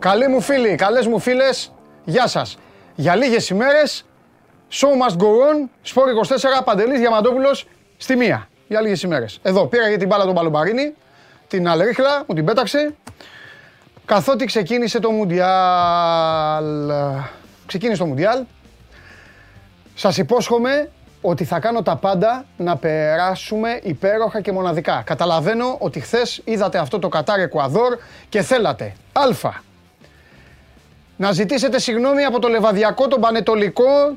Καλοί μου φίλοι, καλές μου φίλες, γεια σας. Για λίγες ημέρες, show must go on, Σπόρ 24, Παντελής Διαμαντόπουλος, στη μία. Για λίγες ημέρες. Εδώ, πήρα για την μπάλα τον Παλομπαρίνη, την Αλρίχλα, μου την πέταξε, καθότι ξεκίνησε το Μουντιάλ. Ξεκίνησε το Μουντιάλ. Σας υπόσχομαι ότι θα κάνω τα πάντα να περάσουμε υπέροχα και μοναδικά. Καταλαβαίνω ότι χθες είδατε αυτό το Κατάρ Εκουαδόρ και θέλατε Α. Να ζητήσετε συγγνώμη από το Λεβαδιακό, τον Πανετολικό,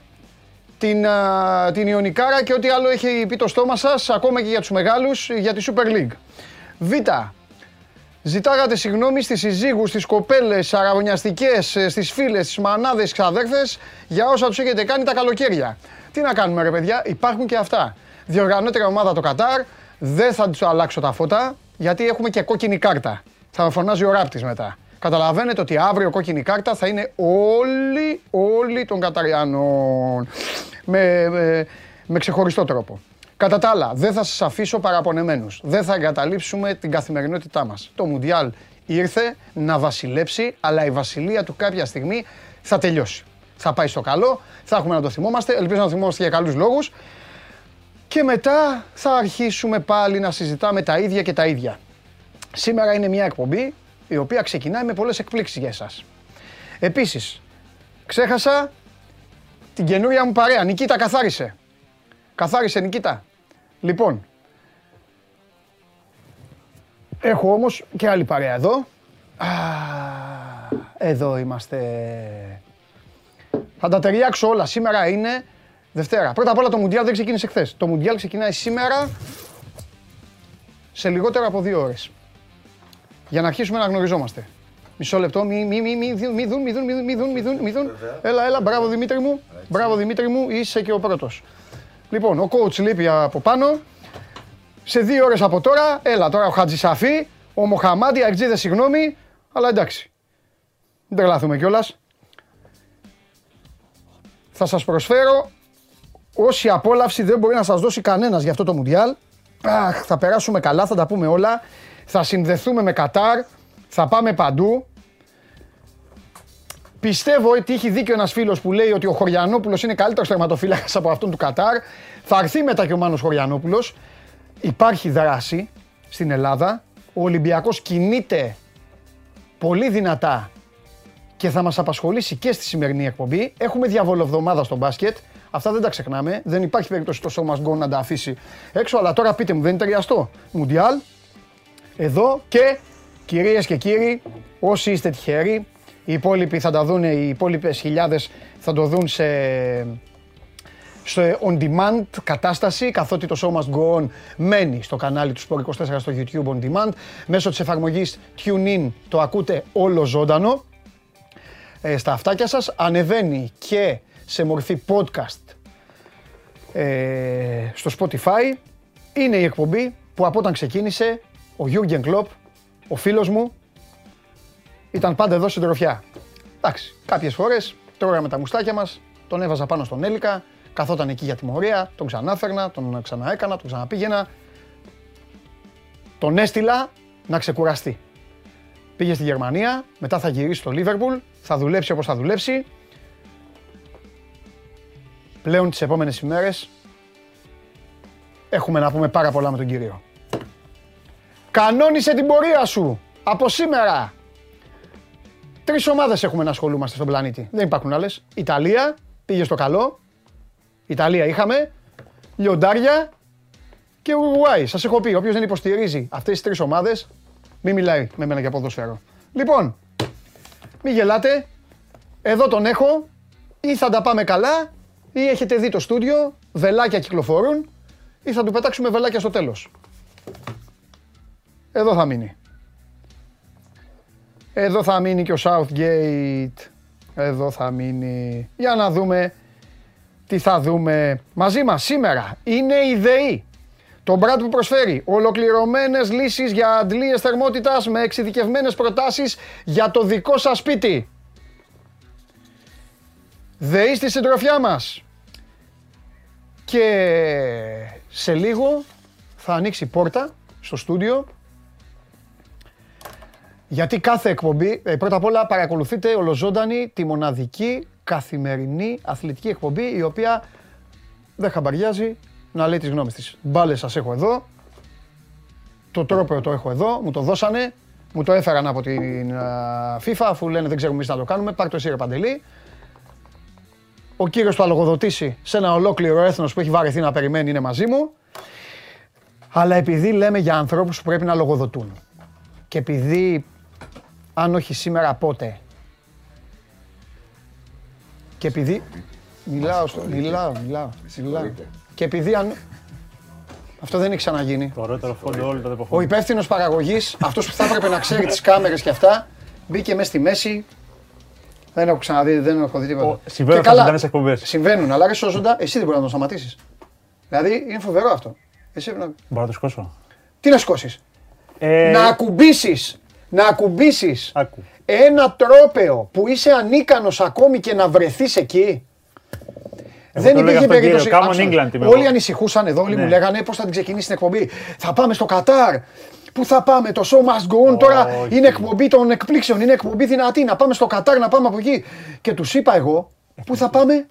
την, α, την Ιωνικάρα και ό,τι άλλο έχει πει το στόμα σας, ακόμα και για τους μεγάλους, για τη Super League. Β. Ζητάγατε συγγνώμη στις συζύγους, στις κοπέλες, αραγωνιαστικές, στις φίλες, στις μανάδες, στις αδέρφες για όσα τους έχετε κάνει τα καλοκαίρια. Τι να κάνουμε ρε παιδιά, υπάρχουν και αυτά. Διοργανώτερα ομάδα το Κατάρ, δεν θα τους αλλάξω τα φώτα, γιατί έχουμε και κόκκινη κάρτα. Θα με φωνάζει ο ράπτης μετά. Καταλαβαίνετε ότι αύριο κόκκινη κάρτα θα είναι όλοι, όλοι των Καταριανών. Με, με, με ξεχωριστό τρόπο. Κατά τα άλλα, δεν θα σας αφήσω παραπονεμένους. Δεν θα εγκαταλείψουμε την καθημερινότητά μας. Το Μουντιάλ ήρθε να βασιλέψει, αλλά η βασιλεία του κάποια στιγμή θα τελειώσει. Θα πάει στο καλό, θα έχουμε να το θυμόμαστε, ελπίζω να το θυμόμαστε για καλούς λόγους. Και μετά θα αρχίσουμε πάλι να συζητάμε τα ίδια και τα ίδια. Σήμερα είναι μια εκπομπή η οποία ξεκινάει με πολλές εκπλήξεις για εσάς. Επίσης, ξέχασα την καινούρια μου παρέα. Νικήτα, καθάρισε. Καθάρισε, Νικήτα. Λοιπόν, έχω όμως και άλλη παρέα εδώ. Α, εδώ είμαστε. Θα τα ταιριάξω όλα. Σήμερα είναι Δευτέρα. Πρώτα απ' όλα το Μουντιάλ δεν ξεκίνησε χθες. Το Μουντιάλ ξεκινάει σήμερα σε λιγότερο από δύο ώρες. Για να αρχίσουμε να γνωριζόμαστε. Μισό λεπτό, μη, μη, μη, μη, δουν, μη δουν, μη δουν, μη δουν, μη δουν, μη δουν. Έλα, έλα, μπράβο Δημήτρη μου. Μπράβο Δημήτρη μου, είσαι και ο πρώτος. Λοιπόν, ο coach λείπει από πάνω. Σε δύο ώρες από τώρα, έλα τώρα ο Χατζησαφή, ο Μοχαμάντι, Αγτζίδε, συγγνώμη, αλλά εντάξει. Δεν τρελαθούμε κιόλας. Θα σας προσφέρω όση απόλαυση δεν μπορεί να σας δώσει κανένας για αυτό το Μουντιάλ. Αχ, θα περάσουμε καλά, θα τα πούμε όλα. Θα συνδεθούμε με Κατάρ, θα πάμε παντού. Πιστεύω ότι έχει δίκιο ένας φίλος που λέει ότι ο Χωριανόπουλος είναι καλύτερος τερματοφύλακας από αυτόν του Κατάρ. Θα έρθει μετά και ο Μάνος Χωριανόπουλος. Υπάρχει δράση στην Ελλάδα. Ο Ολυμπιακός κινείται πολύ δυνατά και θα μας απασχολήσει και στη σημερινή εκπομπή. Έχουμε διαβολοβδομάδα στο μπάσκετ. Αυτά δεν τα ξεχνάμε. Δεν υπάρχει περίπτωση το σώμα γκολ να τα αφήσει έξω. Αλλά τώρα πείτε μου, δεν είναι ταιριαστό; Μουντιάλ, εδώ και κυρίες και κύριοι, όσοι είστε τυχεροί, οι υπόλοιποι θα τα δουν, οι υπόλοιπες χιλιάδες θα το δουν σε, σε on demand κατάσταση, καθότι το show must go on μένει στο κανάλι του Sport 24 στο YouTube on demand. Μέσω της εφαρμογής TuneIn το ακούτε όλο ζωντανό ε, στα αυτάκια σας. Ανεβαίνει και σε μορφή podcast ε, στο Spotify. Είναι η εκπομπή που από όταν ξεκίνησε ο Γιούργεν Κλόπ, ο φίλος μου, ήταν πάντα εδώ συντροφιά. Εντάξει, κάποιες φορές τρώγαμε τα μουστάκια μας, τον έβαζα πάνω στον Έλικα, καθόταν εκεί για τιμωρία, τον ξανάφερνα, τον ξαναέκανα, τον ξαναπήγαινα. Τον έστειλα να ξεκουραστεί. Πήγε στη Γερμανία, μετά θα γυρίσει στο Λίβερπουλ, θα δουλέψει όπως θα δουλέψει. Πλέον τις επόμενες ημέρες έχουμε να πούμε πάρα πολλά με τον κύριο. Κανόνισε την πορεία σου από σήμερα. Τρεις ομάδες έχουμε να ασχολούμαστε στον πλανήτη. Δεν υπάρχουν άλλες. Ιταλία, πήγε στο καλό. Ιταλία είχαμε. Λιοντάρια και Ουρουγουάη. Σας έχω πει, όποιος δεν υποστηρίζει αυτές τις τρεις ομάδες, μην μιλάει με μένα για ποδόσφαιρο. Λοιπόν, μην γελάτε. Εδώ τον έχω. Ή θα τα πάμε καλά, ή έχετε δει το στούντιο, βελάκια κυκλοφορούν, ή θα του πετάξουμε βελάκια στο τέλος. Εδώ θα μείνει. Εδώ θα μείνει και ο Southgate. Εδώ θα μείνει. Για να δούμε τι θα δούμε. Μαζί μας σήμερα είναι η ΔΕΗ. Το μπράτ που προσφέρει ολοκληρωμένες λύσεις για αντλίες θερμότητας με εξειδικευμένες προτάσεις για το δικό σας σπίτι. ΔΕΗ στη συντροφιά μας. Και σε λίγο θα ανοίξει πόρτα στο στούντιο Γιατί κάθε εκπομπή, ε, πρώτα απ' όλα παρακολουθείτε ολοζώντανη τη μοναδική καθημερινή αθλητική εκπομπή η οποία δεν χαμπαριάζει να λέει τις γνώμες της. Μπάλες σας έχω εδώ, το τρόπο το έχω εδώ, μου το δώσανε, μου το έφεραν από την α, FIFA αφού λένε δεν ξέρουμε εμείς να το κάνουμε, πάρ' το εσύ ρε Παντελή. Ο κύριος του αλογοδοτήσει σε ένα ολόκληρο έθνος που έχει βαρεθεί να περιμένει είναι μαζί μου. Αλλά επειδή λέμε για ανθρώπους που πρέπει να λογοδοτούν και επειδή αν όχι σήμερα πότε; Και επειδή μιλάω, στο, μιλάω, μιλάω, μιλάω. Και επειδή αν... Αυτό δεν έχει ξαναγίνει. Το ωραιότερο φόντο όλο το Ο εποχών. υπεύθυνος παραγωγής, αυτός που θα έπρεπε να ξέρει τις κάμερες και αυτά, μπήκε μέσα στη μέση. Δεν έχω ξαναδεί, δεν έχω δει τίποτα. Ο- συμβαίνουν Και αυτά καλά, ζωντανές εκπομπές. Συμβαίνουν, αλλά ρε σώζοντα, εσύ δεν μπορείς να το σταματήσεις. Δηλαδή είναι φοβερό αυτό. Εσύ, να... Μπορώ να το σκόσω. Τι να σηκώσει. Ε, Να ακουμπήσει. Να ακουμπήσεις Άκου. ένα τρόπεο που είσαι ανίκανος ακόμη και να βρεθείς εκεί. Εγώ δεν το έλεγα υπήρχε στον κύριο, περίπτωση. Come on Άκουσα, England είμαι όλοι εγώ. ανησυχούσαν εδώ, όλοι Ναι. μου λέγανε πώς θα την ξεκινήσει την εκπομπή; Θα πάμε στο Κατάρ. Πού θα πάμε, το show must go on. Τώρα Όχι. είναι εκπομπή των εκπλήξεων, είναι εκπομπή δυνατή. Να πάμε στο Κατάρ, να πάμε από εκεί. Και τους είπα εγώ, πού θα πάμε,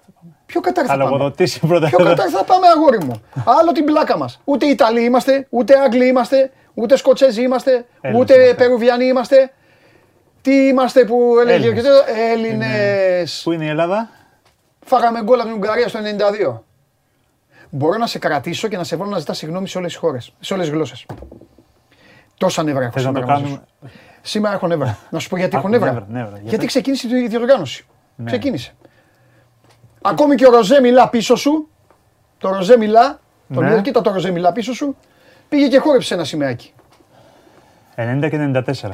Ποιο Κατάρ θα Θα πάμε; λογοδοτήσει πρώτα. Ποιο Κατάρ θα πάμε, αγόρι μου; Άλλο την πλάκα μας. Ούτε Ιταλοί είμαστε, ούτε Άγγλοι είμαστε, ούτε Σκοτσέζοι είμαστε, Έλληνες ούτε είμαστε. Περουβιανοί είμαστε. Τι είμαστε που έλεγε Έλληνες. Έλληνες. Πού είναι η Ελλάδα; Φάγαμε γκολ από την Ουγγαρία στο 92. Μπορώ να σε κρατήσω και να σε βάλω να ζητάς συγγνώμη σε όλες τις χώρες, σε όλες τις γλώσσες. Τόσα νεύρα έχω Θες να σήμερα. το μαζί σου. κάνουμε; Σήμερα έχω νεύρα. να σου πω γιατί έχω Άκου, νεύρα. νεύρα, νεύρα. Για Γιατί πες. ξεκίνησε η διοργάνωση. Ναι. Ξεκίνησε. Ακόμη και ο Ροζέ μιλά πίσω σου. Το Ροζέ μιλά. Τον Ναι. είδα, κοίτα το Ροζέ μιλά πίσω σου. Πήγε και χόρεψε ένα σημαίακι. 90 και 94.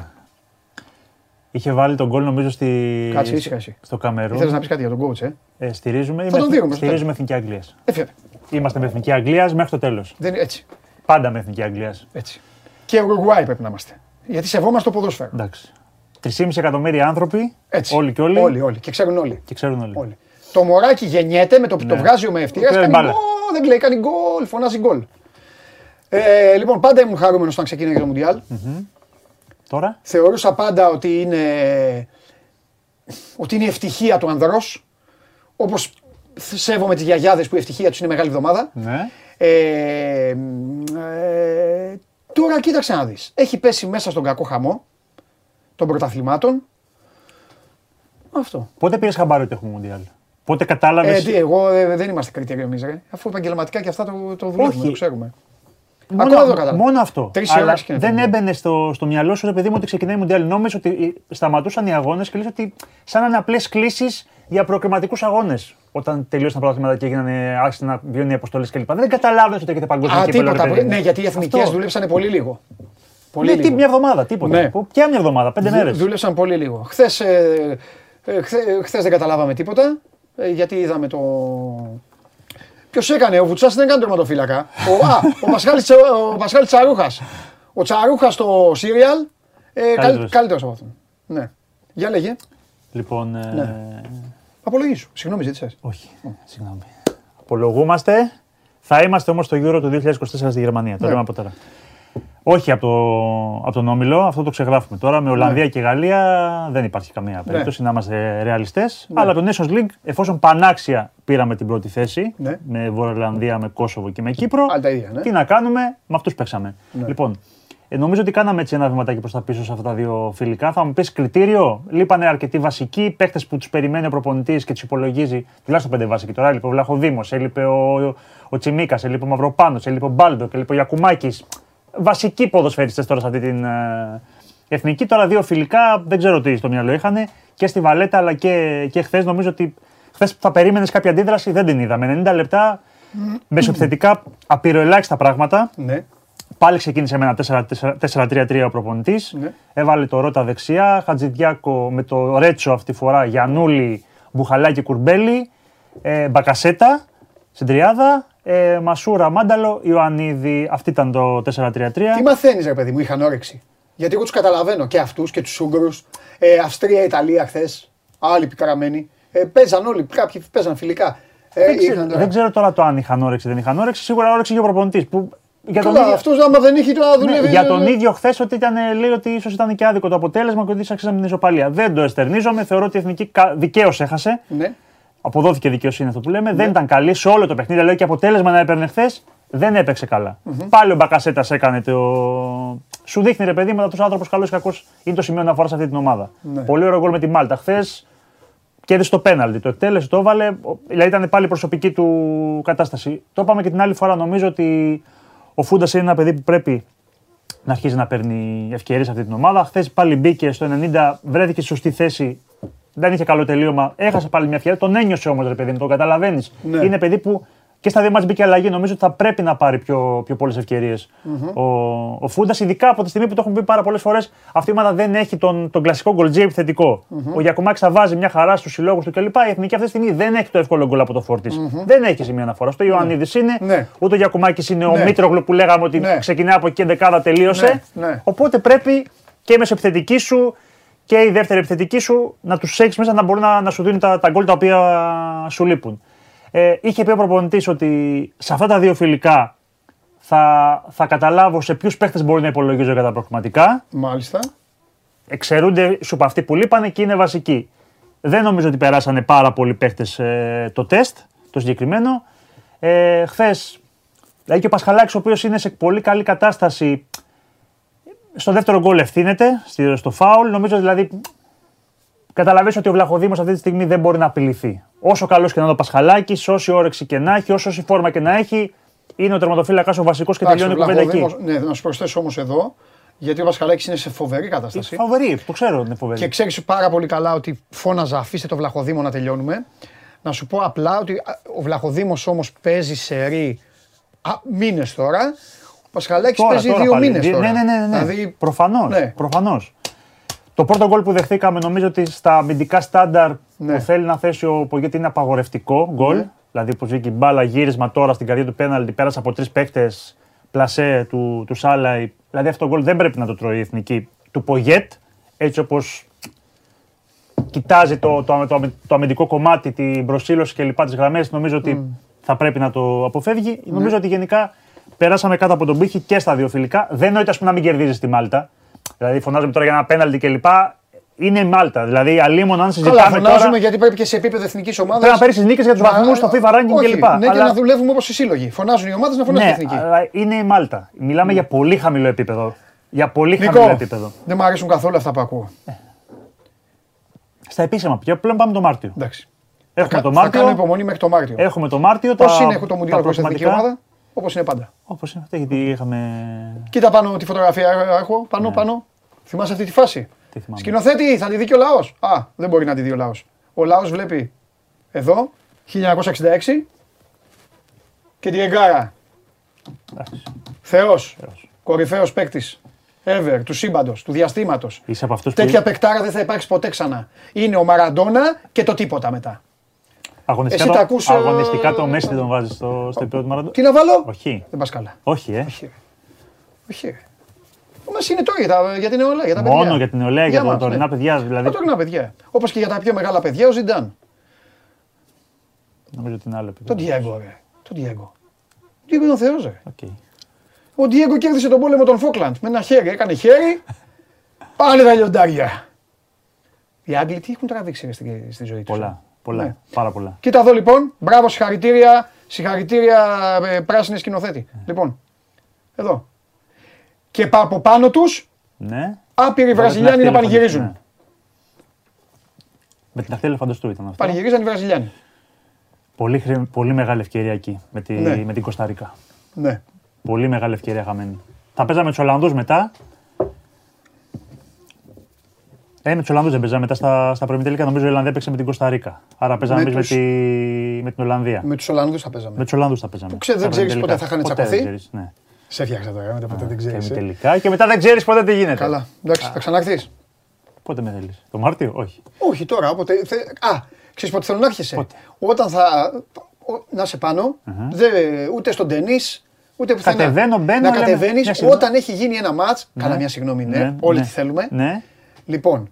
Είχε βάλει τον γκολ νομίζω στη... Κάτσε, ήσυχα εσύ. στο Καμερούν. Ήθελε να πεις κάτι για τον coach, ε; Ε, στηρίζουμε, τον είμαι- δίνουμε στο στηρίζουμε Εθνική Αγγλίας. Έφυγε. Είμαστε με Εθνική Αγγλίας μέχρι το τέλος. Δεν είναι έτσι. Πάντα με Εθνική Αγγλίας. έτσι. Και Ουρουγουάη πρέπει να είμαστε. Γιατί σεβόμαστε το ποδόσφαιρο. Εντάξει. 3,5 εκατομμύρια άνθρωποι, Έτσι. όλοι και όλοι, Όλοι, όλοι. Και ξέρουν όλοι. και ξέρουν όλοι. όλοι. Το μωράκι γεννιέται με το που το Ναι. βγάζει ο μευτήρα. Ξέρει Κάνει μπάλα. γκολ, δεν κλαίει, κάνει γκολ, φωνάζει γκολ. Ε, λοιπόν, πάντα ήμουν χαρούμενος όταν ξεκίνησε το Μουντιάλ. Τώρα, Θεωρούσα πάντα ότι είναι, ότι είναι η ευτυχία του ανδρός. Όπως σέβομαι τις γιαγιάδες που η ευτυχία τους είναι μεγάλη εβδομάδα. ναι. Ε, μ, ε, τώρα κοίταξε να δεις. Έχει πέσει μέσα στον κακό χαμό των πρωταθλημάτων. Αυτό. Πότε πήρες χαμπάρι ότι έχουμε Μουντιάλ; Πότε κατάλαβες. Ε, τι, εγώ ε, δεν είμαστε κριτήριο εμείς, ρε. Αφού επαγγελματικά και αυτά το, το δουλεύουμε, Όχι. το ξέρουμε. Μόνο, Ακόμα δεν το κατάλαβα. μόνο αυτό. Τρεις Αλλά ώρες και είναι δεν το έμπαινε στο, στο μυαλό σου, ρε παιδί μου, ότι ξεκινάει η Μουντιάλ. Νόμιζες ότι ε, σταματούσαν οι αγώνες και λες ότι σαν να είναι απλέ κλήσεις για προκριματικούς αγώνες. Όταν τελείωσαν τα πρωταθλήματα και έγιναν, άρχισαν να βγαίνουν οι αποστολές κλπ. Δεν καταλάβαινες ότι έχετε παγκόσμιο Α, κύπελο, ρε τίποτα. παιδί μου. Ναι, γιατί οι εθνικές Αυτό. δούλεψαν πολύ λίγο. Πολύ Ναι, τι, λίγο. μια εβδομάδα, τίποτα. Ναι. Που- Ποια μια εβδομάδα, πέντε Δου- μέρες; Δούλεψαν πολύ λίγο. Χθες, ε, ε, χθε- χθες δεν καταλάβαμε τίποτα, ε, γιατί είδαμε το... Ποιος έκανε, ο Βουτσάς δεν έκανε τερματοφύλακα. Ο, α, ο Πασχάλης, Τσα- ο Πασχάλης Τσαρούχας. Ο Τσαρούχας στο σύριαλ, ε, καλ, Καλύτερος. καλύτερος από αυτόν. Ναι. Για λέγε, Λοιπόν. ε, Ναι. απολογήσου. Συγγνώμη, ζήτησες. Όχι, συγγνώμη. Απολογούμαστε. Θα είμαστε όμως στο Euro του 2024 στη Γερμανία. Το Ναι. λέμε από τώρα. Όχι από, το, από τον Όμιλο, αυτό το ξεγράφουμε τώρα. Με Ολλανδία και Γαλλία δεν υπάρχει καμία περίπτωση να είμαστε ρεαλιστές. Αλλά το Nations League, εφόσον πανάξια πήραμε την πρώτη θέση Ναι. με Βορειοελλανδία, με Κόσοβο και με Κύπρο, Άλλα τα ίδια, ναι. τι να κάνουμε, με αυτούς παίξαμε. Λοιπόν, ε, νομίζω ότι κάναμε έτσι ένα βηματάκι προς τα πίσω σε αυτά τα δύο φιλικά. Θα μου πεις κριτήριο; Λείπανε αρκετοί βασικοί παίχτε που τους περιμένει ο προπονητής και τους υπολογίζει. Τουλάχιστον πέντε βασικοί τώρα. Έλειπε ο Βλαχοδήμος, έλειπε ο, ο Τσιμίκας, έλειπε ο Μαυροπάνος, έλειπε ο Μπάλντο, έλειπε ο Γιακουμάκης. Βασικοί ποδοσφαίριστε τώρα σε αυτή την ε, εθνική. Τώρα δύο φιλικά δεν ξέρω τι στο μυαλό είχαν και στη Βαλέτα αλλά και, και χθες. Νομίζω ότι χθες θα περίμενες κάποια αντίδραση, δεν την είδαμε. 90 λεπτά μεσοεπιθετικά απειροελάχιστα πράγματα. Ναι. Πάλι ξεκίνησε με ένα 4-3-3 ο προπονητής. Ναι. Έβαλε το Ρότα δεξιά, Χατζηδιάκο με το Ρέτσο αυτή τη φορά, Γιανούλη, Μπουχαλάκη, Κουρμπέλη, ε, Μπακασέτα στην τριάδα, ε, Μασούρα, Μάνταλο, Ιωαννίδη. Αυτή ήταν το 4-3-3. Τι μαθαίνεις ρε παιδί μου, είχαν όρεξη. Γιατί εγώ τους καταλαβαίνω και αυτούς και τους Ούγγρους. Ε, Αυστρία, Ιταλία χθες. Άλλοι πικραμένοι. Ε, παίζαν όλοι, κάποιοι παίζαν φιλικά. Ε, Δεν, ξέρω, είχαν- δεν ξέρω τώρα το αν είχαν όρεξη ή δεν είχαν όρεξη. Σίγουρα όρεξη για ο προπονητής. Που Για τον Καλά, ίδιο- αυτός άμα δεν είχε τώρα Ναι, δουλεύει. για τον ίδιο χθες ότι ήταν, ε, λέει ότι ίσως ήταν και άδικο το αποτέλεσμα και ότι άξιζαμε την ισοπαλία. Δεν το εστερνίζομαι. Θεωρώ ότι η εθνική δικαίως έχασε. Ναι. Αποδόθηκε δικαιοσύνη αυτό που λέμε. Δεν ήταν καλή σε όλο το παιχνίδι. Λέω και αποτέλεσμα να έπαιρνε χθες. Δεν έπαιξε καλά. Πάλι ο Μπακασέτας έκανε το. Σου δείχνει ρε παιδί μου, αυτό ο άνθρωπος καλός ή κακός είναι το σημείο αναφοράς σε αυτή την ομάδα. Ναι. Πολύ ωραίο γκολ με τη Μάλτα. Χθες κέρδισε το πέναλτι. Το εκτέλεσε, το έβαλε. ο- Δηλαδή ήταν πάλι η προσωπική του κατάσταση. Το είπαμε και την άλλη φορά. Νομίζω ότι ο Φούντας είναι ένα παιδί που πρέπει να αρχίζει να παίρνει ευκαιρίες σε αυτή την ομάδα. Χθες πάλι μπήκε στο 90, βρέθηκε στη σωστή θέση. Δεν είχε καλό τελείωμα. Έχασε πάλι μια ευκαιρία. Τον ένιωσε όμως, ρε παιδί μου, το καταλαβαίνεις. Ναι. Είναι παιδί που και στα δύο μάτς μπήκε αλλαγή. Νομίζω ότι θα πρέπει να πάρει πιο, πιο πολλές ο, ο Φούντας. Ειδικά από τη στιγμή που το έχουμε πει πάρα πολλές φορές, αυτή η ομάδα δεν έχει τον, τον κλασικό γκολτζή επιθετικό. Ο Γιακουμάκης θα βάζει μια χαρά στους συλλόγους του κλπ. Η εθνική αυτή τη στιγμή δεν έχει το εύκολο γκολ από το φορτη Δεν έχει σημείο αναφορά. Το Ιωαννίδης είναι, Ναι. ούτε ο Γιακουμάκης είναι, ο Ναι. Μήτρογλου που λέγαμε ότι Ναι. ξεκινάει από εκεί και δεκάδα τελείωσε. Ναι, ναι. Οπότε πρέπει και η μεσοεπιθετική σου και η δεύτερη επιθετική σου να τους έχεις μέσα να μπορούν να, να σου δίνουν τα, τα γκολ τα οποία σου λείπουν. Ε, είχε πει ο προπονητής ότι σε αυτά τα δύο φιλικά θα, θα καταλάβω σε ποιους παίχτε μπορεί να υπολογίζω για τα προκριματικά. Μάλιστα. Εξαιρούνται σου από αυτοί που λείπανε και είναι βασικοί. Δεν νομίζω ότι περάσανε πάρα πολλοί παίχτε το τεστ, το συγκεκριμένο. Ε, Χθες, δηλαδή και ο Πασχαλάκης ο οποίος είναι σε πολύ καλή κατάσταση, στο δεύτερο γκολ ευθύνεται στη- στο φάουλ. Νομίζω δηλαδή καταλαβαίνεις ότι ο Βλαχοδήμος αυτή τη στιγμή δεν μπορεί να απειληθεί. Όσο καλός και να είναι ο Πασχαλάκης, όση όρεξη και να έχει, όσο όση φόρμα και να έχει, είναι ο τερματοφύλακας ο βασικός και Εντάξει, τελειώνει η ο κουβέντα εκεί. Βλαχοδήμος- Ναι, να σου προσθέσω όμως εδώ, γιατί ο Βασχαλάκης είναι σε φοβερή κατάσταση. Φαβορή, το ξέρω ότι είναι φοβερή. Και ξέρεις πάρα πολύ καλά ότι φώναζα αφήστε το Βλαχοδήμο να τελειώνουμε. Να σου πω απλά ότι α, ο Βλαχοδήμος όμως παίζει σε ρί μήνες τώρα. Ο Πασχαλάκης Τώρα, παίζει τώρα δύο πάλι. μήνες Ναι, τώρα. Ναι, ναι, ναι. ναι. Δηλαδή, Προφανώς, ναι. προφανώς. Το πρώτο γκολ που δεχθήκαμε νομίζω ότι στα αμυντικά στάνταρ Ναι. που θέλει να θέσει ο Πογέτη είναι απαγορευτικό γκολ. Ναι. Δηλαδή που βγήκε η μπάλα, γύρισμα τώρα στην καρδιά του πέναλτι, πέρασε από τρεις παίχτε πλασέ του, του Σάλαϊ. Δηλαδή αυτό το γκολ δεν πρέπει να το τρώει η εθνική του Πογέτ, έτσι όπως κοιτάζει το, το, το, αμυ- το αμυντικό κομμάτι, την προσήλωση και λοιπά τις γραμμές, νομίζω ότι θα πρέπει να το αποφεύγει. Νομίζω ότι γενικά περάσαμε κάτω από τον πύχη και στα δύο φιλικά. Δεν νοείται ας πούμε, να μην κερδίζεις τη Μάλτα. Δηλαδή, φωνάζουμε τώρα για ένα πέναλτι κλπ. Είναι η Μάλτα. Δηλαδή, αλίμονο αν Καλά, συζητάμε φωνάζουμε τώρα. γιατί πρέπει και σε επίπεδο εθνικής ομάδας. Πρέπει να παίρνεις τι νίκες για τους βαθμούς στο FIFA ranking κλπ. Ναι, και Αλλά- να δουλεύουμε όπως οι σύλλογοι. Φωνάζουν οι ομάδες να φωνάζει η Ναι, εθνική. αλλά είναι η Μάλτα. Μιλάμε για πολύ χαμηλό επίπεδο. Για πολύ Νικό, χαμηλό επίπεδο. δεν μου αρέσουν καθόλου αυτά που ακούω. Στα επίσημα πια πλέον πάμε το Μάρτιο. Εντάξει. Έχουμε Θα, το θα κάνω Μάρτιο. υπομονή μέχρι το Μάρτιο. Έχουμε το Μάρτιο. Πώς είναι έχω το Μουντιάλ χωρί εθνική ομάδα, όπως είναι πάντα. Όπως είναι αυτό, γιατί είχαμε. Κοίτα πάνω τη φωτογραφία έχω, πάνω, πάνω. Θυμάσαι αυτή τη φάση; Ναι. Τι θυμάμαι. Σκηνοθέτη, θα τη δει και ο λαός. Α, δεν μπορεί να τη δει ο λαός. Ο λαός βλέπει εδώ 1966 και τη Εγκάρα. Εντάξει. Θεός. Θεός. Κορυφαίος παίκτης. Ever, του σύμπαντος, του διαστήματος. Είσαι από αυτούς που. Τέτοια παικτάρα δεν θα υπάρξει ποτέ ξανά. Είναι ο Μαραντόνα και το τίποτα μετά. Αγωνιστικά, Εσύ το, τα ακούς, ε, αγωνιστικά το Μέση δεν τον βάζεις στο, στο επίπεδο του Μαραντό. Τι να βάλω, Όχι. δεν πας καλά. Όχι, ε. Όχι. ρε. Όχι. ρε. Ο Μέση είναι τώρα για, τα, για την νεολαία, για τα παιδιά. Μόνο για την νεολαία, για τα μας, τωρινά ναι. παιδιά. Δηλαδή, Τα τωρινά παιδιά. Όπως και για τα πιο μεγάλα παιδιά, ο Ζιντάν. νομίζω ότι είναι άλλο επίπεδο. Τον Διέγκο, ρε. Τον Διέγκο. Ο Διέγκο είναι ο Θεός, ρε. Οκ. Ο Διέγκο κέρδισε τον πόλεμο των Φόκλαντ με ένα χέρι. Έκανε χέρι. Πάνε τα λιοντάρια. Οι Άγγλοι τι έχουν τραβήξει ρε, στη, στη ζωή τους. Πολλά. Πολλά. Ναι. Πάρα πολλά. Κοίτα εδώ λοιπόν. Μπράβο, συγχαρητήρια. Συγχαρητήρια ε, πράσινη σκηνοθέτη. Λοιπόν. Εδώ. Και πα- από πάνω τους Ναι. άπειροι Βέβαια, Βραζιλιάνοι την να αχτή πανηγυρίζουν. ελεφαντοστού, ναι. Με την αχτή ελεφαντοστού ήταν αυτό. Πανηγυρίζαν οι Βραζιλιάνοι. Πολύ, χρη- πολύ μεγάλη ευκαιρία εκεί με, τη, Ναι. με την Κωνσταντίνα. Ναι. Πολύ μεγάλη ευκαιρία χαμένη. Θα παίζαμε τους Ολλανδούς μετά. Ε, με τους Ολλανδούς δεν παίζαμε μετά στα, στα προημιτελικά. Νομίζω η Ολλανδία έπαιξε με την Κωνσταντίνα. Άρα παίζαμε Με εμείς με, τους- τη, με την Ολλανδία. Με, Με τους Ολλανδούς θα παίζαμε. τους Ολλανδούς θα παίζαμε. ξέρεις, δεν Στα ξέρεις ποτέ προημιτελικά. θα είχαν Ποτέ τσακωθεί. δεν ξέρεις, Ναι. Σε φτιάξα τώρα, μετά ποτέ δεν Και ξέρεις. τελικά και μετά δεν ξέρεις ποτέ τι γίνεται. Καλά. Εντάξει, θα ξαναρθεί. Πότε με θέλεις. Το Μάρτιο, όχι. Όχι τώρα, όποτε. Θε... Α, ξέρεις πότε θέλω να έρχεσαι; Πότε; Όταν θα. ο- Να σε πάνω, δεν, ούτε στον ταινί, ούτε πουθενά. Κατεβαίνω, μπαίνω, Να λέμε, κατεβαίνεις μια συγγνώμη. όταν έχει γίνει ένα ματ. Καλά, μια συγγνώμη, ναι. Όλοι ναι. τι θέλουμε. Ναι. Λοιπόν,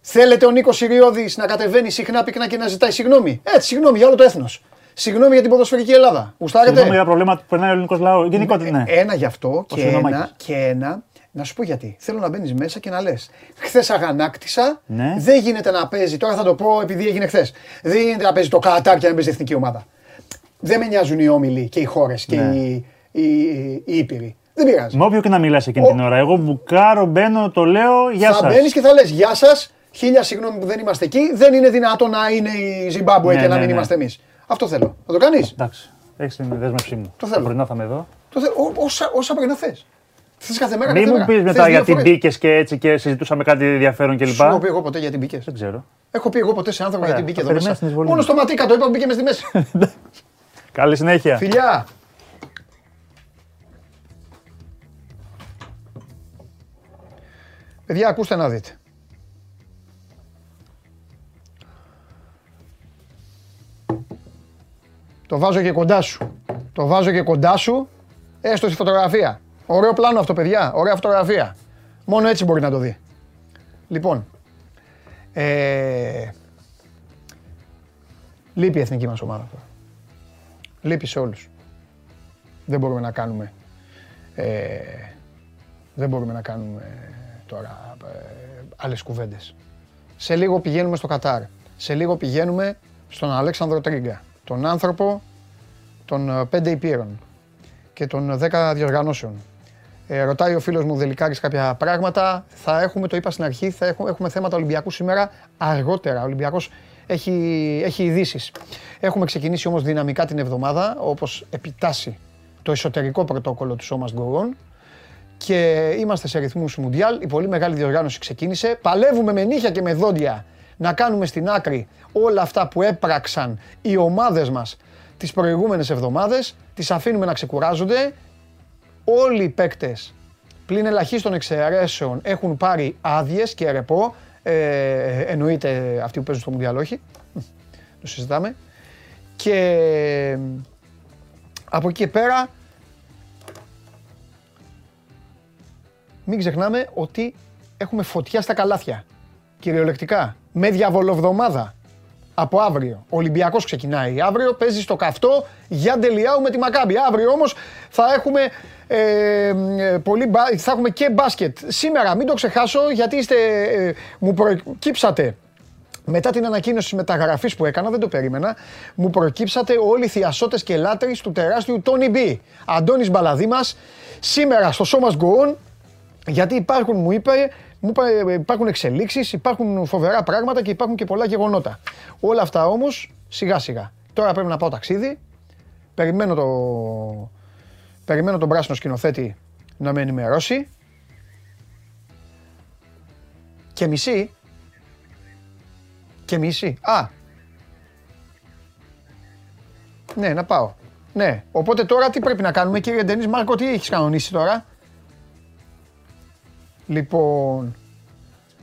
θέλετε ο Νίκος Ιριώδη να κατεβαίνει συχνά πυκνά και να ζητάει συγγνώμη; Έτσι, συγγνώμη για όλο το έθνος. Συγγνώμη για την ποδοσφαιρική Ελλάδα. Γουστάρετε; Συγγνώμη για προβλήματα που περνάει ο ελληνικός λαός. Γενικότερα, ναι. Ένα γι' αυτό και Συγγνώμακης. ένα, και ένα. Να σου πω γιατί. Θέλω να μπαίνεις μέσα και να λες. Χθες αγανάκτησα. Ναι. Δεν γίνεται να παίζει. Τώρα θα το πω επειδή έγινε χθες. Δεν γίνεται να παίζει το Κατάρ και να παίζει εθνική ομάδα. Δεν με νοιάζουν οι όμιλοι και οι χώρες και Ναι. οι, οι, οι ήπειροι. Δεν πειράζει. Με όποιο και να μιλάς εκείνη Ο- την ώρα. Εγώ μπουκάρω, μπαίνω, το λέω, γεια θα σας. μπαίνεις και θα λες: Γεια σας. Χίλια συγγνώμη που δεν είμαστε εκεί. Δεν είναι δυνατό να είναι η Ζιμπάμπουε Ναι, και να ναι, μην ναι. είμαστε εμείς. Αυτό θέλω. Θα το κάνεις. Εντάξει, έχεις την δέσμευσή μου. Το θέλω. Πρωινά θα είμαι εδώ. Το θέλω. Ό, όσα, όσα πρέπει να θες. Θες κάθε μέρα. Μην κάθε μου μέρα. πεις Θες μετά δύο γιατί φορές. μπήκες και έτσι και συζητούσαμε κάτι ενδιαφέρον κλπ. Σου έχω πει εγώ ποτέ γιατί μπήκες. Δεν ξέρω. Έχω πει εγώ ποτέ σε άνθρωπο Ωραία, γιατί μπήκε θα εδώ μέσα. περιμένεις την εισβολή Μόνο μου. στο ματίκα το είπα που μπήκε με στη μέση. Καλή συνέχεια. Φιλιά! Παιδιά, ακούστε να δείτε. Το βάζω και κοντά σου. Το βάζω και κοντά σου, έστω στη φωτογραφία. Ωραίο πλάνο αυτό, παιδιά. Ωραία φωτογραφία. Μόνο έτσι μπορεί να το δει. Λοιπόν, ε, λείπει η εθνική μας ομάδα τώρα. Λείπει σε όλους. Δεν μπορούμε να κάνουμε, ε, δεν μπορούμε να κάνουμε τώρα ε, άλλες κουβέντες. Σε λίγο πηγαίνουμε στο Κατάρ. Σε λίγο πηγαίνουμε στον Αλέξανδρο Τρίγκα. Τον άνθρωπο των ε, πέντε υπήρων και των ε, δέκα διοργανώσεων. Ε, ρωτάει ο φίλος μου Δελικάρης κάποια πράγματα. Θα έχουμε, το είπα στην αρχή, θα έχουμε, έχουμε θέματα Ολυμπιακού σήμερα αργότερα. Ο Ολυμπιακός έχει, έχει ειδήσεις. Έχουμε ξεκινήσει όμως δυναμικά την εβδομάδα, όπως επιτάσσει το εσωτερικό πρωτόκολλο του Show Must Go On και είμαστε σε ρυθμούς Μουντιάλ. Η πολύ μεγάλη διοργάνωση ξεκίνησε. Παλεύουμε με νύχια και με δόντια να κάνουμε στην άκρη όλα αυτά που έπραξαν οι ομάδες μας τις προηγούμενες εβδομάδες. Τις αφήνουμε να ξεκουράζονται. Όλοι οι παίκτες πλην ελαχίστων εξαιρέσεων έχουν πάρει άδειες και ρεπό. Ε, εννοείται αυτοί που παίζουν στο Μουντιάλ όχι. Το συζητάμε. Και από εκεί και πέρα μην ξεχνάμε ότι έχουμε φωτιά στα καλάθια. Κυριολεκτικά. Με διαβολοβδομάδα. Από αύριο. Ο Ολυμπιακός ξεκινάει αύριο, παίζει στο καυτό για Ντελιάου με τη Μακάμπη. Αύριο όμως θα έχουμε, ε, ε, πολύ, μπα- θα έχουμε και μπάσκετ. Σήμερα μην το ξεχάσω γιατί είστε, ε, μου προκύψατε μετά την ανακοίνωση της μεταγραφής που έκανα, δεν το περίμενα, μου προκύψατε όλοι οι θειασότες και λάτρεις του τεράστιου Τόνι Μπι. Αντώνης Μπαλαδήμας, σήμερα στο Show Must Go On, γιατί υπάρχουν, μου είπε, μου είπε, ε, υπάρχουν εξελίξεις, υπάρχουν φοβερά πράγματα και υπάρχουν και πολλά γεγονότα. Όλα αυτά όμως σιγά σιγά. Τώρα πρέπει να πάω ταξίδι, περιμένω, το, περιμένω τον πράσινο σκηνοθέτη να με ενημερώσει και μισή και μισή. Α. Ναι, να πάω. Ναι. Οπότε τώρα τι πρέπει να κάνουμε, κύριε Ντενής Μάρκο, τι έχεις κανονίσει τώρα; Λοιπόν,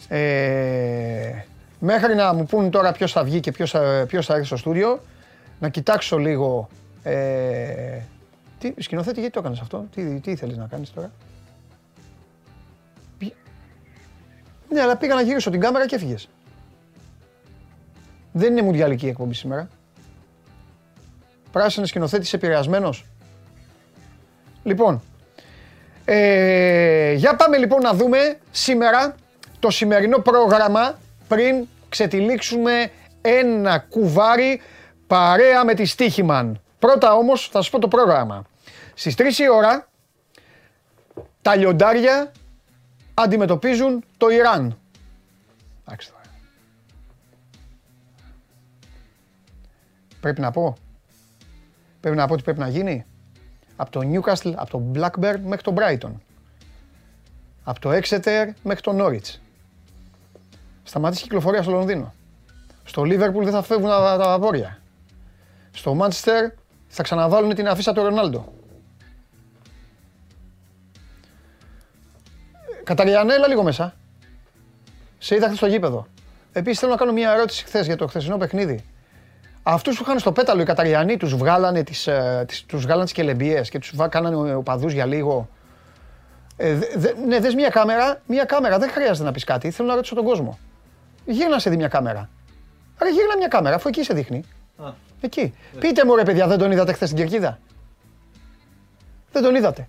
ε, μέχρι να μου πούν τώρα ποιος θα βγει και ποιος θα, ποιος θα έρθει στο στούντιο, να κοιτάξω λίγο... Ε, τι, σκηνοθέτη, γιατί το έκανες αυτό, τι, τι ήθελες να κάνεις τώρα; Πη- Ναι, αλλά πήγα να γυρίσω την κάμερα και έφυγες. Δεν είναι μουντιαλική εκπομπή σήμερα. Πράσινος σκηνοθέτης επηρεασμένος. Λοιπόν, ε, για πάμε λοιπόν να δούμε σήμερα το σημερινό πρόγραμμα πριν ξετυλίξουμε ένα κουβάρι παρέα με τη Στίχημαν. Πρώτα όμως θα σας πω το πρόγραμμα. Στις 3 η ώρα τα λιοντάρια αντιμετωπίζουν το Ιράν. Εντάξει τώρα. Πρέπει να πω. Πρέπει να πω τι πρέπει να γίνει. Από το Newcastle, από το Blackburn μέχρι το Brighton. Από το Exeter μέχρι το Norwich. Σταματήσει η κυκλοφορία στο Λονδίνο. Στο Liverpool δεν θα φεύγουν τα, τα βαπόρια. Στο Manchester θα ξαναβάλουν την αφίσα του Ρονάλντο. Καταριανέ, έλα λίγο μέσα. Σε είδα χθες στο γήπεδο. Επίσης θέλω να κάνω μια ερώτηση χθες για το χθεσινό παιχνίδι. Αυτούς που είχαν στο πέταλο οι Καταριανοί τους βγάλανε τις, ε, τις, τους βγάλανε τις κελεμπίες και τους βά- κάνανε οπαδούς για λίγο. Ε, δε- δε- ναι, δες μια κάμερα, μια κάμερα, δεν χρειάζεται να πεις κάτι, θέλω να ρωτήσω τον κόσμο. Γύρνα σε δει μια κάμερα. Άρα γύρνα μια κάμερα, αφού εκεί σε δείχνει. Εκεί. Πείτε μου ρε παιδιά, δεν τον είδατε χθες στην κερκίδα; Δεν τον είδατε.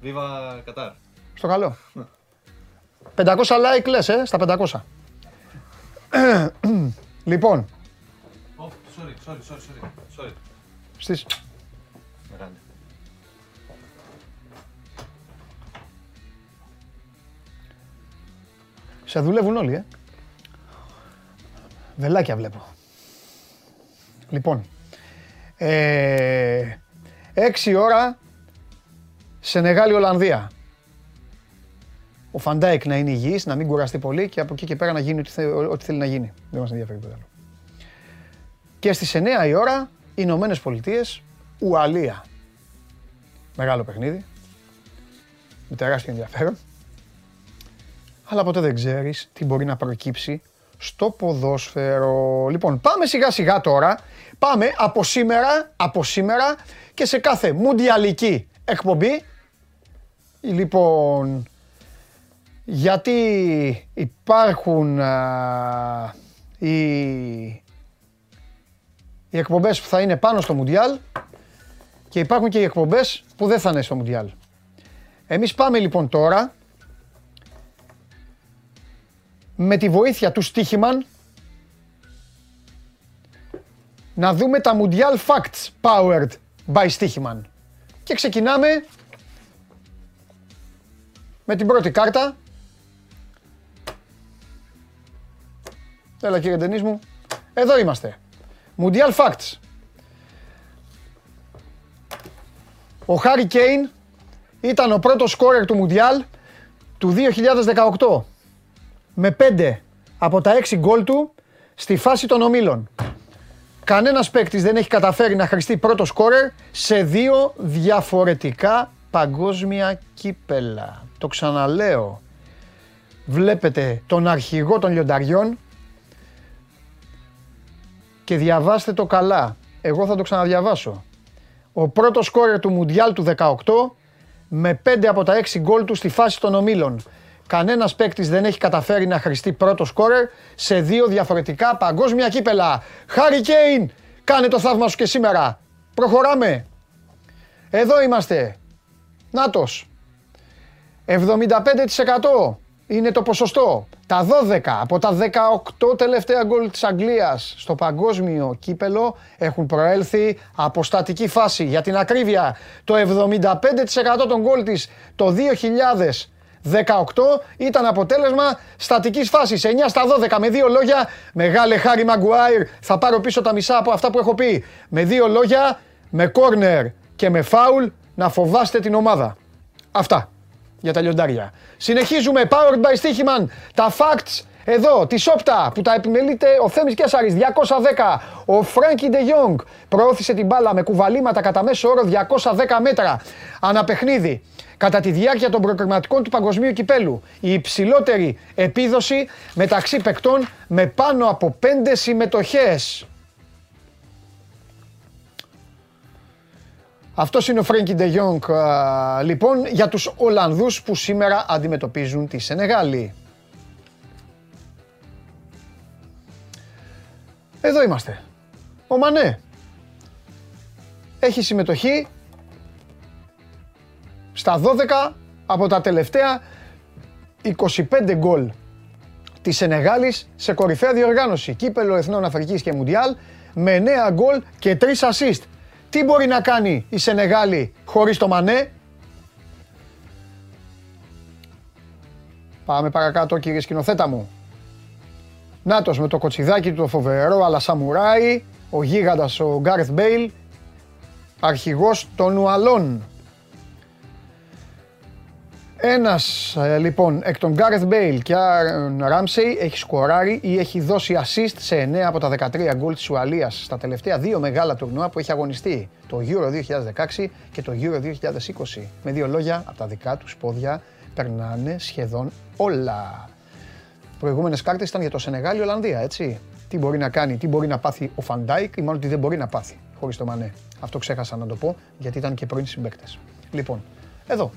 Βίβα Κατάρ. Στο καλό. 500 like λες, ε, στα 500. λοιπόν, Oh, sorry, sorry, sorry, sorry. sorry. στις... Μεγάλη. Σε δουλεύουν όλοι, ε. Βελάκια βλέπω. Λοιπόν, ε, 6 ώρα Σενεγάλη Ολλανδία. Ο Φαν Ντάικ να είναι υγιής, να μην κουραστεί πολύ και από εκεί και πέρα να γίνει ό,τι, θε- ό,τι θέλει να γίνει. Δεν μας ενδιαφέρει τίποτα άλλο. Και στις 9 η ώρα, Ηνωμένες Πολιτείες, Ουαλία. Μεγάλο παιχνίδι. Με τεράστιο ενδιαφέρον. Αλλά ποτέ δεν ξέρεις τι μπορεί να προκύψει στο ποδόσφαιρο. Λοιπόν, πάμε σιγά σιγά τώρα. Πάμε από σήμερα, από σήμερα και σε κάθε μουντιαλική εκπομπή. Λοιπόν, γιατί υπάρχουν α, οι, οι εκπομπές που θα είναι πάνω στο Μουντιάλ και υπάρχουν και οι εκπομπές που δεν θα είναι στο Μουντιάλ. Εμείς πάμε λοιπόν τώρα με τη βοήθεια του Στίχημαν να δούμε τα Mundial Facts powered by Στίχημαν. Και ξεκινάμε με την πρώτη κάρτα. Έλα κύριε Ντενής μου. Εδώ είμαστε. Mundial Facts. Ο Χάρι Κέιν ήταν ο πρώτος σκόρερ του Mundial του 2018 με 5 από τα 6 γκολ του στη φάση των ομίλων. Κανένας παίκτης δεν έχει καταφέρει να χρηστεί πρώτος σκόρερ σε δύο διαφορετικά παγκόσμια κύπελα. Το ξαναλέω. Βλέπετε τον αρχηγό των λιονταριών και διαβάστε το καλά. Εγώ θα το ξαναδιαβάσω. Ο πρώτος σκόρερ του Μουντιάλ του 18 με 5 από τα 6 γκολ του στη φάση των ομίλων. Κανένας παίκτης δεν έχει καταφέρει να χρηστεί πρώτος σκόρερ σε δύο διαφορετικά παγκόσμια κύπελα. Χάρη Κέιν, κάνε το θαύμα σου και σήμερα. Προχωράμε. Εδώ είμαστε. Νάτος. 75% είναι το ποσοστό. Τα 12 από τα 18 τελευταία γκολ της Αγγλίας στο παγκόσμιο κύπελο έχουν προέλθει από στατική φάση. Για την ακρίβεια, το 75% των γκολ της το 2018 ήταν αποτέλεσμα στατικής φάσης. 9 στα 12 με δύο λόγια. Μεγάλε Χάρη Μαγκουάιρ, θα πάρω πίσω τα μισά από αυτά που έχω πει. Με δύο λόγια, με κόρνερ και με φάουλ να φοβάστε την ομάδα. Αυτά για τα λιοντάρια. Συνεχίζουμε, powered by Stichiman, τα facts εδώ, τη Σόπτα που τα επιμελείται ο Θέμης Κέσαρης 210. Ο Φράνκι Ντε Γιόγκ προώθησε την μπάλα με κουβαλήματα κατά μέσο όρο 210 μέτρα. Αναπαιχνίδι. Κατά τη διάρκεια των προκριματικών του παγκοσμίου κυπέλου, η υψηλότερη επίδοση μεταξύ παικτών με πάνω από 5 συμμετοχές. Αυτός είναι ο Φρέγκι Ντε Γιόγκ, α, λοιπόν, για τους Ολλανδούς που σήμερα αντιμετωπίζουν τη Σενεγάλη. Εδώ είμαστε. Ο Μανέ. Έχει συμμετοχή στα 12 από τα τελευταία 25 γκολ της Σενεγάλης σε κορυφαία διοργάνωση. Κύπελο Εθνών Αφρικής και Μουντιάλ με 9 γκολ και 3 assist. Τι μπορεί να κάνει η Σενεγάλη χωρίς το Μανέ; Πάμε παρακάτω κύριε σκηνοθέτα μου. Νάτος με το κοτσιδάκι του το φοβερό αλά σαμουράι, ο γίγαντας ο Γκάρεθ Μπέιλ, αρχηγός των Ουαλών. Ένας ε, λοιπόν εκ των Γκάρεθ Μπέιλ και Άρον Ράμσεϊ έχει σκοράρει ή έχει δώσει assist σε 9 από τα 13 γκολ της Ουαλίας στα τελευταία δύο μεγάλα τουρνουά που έχει αγωνιστεί. Το Euro 2016 και το Euro 2020. Με δύο λόγια, από τα δικά τους πόδια περνάνε σχεδόν όλα προηγούμενες κάρτες ήταν για το Σενεγάλη Ολλανδία, έτσι. Τι μπορεί να κάνει, τι μπορεί να πάθει ο Φαν Ντάικ ή μάλλον τι δεν μπορεί να πάθει χωρίς το Μανέ. Αυτό ξέχασα να το πω γιατί ήταν και πρώην συμπαίκτες. Λοιπόν, εδώ.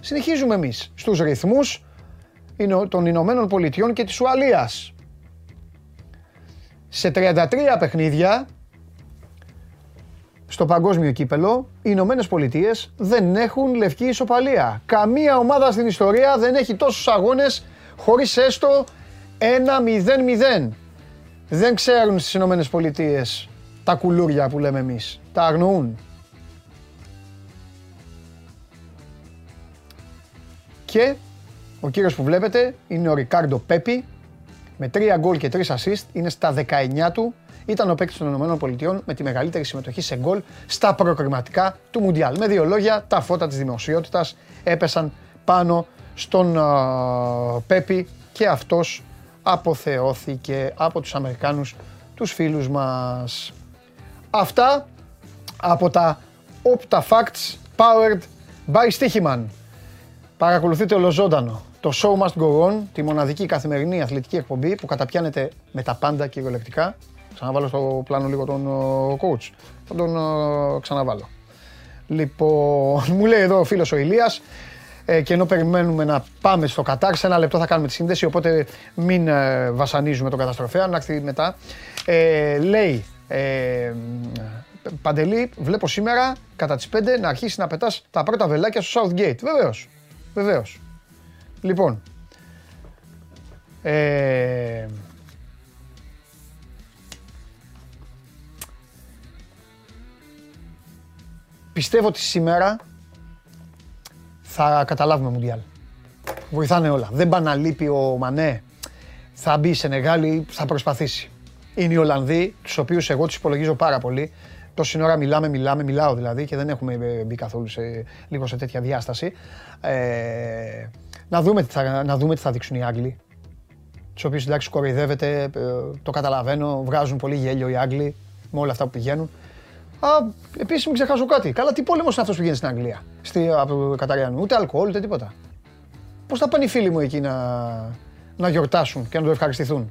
Συνεχίζουμε εμείς στους ρυθμούς των Ηνωμένων Πολιτειών και της Ουαλίας. Σε 33 παιχνίδια στο παγκόσμιο κύπελο, οι Ηνωμένες Πολιτείες δεν έχουν λευκή ισοπαλία. Καμία ομάδα στην ιστορία δεν έχει τόσους αγώνες χωρίς έστω ένα 0-0. Δεν ξέρουν στις Ηνωμένες Πολιτείες τα κουλούρια που λέμε εμείς. Τα αγνοούν. Και ο κύριος που βλέπετε είναι ο Ρικάρντο Πέπι με 3 γκολ και 3 assist. Είναι στα 19 του. Ήταν ο παίκτης των ΗΠΑ με τη μεγαλύτερη συμμετοχή σε γκολ στα προκριματικά του Μουντιάλ. Με δύο λόγια, τα φώτα της δημοσιότητας έπεσαν πάνω στον Πέπι και αυτός αποθεώθηκε από τους Αμερικάνους τους φίλους μας. Αυτά από τα Opta Facts Powered by Stichiman. Παρακολουθείτε ολοζώντανο το Show Must Go On, τη μοναδική καθημερινή αθλητική εκπομπή που καταπιάνεται με τα πάντα κυριολεκτικά. Ξαναβάλω στο πλάνο λίγο τον coach. Θα τον ξαναβάλω. Λοιπόν, μου λέει εδώ ο φίλος ο Ηλίας, ε, και ενώ περιμένουμε να πάμε στο Κατάρ, σε ένα λεπτό θα κάνουμε τη σύνδεση, οπότε μην ε, βασανίζουμε τον καταστροφέα, να έρθει μετά. Ε, λέει, ε, Παντελή, βλέπω σήμερα κατά τις 5 να αρχίσεις να πετάς τα πρώτα βελάκια στο Southgate. Βεβαίως, βεβαίως. Λοιπόν, ε, πιστεύω ότι σήμερα θα καταλάβουμε Μουντιάλ. Βοηθάνε όλα. Δεν πάνε να λείπει ο Μανέ. Θα μπει σε Νεγάλη, θα προσπαθήσει. Είναι οι Ολλανδοί, τους οποίους εγώ τους υπολογίζω πάρα πολύ. Τόση ώρα μιλάμε, μιλάμε, μιλάω δηλαδή και δεν έχουμε μπει καθόλου σε, λίγο σε τέτοια διάσταση. Ε, να, δούμε τι θα, να δούμε τι θα δείξουν οι Άγγλοι. Τους οποίους εντάξει κοροϊδεύεται, ε, το καταλαβαίνω, βγάζουν πολύ γέλιο οι Άγγλοι με όλα αυτά που πηγαίνουν. Α, επίσης μην ξεχάσω κάτι. Καλά, τι πόλεμος είναι αυτός που πηγαίνει στην Αγγλία, στη, από Καταριανού. Ούτε αλκοόλ, ούτε τίποτα. Πώς θα πάνε οι φίλοι μου εκεί να, να γιορτάσουν και να το ευχαριστηθούν;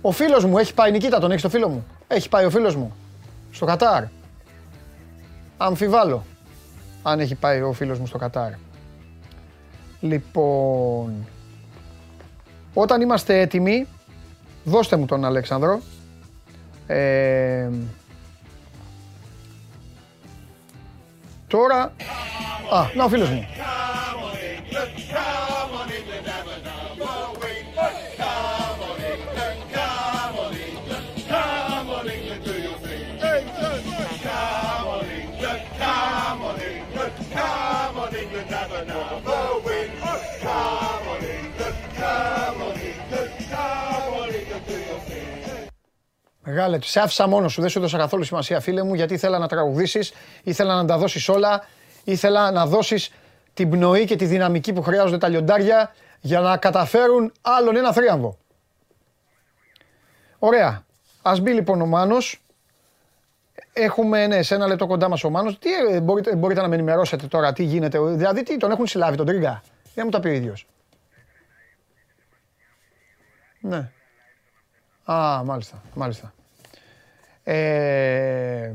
Ο φίλος μου έχει πάει, Νικήτα, τον έχεις το φίλο μου; Έχει πάει ο φίλος μου στο Κατάρ. Αμφιβάλλω αν έχει πάει ο φίλος μου στο Κατάρ. Λοιπόν, όταν είμαστε έτοιμοι, δώστε μου τον Αλέξανδρο. Ε, τώρα... Α, να ο φίλος μου. Μεγάλε, σε άφησα μόνο σου, δεν σου έδωσα καθόλου σημασία, φίλε μου, γιατί ήθελα να τραγουδήσεις, ήθελα να τα δώσεις όλα, ήθελα να δώσεις την πνοή και τη δυναμική που χρειάζονται τα λιοντάρια για να καταφέρουν άλλον ένα θρίαμβο. Ωραία. Ας μπει λοιπόν ο Μάνος. Έχουμε, ναι, σε ένα λεπτό κοντά μας ο Μάνος. Τι ε, μπορείτε, μπορείτε να με ενημερώσετε τώρα, τι γίνεται. Δηλαδή, τι, τον έχουν συλλάβει τον Τρίγκα; Δεν μου τα πει ο ίδιος. Ναι. Α, μάλιστα, μάλιστα. Ε,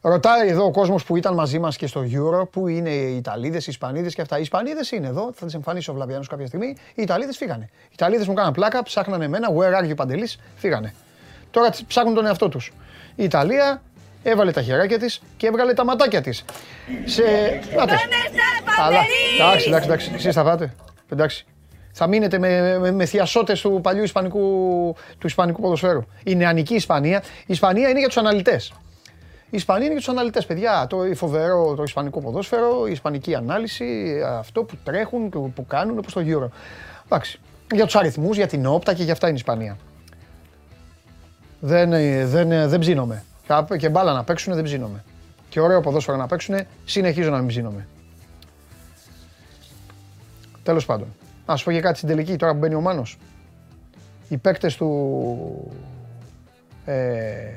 ρωτάει εδώ ο κόσμος που ήταν μαζί μας και στο Euro, που είναι οι Ιταλίδες, οι Ισπανίδες και αυτά. Οι Ισπανίδες είναι εδώ, θα τις εμφανίσει ο Βλαβιάνος κάποια στιγμή. Οι Ιταλίδες φύγανε. Οι Ιταλίδες μου κάναν πλάκα, ψάχνανε εμένα, where are you Παντελής, φύγανε. Τώρα ψάχνουν τον εαυτό τους. Η Ιταλία έβαλε τα χεράκια της και έβγαλε τα ματάκια της. Σε... Αλλά, εντάξει, εντάξει, εντάξει, εσείς θα πάτε. Εντάξει, θα μείνετε με, με, με θειασότες του παλιού ισπανικού, του ισπανικού ποδοσφαίρου. Η νεανική Ισπανία. Η Ισπανία είναι για τους αναλυτές. Η Ισπανία είναι για τους αναλυτές, παιδιά. Το φοβερό το ισπανικό ποδόσφαιρο, η ισπανική ανάλυση, αυτό που τρέχουν και που κάνουν όπως το Euro. Εντάξει. Για τους αριθμούς, για την όπτα και για αυτά είναι η Ισπανία. Δεν, δεν, δεν ψήνομαι. Και μπάλα να παίξουν δεν ψήνομαι. Και ωραίο ποδόσφαιρο να παίξουν, συνεχίζω να μην ψήνομαι. Τέλος πάντων. Να σου πω και κάτι στην τελική, τώρα που μπαίνει ο Μάνος. Οι παίκτες του... Ε,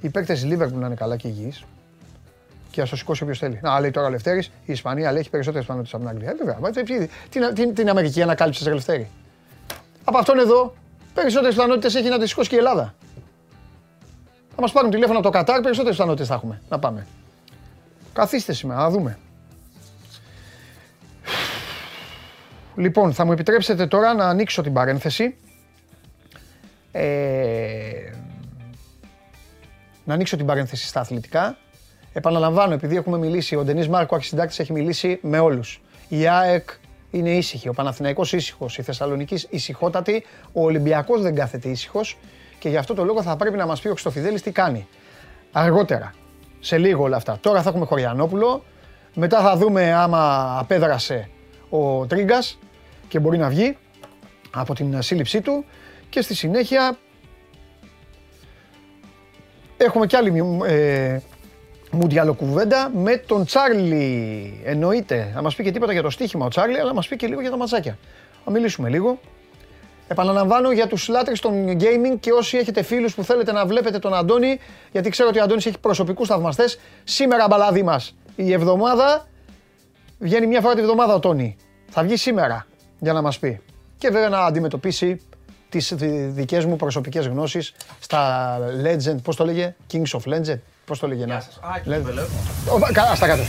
οι παίκτες της Liverpool να είναι καλά και υγιείς. Και ας το σηκώσει όποιος θέλει. Να, λέει τώρα ο Λευτέρης, η Ισπανία λέει έχει περισσότερες πιθανότητες από την Αγγλία. Ε, βέβαια, την, την, την Αμερική ανακάλυψες Λευτέρη. Από αυτόν εδώ, περισσότερες πιθανότητες έχει να τη σηκώσει και η Ελλάδα. Θα μας πάρουν τηλέφωνο από το Κατάρ, περισσότερες πιθανότητες θα έχουμε. Να πάμε. Καθίστε σήμερα, να δούμε. Λοιπόν, θα μου επιτρέψετε τώρα να ανοίξω την παρένθεση. Ε, να ανοίξω την παρένθεση στα αθλητικά. Επαναλαμβάνω, επειδή έχουμε μιλήσει, ο Ντενής Μάρκο, αρχισυντάκτης, έχει μιλήσει με όλους. Η ΑΕΚ είναι ήσυχη, ο Παναθηναϊκός ήσυχος, η Θεσσαλονίκης ησυχότατη, ο Ολυμπιακός δεν κάθεται ήσυχος και γι' αυτό το λόγο θα πρέπει να μας πει ο Χρυστοφιδέλης τι κάνει. Αργότερα, σε λίγο όλα αυτά. Τώρα θα έχουμε Χωριανόπουλο, μετά θα δούμε άμα απέδρασε ο Τρίγκας και μπορεί να βγει από την σύλληψή του και στη συνέχεια έχουμε κι άλλη ε, μουντιάλο κουβέντα με τον Τσάρλι. Εννοείται. Θα μας πει και τίποτα για το στοίχημα ο Τσάρλι, αλλά μας πει και λίγο για τα ματσάκια. Θα μιλήσουμε λίγο. Επαναλαμβάνω για τους λάτρε των gaming και όσοι έχετε φίλους που θέλετε να βλέπετε τον Αντώνη, γιατί ξέρω ότι ο Αντώνης έχει προσωπικούς θαυμαστές. Σήμερα μπαλάδι μας η εβδομάδα βγαίνει μια φορά τη εβδομάδα ο Τόνι. Θα βγει σήμερα για να μας πει. Και βέβαια να αντιμετωπίσει τις δικές μου προσωπικές γνώσεις στα Legend, πώς το λέγε, Kings of Legend, πώς το λέγε, να. Α, κύπελο. Καλά, στα κάτω.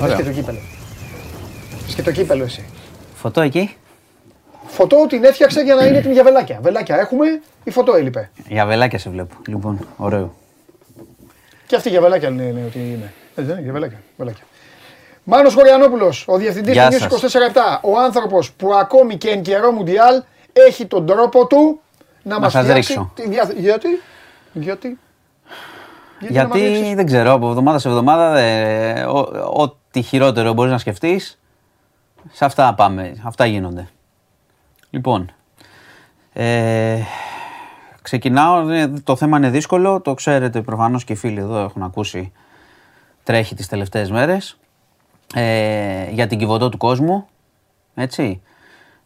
Ωραία. και το κύπελο. και το κύπελο εσύ. Φωτό εκεί. Φωτό την έφτιαξε για να είναι έτοιμη για βελάκια. Βελάκια έχουμε, η φωτό έλειπε. Για βελάκια σε βλέπω. Λοιπόν, ωραίο. Και αυτή για βελάκια λένε ότι είναι. Έτσι δεν είναι, για βελάκια. βελάκια. Μάνος Χωριανόπουλος, ο διευθυντής Γεια του News σας. 24 ο άνθρωπος που ακόμη και εν καιρό Μουντιάλ έχει τον τρόπο του να, μας σας φτιάξει ρίξω. τη δια- Γιατί, γιατί, να μας Γιατί ρίξεις; δεν ξέρω, από εβδομάδα σε εβδομάδα δε- ό- ό,τι χειρότερο μπορείς να σκεφτείς, σε αυτά πάμε. Αυτά γίνονται. Λοιπόν, ε, ξεκινάω. ε, Το θέμα είναι δύσκολο. Το ξέρετε προφανώς και οι φίλοι εδώ έχουν ακούσει. Τρέχει τις τελευταίες μέρες. Ε, για την κυβωτό του κόσμου. Έτσι.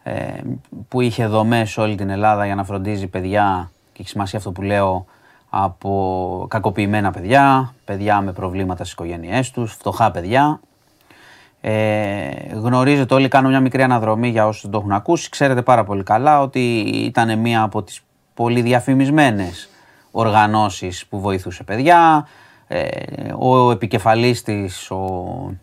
Ε, που είχε δομές σε όλη την Ελλάδα για να φροντίζει παιδιά και έχει σημασία αυτό που λέω από κακοποιημένα παιδιά, παιδιά με προβλήματα στις οικογένειές τους, φτωχά παιδιά. Ε, γνωρίζετε όλοι, κάνω μια μικρή αναδρομή για όσους δεν το έχουν ακούσει. Ξέρετε πάρα πολύ καλά ότι ήταν μία από τις πολύ διαφημισμένες οργανώσεις που βοηθούσε παιδιά. Ε, ο επικεφαλής της, ο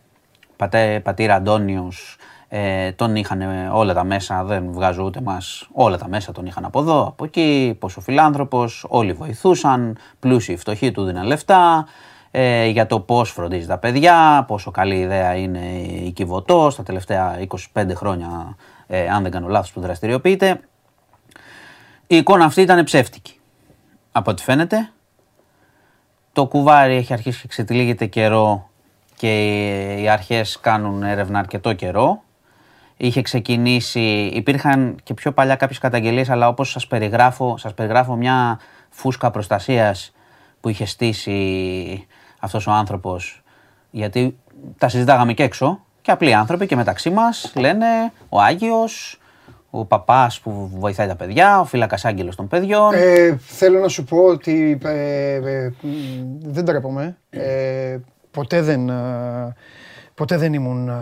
πατέ, πατήρα Αντώνιος, ε, τον είχαν όλα τα μέσα, δεν βγάζω ούτε μας, όλα τα μέσα τον είχαν από εδώ, από εκεί, πόσο φιλάνθρωπος, όλοι βοηθούσαν, πλούσιοι φτωχοί του δίναν λεφτά, ε, για το πώς φροντίζει τα παιδιά, πόσο καλή ιδέα είναι η Κιβωτό στα τελευταία 25 χρόνια, ε, αν δεν κάνω λάθος που δραστηριοποιείται. Η εικόνα αυτή ήταν ψεύτικη. Από ό,τι φαίνεται, το κουβάρι έχει αρχίσει και ξετυλίγεται καιρό και οι αρχές κάνουν έρευνα αρκετό καιρό. Είχε ξεκινήσει, υπήρχαν και πιο παλιά κάποιες καταγγελίες, αλλά όπως σας περιγράφω, σας περιγράφω μια φούσκα προστασίας που είχε στήσει αυτός ο άνθρωπος, γιατί τα συζητάγαμε και έξω και απλοί άνθρωποι και μεταξύ μας λένε ο Άγιος, ο παπάς που βοηθάει τα παιδιά, ο φύλακας άγγελος των παιδιών. Ε, θέλω να σου πω ότι ε, ε, μ, δεν τρέπομαι. Ε, ποτέ δεν, ε, ποτέ δεν ήμουν... ε,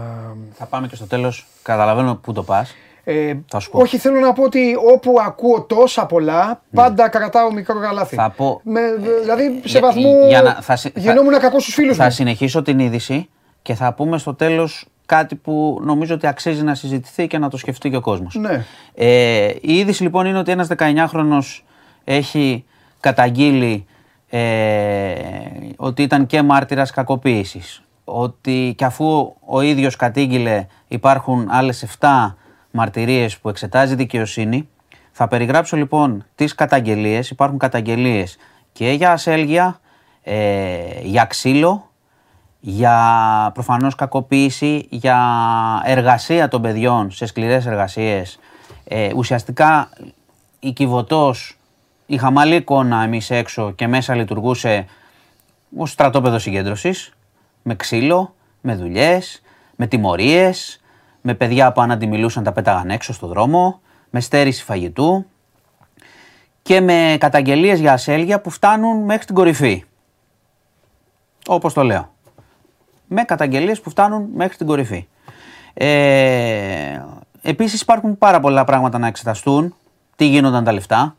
Θα πάμε και στο τέλος, καταλαβαίνω πού το πας. Ε, Θα σου πω. όχι, θέλω να πω ότι όπου ακούω τόσα πολλά, πάντα κρατάω μικρό καλάθι. Θα πω- Με, δηλαδή, σε για- βαθμό για να- θα συ- θα- γινόμουν κακός στους φίλους Θα μου. συνεχίσω την είδηση και θα πούμε στο τέλος κάτι που νομίζω ότι αξίζει να συζητηθεί και να το σκεφτεί και ο κόσμος. Ναι. Ε, η είδηση λοιπόν είναι ότι ένας 19χρονος έχει καταγγείλει ε, ότι ήταν και μάρτυρας κακοποίησης. Ότι και αφού ο ίδιος κατήγγειλε υπάρχουν άλλες 7 μαρτυρίες που εξετάζει η δικαιοσύνη. Θα περιγράψω λοιπόν τις καταγγελίες. Υπάρχουν καταγγελίες και για ασέλγεια, ε, για ξύλο, για προφανώς κακοποίηση, για εργασία των παιδιών σε σκληρές εργασίες. Ε, ουσιαστικά η Κιβωτός, η χαμαλή εικόνα εμείς έξω και μέσα λειτουργούσε ως στρατόπεδο συγκέντρωσης, με ξύλο, με δουλειές, με τιμωρίες, με παιδιά που αν αντιμιλούσαν τα πέταγαν έξω στο δρόμο, με στέρηση φαγητού και με καταγγελίες για ασέλγεια που φτάνουν μέχρι την κορυφή. Όπως το λέω με καταγγελίες που φτάνουν μέχρι την κορυφή. Ε, επίσης υπάρχουν πάρα πολλά πράγματα να εξεταστούν. Τι γίνονταν τα λεφτά,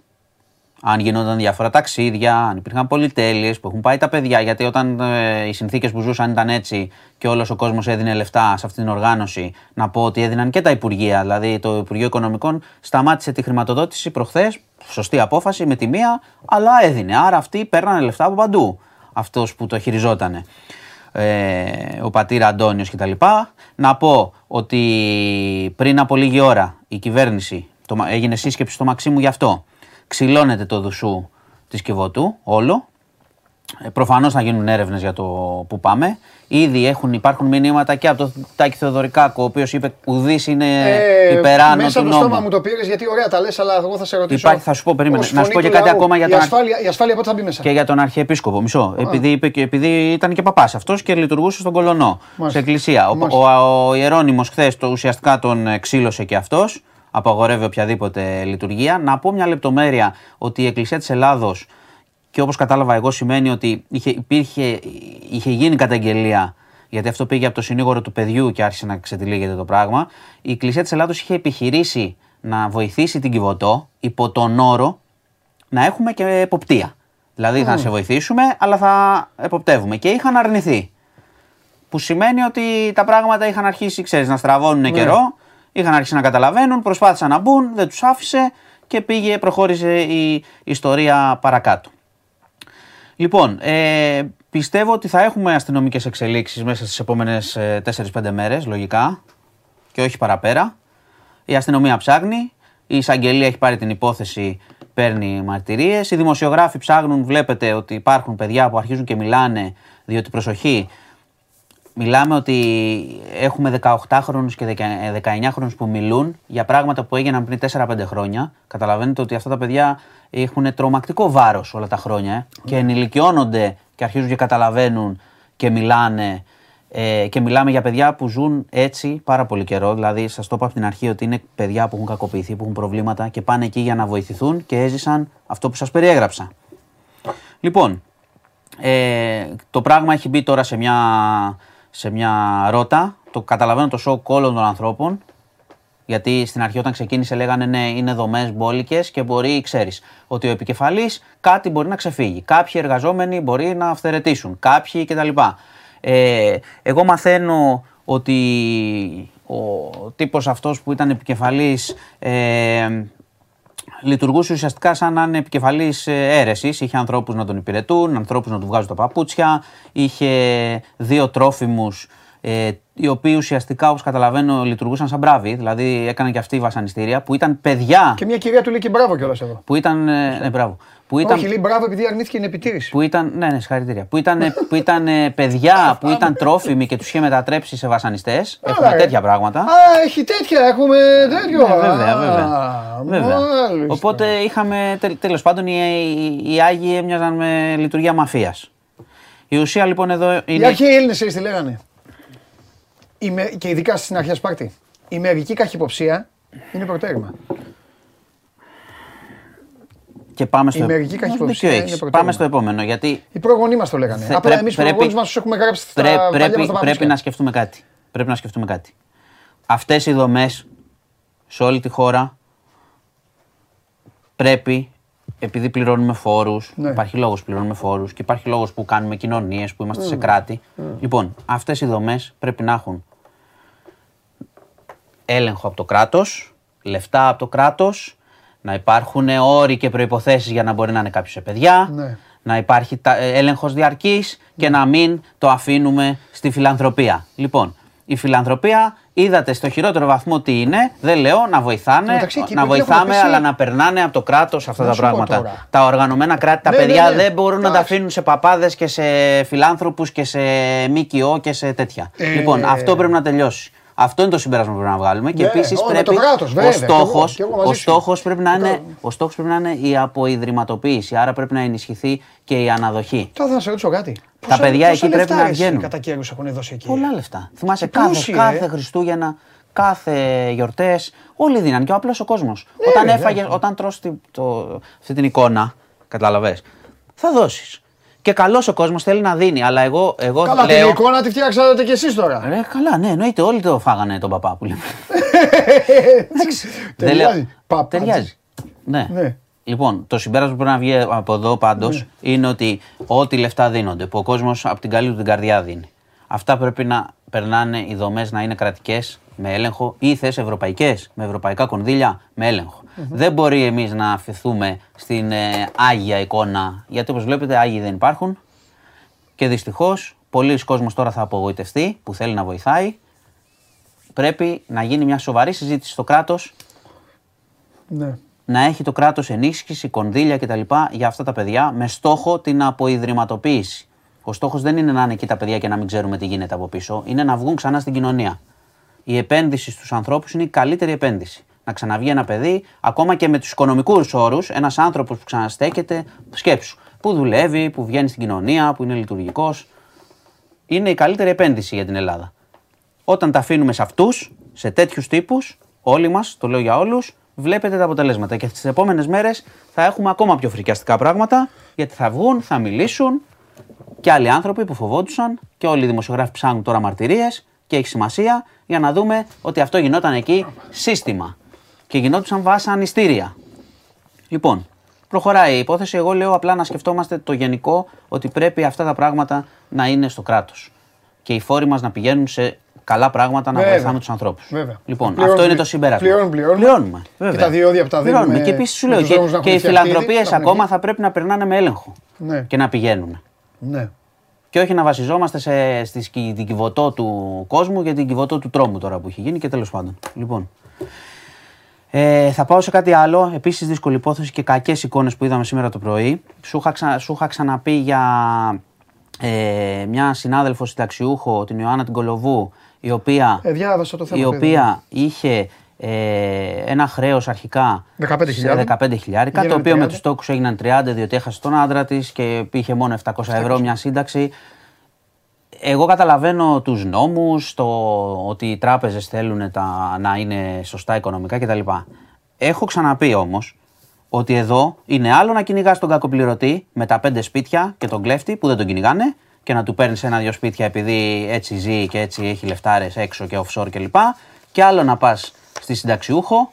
αν γινόταν διάφορα ταξίδια, αν υπήρχαν πολυτέλειες που έχουν πάει τα παιδιά. Γιατί όταν ε, οι συνθήκες που ζούσαν ήταν έτσι και όλος ο κόσμος έδινε λεφτά σε αυτή την οργάνωση, να πω ότι έδιναν και τα Υπουργεία. Δηλαδή το Υπουργείο Οικονομικών σταμάτησε τη χρηματοδότηση προχθές. Σωστή απόφαση με τη μία, αλλά έδινε. Άρα αυτοί παίρνανε λεφτά από παντού. Αυτός που το χειριζότανε. Ε, ο πατήρα Αντώνιος κτλ. Να πω ότι πριν από λίγη ώρα η κυβέρνηση το, έγινε σύσκεψη στο Μαξίμου γι' αυτό ξυλώνεται το δουσού της Κιβωτού όλο. Ε, προφανώς θα γίνουν έρευνες για το που πάμε. Ήδη έχουν, υπάρχουν μηνύματα και από τον Τάκη Θεοδωρικάκο, ο οποίος είπε ουδής είναι ε, υπεράνω μέσα του το νόμου. στόμα μου το πήρες γιατί ωραία τα λες, αλλά εγώ θα σε ρωτήσω. Υπάρχει, θα σου πω, περίμενε. ως Να σου πω φωνή και του κάτι λαού. ακόμα για η τον, ασφάλεια, η ασφάλεια πότε θα μπει μέσα; και για τον Αρχιεπίσκοπο. Μισό. Επειδή, είπε, και- επειδή ήταν και παπάς αυτός και λειτουργούσε στον Κολονό, Μάλιστα. σε εκκλησία. Ο, Μάλιστα. ο, ο Ιερώνυμο χθες το ουσιαστικά τον ε, ξύλωσε και αυτός. Απαγορεύει οποιαδήποτε λειτουργία. Να πω μια λεπτομέρεια ότι η Εκκλησία της Ελλάδος και όπως κατάλαβα εγώ σημαίνει ότι είχε, υπήρχε, είχε γίνει καταγγελία γιατί αυτό πήγε από το συνήγορο του παιδιού και άρχισε να ξετυλίγεται το πράγμα. Η Εκκλησία της Ελλάδος είχε επιχειρήσει να βοηθήσει την Κιβωτό υπό τον όρο να έχουμε και εποπτεία. Δηλαδή θα σε βοηθήσουμε, αλλά θα εποπτεύουμε. Και είχαν αρνηθεί. Που σημαίνει ότι τα πράγματα είχαν αρχίσει, ξέρεις, να στραβώνουν καιρό, είχαν αρχίσει να καταλαβαίνουν, προσπάθησαν να μπουν, δεν τους άφησε και πήγε, προχώρησε η ιστορία παρακάτω. Λοιπόν, ε, πιστεύω ότι θα έχουμε αστυνομικές εξελίξεις μέσα στις επόμενες ε, 4-5 μέρες, λογικά, και όχι παραπέρα. Η αστυνομία ψάχνει, η εισαγγελία έχει πάρει την υπόθεση, παίρνει μαρτυρίες, οι δημοσιογράφοι ψάχνουν, βλέπετε ότι υπάρχουν παιδιά που αρχίζουν και μιλάνε, διότι προσοχή, Μιλάμε ότι έχουμε 18χρονους και 19χρονους που μιλούν για πράγματα που έγιναν πριν 4-5 χρόνια. Καταλαβαίνετε ότι αυτά τα παιδιά έχουν τρομακτικό βάρος όλα τα χρόνια ε, και ενηλικιώνονται και αρχίζουν και καταλαβαίνουν και μιλάνε. Ε, και μιλάμε για παιδιά που ζουν έτσι πάρα πολύ καιρό. Δηλαδή, σας το είπα από την αρχή ότι είναι παιδιά που έχουν κακοποιηθεί, που έχουν προβλήματα και πάνε εκεί για να βοηθηθούν και έζησαν αυτό που σας περιέγραψα. Λοιπόν, ε, το πράγμα έχει μπει τώρα σε μια, σε μια ρότα. Το καταλαβαίνω το σοκ όλων των ανθρώπων. Γιατί στην αρχή όταν ξεκίνησε λέγανε ναι, είναι δομές μπόλικες και μπορεί, ξέρεις, ότι ο επικεφαλής κάτι μπορεί να ξεφύγει. Κάποιοι εργαζόμενοι μπορεί να αυθαιρετήσουν. Κάποιοι κτλ. Ε, εγώ μαθαίνω ότι ο τύπος αυτός που ήταν επικεφαλής ε, λειτουργούσε ουσιαστικά σαν να είναι επικεφαλής αίρεσης. Είχε ανθρώπους να τον υπηρετούν, ανθρώπους να του βγάζουν τα παπούτσια. Είχε δύο τρόφιμους, ε, οι οποίοι ουσιαστικά, όπως καταλαβαίνω, λειτουργούσαν σαν μπράβοι. Δηλαδή έκαναν και αυτοί βασανιστήρια που ήταν παιδιά. Και μια κυρία του λέει και μπράβο κιόλας εδώ. Που ήταν. ε, ναι, μπράβο. Που ήταν, Όχι, λέει μπράβο επειδή αρνήθηκε την επιτήρηση. που ήταν, ναι, ναι, συγχαρητήρια. Που ήταν, που ήταν ε, παιδιά, που ήταν τρόφιμοι και τους είχε μετατρέψει σε βασανιστές. Έχουμε Άρα, ε. τέτοια πράγματα. Α, έχει τέτοια, έχουμε τέτοιο. Ναι, βέβαια, Α, βέβαια. βέβαια. μάλιστα. Οπότε είχαμε, τέλ, τέλος πάντων, οι, οι, οι Άγιοι έμοιαζαν με λειτουργία μαφίας. Η ουσία λοιπόν εδώ Οι είναι... αρχαίοι Έλληνες, ξέρει τι λέγανε. Η με- Και ειδικά στην αρχαία Σπάρτη. Η μερική καχυποψία είναι προτέρημα. Και πάμε στο, η μερική Μας καχυποψία δίκιο είναι έχεις. προτέρημα. Πάμε στο επόμενο, γιατί Οι προγονείς μας το λέγανε. Θε- Απλά πρέ- εμείς οι πρέπει- προγονείς μας τους έχουμε γράψει στα πρέ- παλιά μας πρέπει, τα πρέπει παπούτσια. να σκεφτούμε κάτι. Πρέπει να σκεφτούμε κάτι. Αυτές οι δομές σε όλη τη χώρα πρέπει, επειδή πληρώνουμε φόρους, Ναι. υπάρχει λόγος που πληρώνουμε φόρους και υπάρχει λόγος που κάνουμε κοινωνίες, που είμαστε σε κράτη. Λοιπόν, αυτές οι δομές πρέπει να έχουν έλεγχο από το κράτος, λεφτά από το κράτος, να υπάρχουν όροι και προϋποθέσεις για να μπορεί να είναι κάποιος σε παιδιά, Ναι. να υπάρχει τα, ε, έλεγχος διαρκής και να μην το αφήνουμε στη φιλανθρωπία. Λοιπόν, η φιλανθρωπία είδατε στο χειρότερο βαθμό τι είναι, δεν λέω να βοηθάνε, μεταξύ, εκεί να επειδή έχουν βοηθάμε, πέσει- αλλά να περνάνε από το κράτος αυτά Να τα σου πω πράγματα. τώρα. Τα οργανωμένα κράτη, τα Ναι, παιδιά ναι, ναι. δεν μπορούν να τα Εντάξει. αφήνουν σε παπάδες και σε φιλάνθρωπους και σε ΜΚΟ και σε τέτοια. Ε, Λοιπόν, αυτό πρέπει να τελειώσει. Αυτό είναι το συμπέρασμα που πρέπει να βγάλουμε. Και Ναι, επίσης ω, με πρέπει. το κράτος, ο βέβαια, κι εγώ, στόχος, κι εγώ μαζί ο σου. στόχος πρέπει να είναι, Το- ο στόχος πρέπει να είναι η αποϊδρυματοποίηση. Άρα πρέπει να ενισχυθεί και η αναδοχή. Τώρα θα σε ρωτήσω κάτι. Τα παιδιά εκεί πρέπει να βγαίνουν. βγαίνουν. Κατά καιρούς έχουν δώσει εκεί; Πολλά λεφτά. Θυμάσαι Και κάθε, πλούσιοι, ε. κάθε Χριστούγεννα, κάθε γιορτές, όλοι δίναν και ο απλός ο κόσμος. Ναι, όταν ρε, έφαγε, εντάξει. όταν τρως τη- το, αυτή την εικόνα, καταλαβες, θα δώσεις. Και καλός ο κόσμος θέλει να δίνει, αλλά εγώ, εγώ Καλά, λέω. την εικόνα τη φτιάξατε κι εσείς τώρα. Ρε, καλά, ναι, εννοείται. Όλοι το φάγανε τον παπά που λέμε. Δεν λέω. Ταιριάζει. Παπάτζης. Ταιριάζει. Ναι. Ναι. Λοιπόν, το συμπέρασμα που πρέπει να βγει από εδώ πάντως Ναι. είναι ότι ό,τι λεφτά δίνονται, που ο κόσμος από την καλή του την καρδιά δίνει, αυτά πρέπει να περνάνε οι δομές να είναι κρατικές με έλεγχο ή θες ευρωπαϊκές, με ευρωπαϊκά κονδύλια με ελεγχο Δεν μπορεί εμείς να αφαιθούμε στην ε, άγια εικόνα, γιατί όπως βλέπετε, άγιοι δεν υπάρχουν. Και δυστυχώς, πολλοί κόσμος τώρα θα απογοητευτεί που θέλει να βοηθάει. Πρέπει να γίνει μια σοβαρή συζήτηση στο κράτος Ναι. να έχει το κράτος ενίσχυση, κονδύλια κτλ. για αυτά τα παιδιά με στόχο την αποϊδρυματοποίηση. Ο στόχος δεν είναι να είναι εκεί τα παιδιά και να μην ξέρουμε τι γίνεται από πίσω, είναι να βγουν ξανά στην κοινωνία. Η επένδυση στους ανθρώπους είναι η καλύτερη επένδυση. Να ξαναβγεί ένα παιδί, ακόμα και με τους οικονομικούς όρους, ένας άνθρωπος που ξαναστέκεται, σκέψου, που δουλεύει, που βγαίνει στην κοινωνία, που είναι λειτουργικός. Είναι η καλύτερη επένδυση για την Ελλάδα. Όταν τα αφήνουμε σε αυτούς, σε τέτοιους τύπους, όλοι μας, το λέω για όλους, βλέπετε τα αποτελέσματα. Και στις επόμενες μέρες θα έχουμε ακόμα πιο φρικιαστικά πράγματα, γιατί θα βγουν, θα μιλήσουν και άλλοι άνθρωποι που φοβόντουσαν και όλοι οι δημοσιογράφοι ψάχνουν τώρα μαρτυρίες και έχει σημασία για να δούμε ότι αυτό γινόταν εκεί σύστημα και γινόντουσαν βασανιστήρια. Λοιπόν, προχωράει η υπόθεση. Εγώ λέω απλά να σκεφτόμαστε το γενικό ότι πρέπει αυτά τα πράγματα να είναι στο κράτος. Και οι φόροι μας να πηγαίνουν σε καλά πράγματα να Βέβαια. βοηθάμε τους ανθρώπους. Βέβαια. Λοιπόν, Πληρώνουμε- αυτό είναι το συμπέρασμα. πληρώνουμε, πληρώνουμε. Πληρώνουμε. Βέβαια. Και τα διόδια που τα δίνουμε Πληρώνουμε. Και επίσης σου με λέω τους και, δρόμους να και οι έχουν φτιαχτεί, φιλανθρωπίες να έχουν ακόμα εκεί. θα πρέπει να περνάνε με έλεγχο Ναι. και να πηγαίνουν. Ναι. Και όχι να βασιζόμαστε σε, στη, σκη- την κυβωτό του κόσμου και την κυβωτό του τρόμου τώρα που έχει γίνει και τέλος πάντων. Λοιπόν. Ε, θα πάω σε κάτι άλλο. Επίσης, δύσκολη υπόθεση και κακές εικόνες που είδαμε σήμερα το πρωί. Σου είχα, ξα- σου είχα ξαναπεί για ε, μια συνάδελφο συνταξιούχο, την Ιωάννα την Κολοβού, η οποία, Ε, διάβασα το θέμα. η παιδί. οποία είχε ε, ένα χρέος αρχικά 15.000. σε 15 χιλιάρικα, το Γίνανε οποίο με 30. τους τόκου έγιναν 30 διότι έχασε τον άντρα της και είχε μόνο 700 ευρώ μια σύνταξη. Εγώ καταλαβαίνω τους νόμους, το ότι οι τράπεζες θέλουν τα, να είναι σωστά οικονομικά κτλ. Έχω ξαναπεί όμως ότι εδώ είναι άλλο να κυνηγάς τον κακοπληρωτή με τα πέντε σπίτια και τον κλέφτη που δεν τον κυνηγάνε και να του παίρνεις ένα-δυο σπίτια επειδή έτσι ζει και έτσι έχει λεφτάρες έξω και offshore κλπ. Και άλλο να πας στη συνταξιούχο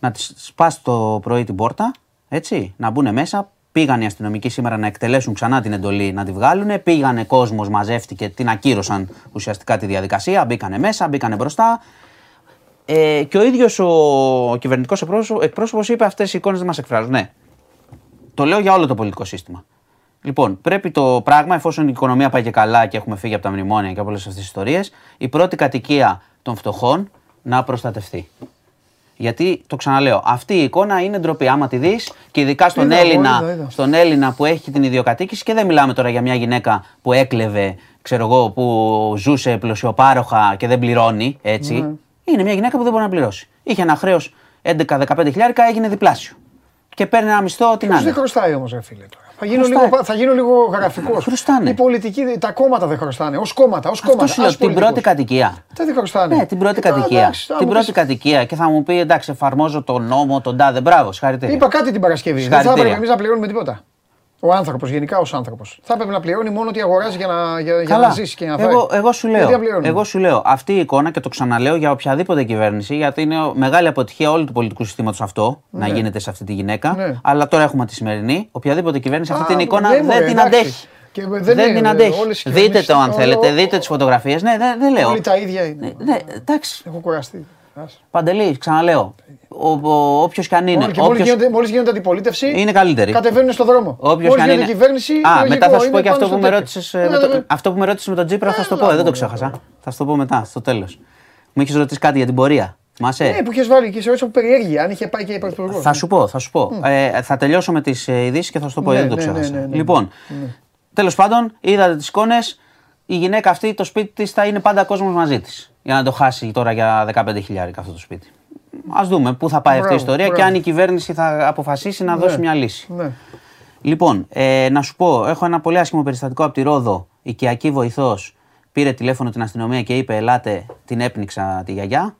να τη σπάσει το πρωί την πόρτα, έτσι, να μπουν μέσα. Πήγαν οι αστυνομικοί σήμερα να εκτελέσουν ξανά την εντολή να τη βγάλουν. Πήγανε κόσμος, μαζεύτηκε, την ακύρωσαν ουσιαστικά τη διαδικασία. Μπήκανε μέσα, μπήκανε μπροστά. Ε, και ο ίδιος ο, ο κυβερνητικό εκπρόσωπος είπε: Αυτές οι εικόνες δεν μας εκφράζουν. Ναι. Το λέω για όλο το πολιτικό σύστημα. Λοιπόν, πρέπει το πράγμα, εφόσον η οικονομία πάει και καλά και έχουμε φύγει από τα μνημόνια και από όλες αυτές τις ιστορίες, η πρώτη κατοικία των φτωχών να προστατευτεί. Γιατί το ξαναλέω, αυτή η εικόνα είναι ντροπή. Άμα τη δεις και ειδικά στον Είδα, εγώ, Έλληνα, είδα, είδα. στον Έλληνα που έχει την ιδιοκατοίκηση και δεν μιλάμε τώρα για μια γυναίκα που έκλεβε, ξέρω εγώ, που ζούσε πλουσιοπάροχα και δεν πληρώνει, έτσι. Ναι. Είναι μια γυναίκα που δεν μπορεί να πληρώσει. Είχε ένα χρέος 11-15 χιλιάρικα, έγινε διπλάσιο. Και παίρνει ένα μισθό την Ποιος άλλη. δεν χρωστάει όμως, ρε φίλε τώρα. Θα γίνω, Χρωστάει. λίγο, θα γίνω λίγο γραφικός. Χρωστάνε. Οι πολιτικοί, τα κόμματα δεν χρωστάνε. Ω κόμματα, ως Αυτό κόμματα. σου λέω, ας την πρώτη πολιτικούς. κατοικία. Δεν δεν χρωστάνε. Ναι, την πρώτη Ε, τώρα, κατοικία. εντάξει, τώρα την μου πρώτη πεις- κατοικία. Και θα μου πει εντάξει, εφαρμόζω τον νόμο, τον τάδε. Μπράβο, συγχαρητήρια. Είπα κάτι την Παρασκευή. Δεν θα Συγχαρητήρια. έπρεπε εμείς να πληρώνουμε τίποτα. Ο άνθρωπος, γενικά ως άνθρωπος. Θα έπρεπε να πληρώνει μόνο ότι αγοράζει για να, για, για Καλά. να ζήσει και να φάει. εγώ, εγώ, σου λέω, Γιατί να πληρώνουμε. εγώ σου λέω, αυτή η εικόνα και το ξαναλέω για οποιαδήποτε κυβέρνηση, γιατί είναι μεγάλη αποτυχία όλου του πολιτικού συστήματος αυτό να γίνεται σε αυτή τη γυναίκα. Ναι. Αλλά τώρα έχουμε τη σημερινή. Οποιαδήποτε κυβέρνηση αυτή Α, την εικόνα ναι, δεν μωρέ, την εντάξει. αντέχει. Και δεν δεν είναι, την δε- αντέχει. όλες οι Δείτε κυβερνήσεις- το αν ο- θέλετε, ο- δείτε τις φωτογραφίες. Ναι, δεν, δεν λέω. Όλοι τα ίδια είναι. Ναι, ναι, εντάξει. Έχω κουραστεί. Άσε. Παντελή, ξαναλέω. Όποιος κι αν είναι. Μόνο και μόλις όποιος- γίνεται, μόλις γίνεται αντιπολίτευση, Είναι καλύτερη. κατεβαίνουν στον δρόμο. Όποιος Μόλις κι αν γίνεται είναι. κυβέρνηση, Α, λογικό, μετά θα σου είναι πω και πάνω αυτό στο που, με τέτοιο. ρώτησες, Ναι, με ναι, το, ναι. αυτό που με ρώτησες με τον Τζίπρα, θα σου το πω. Έλα, ε, Δεν το μωρέ, ξέχασα. τώρα. Θα σου το πω μετά, στο τέλος. Μου έχει ρωτήσει κάτι για την πορεία. Μασέ. Ναι, που είχες βάλει και σε όσο περιέργεια, αν είχε πάει και πρωθυπουργό. Θα σου πω, θα σου πω. Ε, θα τελειώσω με τις ειδήσεις και θα σου το πω, Ναι, δεν το ναι, ναι, ξέχασα. ναι, ναι. Λοιπόν, τέλος πάντων, είδατε τις εικόνες. Η γυναίκα αυτή, το σπίτι της θα είναι πάντα κόσμος μαζί της. Για να το χάσει τώρα για 15 χιλιάρικα αυτό το σπίτι. Α δούμε πού θα πάει αυτή η Μπράβο, ιστορία και μπράβο. αν η κυβέρνηση θα αποφασίσει να δώσει μια λύση. Ναι. Λοιπόν, ε, να σου πω, έχω ένα πολύ άσχημο περιστατικό από τη Ρόδο. Οικιακή βοηθός πήρε τηλέφωνο την αστυνομία και είπε: Ελάτε, την έπνιξα τη γιαγιά.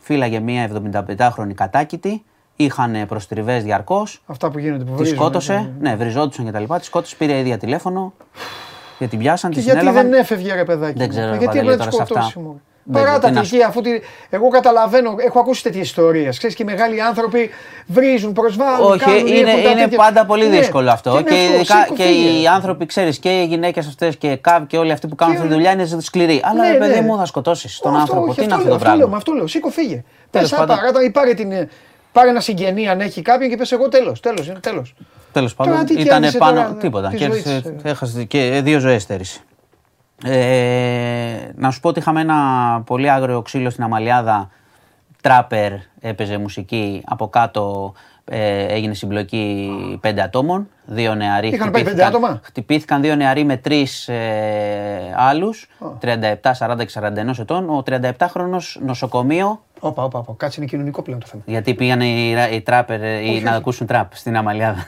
Φύλαγε μία 75χρονη κατάκητη. Είχαν προστριβές διαρκώς. Αυτά που γίνονται που Τη βρίζουν, σκότωσε. Ναι, βριζόντουσαν κτλ. Τη σκότωσε, πήρε η ίδια τηλέφωνο. Και την πιάσαν, Και τη γιατί συνέλαβαν. δεν έφευγε ρε παιδάκι. Δεν μου; ξέρω, ρε Γιατί Παντελή, έπρεπε να τη τώρα σε αυτά. σκοτώσει. Μου. Παρά τι τα να σου τυχεία, αφού τη... εγώ καταλαβαίνω, έχω ακούσει τέτοιες ιστορίες. Ξέρεις και οι μεγάλοι άνθρωποι βρίζουν, προσβάλλουν. Όχι, κάνουν, είναι, έχουν τα είναι τέτοια- πάντα πολύ Ναι, δύσκολο αυτό. είναι Και, αυτό, ειδικά σήκω, και φύγε. οι άνθρωποι, ξέρεις, και οι γυναίκες αυτές και καβ και όλοι αυτοί που κάνουν Και- αυτή τη δουλειά είναι σκληροί. Αλλά Ναι, ρε παιδί ναι. μου, θα σκοτώσεις τον Αυτό, άνθρωπο. όχι, Τι είναι αυτό λέω, το λέω, πράγμα; Αυτό λέω, σήκω φύγε. Πες Τέλος πάντων. παράτα ή πάρε, την, πάρε ένα συγγενή αν έχει κάποιον και πες εγώ τέλος. Τέλος, είναι τέλος. Τέλος Τώρα πάντων, τι ήταν κέρδισε πάνω. τώρα, τίποτα. της Κέρδισε, ζωή της, ε. έχασες και δύο ζωές στέρησε. Ε, να σου πω ότι είχαμε ένα πολύ άγριο ξύλο στην Αμαλιάδα. Τράπερ έπαιζε μουσική. Από κάτω ε, έγινε συμπλοκή πέντε ατόμων. Δύο νεαροί Είχαν πάει πέντε άτομα; χτυπήθηκαν δύο νεαροί με τρεις ε, άλλους. 37, 40 και 41 ετών. Ο 37χρονο νοσοκομείο. Όπα, όπα, όπα. Κάτσε είναι κοινωνικό πλέον το θέμα. Γιατί πήγανε οι, ρα- οι τράπερ ε, οι- να ακούσουν τραπ στην Αμαλιάδα.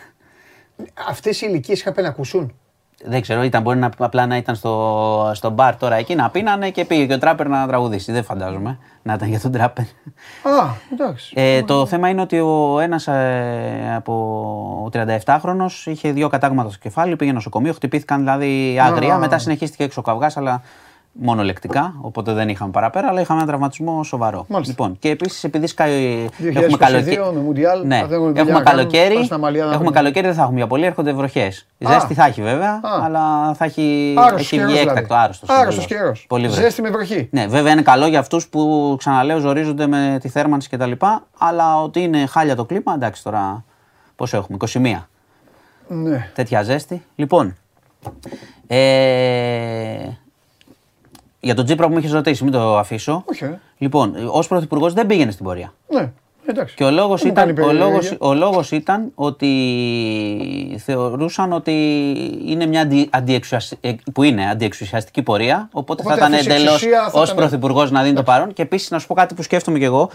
Αυτές οι ηλικίες είχαν πει να ακούσουν. Δεν ξέρω, ήταν, μπορεί να, απλά να ήταν στο, στο μπαρ τώρα εκεί να πίνανε και πήγε και ο τράπερ να τραγουδήσει. Δεν φαντάζομαι να ήταν για τον τράπερ. Α, εντάξει. Ε, το θέμα είναι ότι ο ένας από ο 37χρονο είχε δύο κατάγματα στο κεφάλι, πήγε νοσοκομείο, χτυπήθηκαν δηλαδή άγρια. Α. Μετά συνεχίστηκε έξω ο καυγάς, αλλά μόνο λεκτικά. Οπότε δεν είχαμε παραπέρα, αλλά είχαμε ένα τραυματισμό σοβαρό. Μάλιστα. Λοιπόν, και επίσης επειδή σκάει. 2022 με Μουντιάλ, Ναι, θα έχουν δουλειά έχουμε να κάνουν, καλοκαίρι. πάνε στην Αμαλία να Έχουμε δουν. καλοκαίρι, δεν θα έχουμε για πολύ, έρχονται βροχές. Α. Ζέστη θα έχει βέβαια, Α. αλλά θα έχει, Άρρωστος έχει καιρός βγει δηλαδή. έκτακτο άρρωστος. Άρρωστος καιρός. Πολύ βροχή. Ζέστη με βροχή. Ναι, βέβαια είναι καλό για αυτούς που ξαναλέω ζορίζονται με τη θέρμανση κτλ. Αλλά ότι είναι χάλια το κλίμα, εντάξει τώρα. Πόσο έχουμε, 21. Ναι. Τέτοια ζέστη. Λοιπόν. Ε, για τον Τζίπρα που μου είχες ρωτήσει, μην το αφήσω. Όχι, ε. Λοιπόν, ως πρωθυπουργός δεν πήγαινε στην πορεία. Ναι, εντάξει. Και ο λόγος, Δεν μου κάνει ήταν, ο, περιέργεια. λόγος, ο λόγος ήταν ότι θεωρούσαν ότι είναι μια αντι, αντιεξουσιασ- ε, που είναι αντιεξουσιαστική πορεία, οπότε, Οπότε θα ήταν αυτή η εντελώς εξουσία θα ως ήταν- πρωθυπουργός να δίνει το παρόν. Και επίσης να σου πω κάτι που σκέφτομαι κι εγώ,